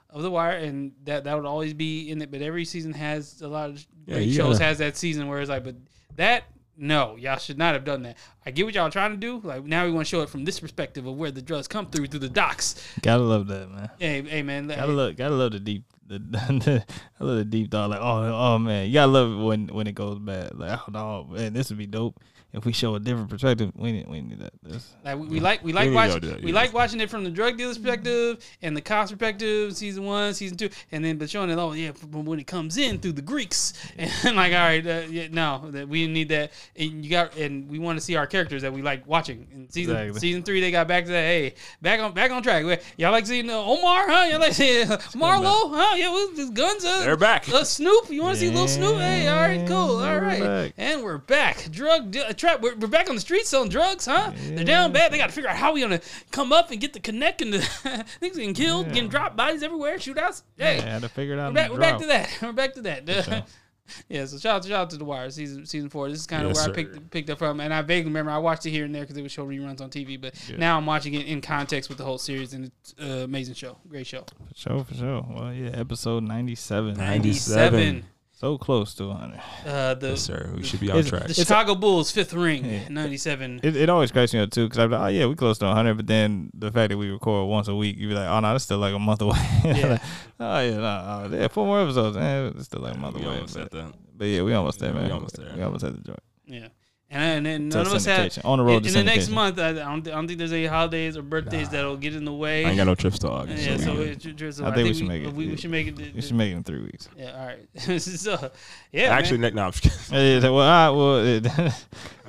of the Wire, and that that would always be in it. But every season has a lot of Yeah, shows gotta- has that season where it's like, but that no, y'all should not have done that. I get what y'all are trying to do. Like now we want to show it from this perspective of where the drugs come through through the docks. Gotta love that, man. Hey, hey man, Gotta love, gotta love the deep, the, the I love the deep thought. Like, oh, oh man, you gotta love it when when it goes bad. Like, oh no, man, this would be dope if we show a different perspective. We need, we need that. This, Like we, we like we like need watching go that, we yeah. like watching it from the drug dealer's perspective and the cops perspective, season one, season two, and then but showing it oh yeah, but when it comes in through the Greeks and like all right, uh, yeah, no, that we need that, and you got and we want to see our characters that we like watching. In season Exactly. season three, they got back to that. Hey, back on back on track. Y'all like seeing uh, Omar? Huh? Y'all like seeing uh, Marlo? Huh? Yeah, well, his guns. Uh, They're back. Uh, Snoop, you want to see little Snoop? Hey, all right, cool, all right, we're back. and we're back. Drug de- trap. We're, we're back on the streets selling drugs, huh? They're down bad. They got to figure out how we gonna come up and get the connect and the things getting killed, getting dropped, bodies everywhere, shootouts. Hey, yeah, had to figure it out. we're back, we're back to that. We're back to that. sure. yeah, so shout out, shout out to the Wire season season four. This is kind of Yes, where sir. I picked picked up from, and I vaguely remember I watched it here and there because it would show reruns on TV. But now I'm watching it in context with the whole series, and it's an amazing show, great show. For sure, for sure. Well, yeah, episode ninety-seven. 97. So close to hundred. Uh, the Yes, sir. We should be on track. the Chicago Bulls fifth ring, Yeah. '97. It, it always cracks me up too, because I'm like, oh yeah, we close to 100, but then the fact that we record once a week, you'd be like, oh no, that's still like a month away. Yeah. Like, oh yeah, no, oh, yeah, four more episodes, eh, it's still like a month We away. almost but, at that. but yeah, we almost there, Yeah, we man. almost there. We almost at the joint. Yeah, and, and then none of us have. on the road In, in the next month, I, I, don't, I don't think there's any holidays or birthdays that'll get in the way. I ain't got no trips to August. yeah, so so, we it, it- so I I, think we think should make it. We, we should make it. th- We should make it in three weeks. Yeah, all right. so, yeah, Actually, man. next, no, I'm just kidding. Yeah, yeah, well, I, well, it,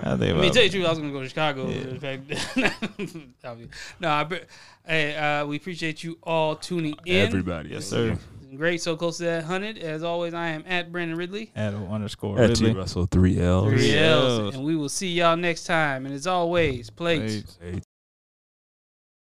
I think I mean, tell you truth, I was gonna go to Chicago. Yeah. In fact, no, I, hey, uh, we appreciate you all tuning in. Everybody. Yes, sir. Great, so close to that hundred. As always, I am at Brandon Riddley. Adam underscore At T Ridley. Russell, three L's. Three Three L's, L's. and we will see y'all next time. And as always, plates. Hey, Hey,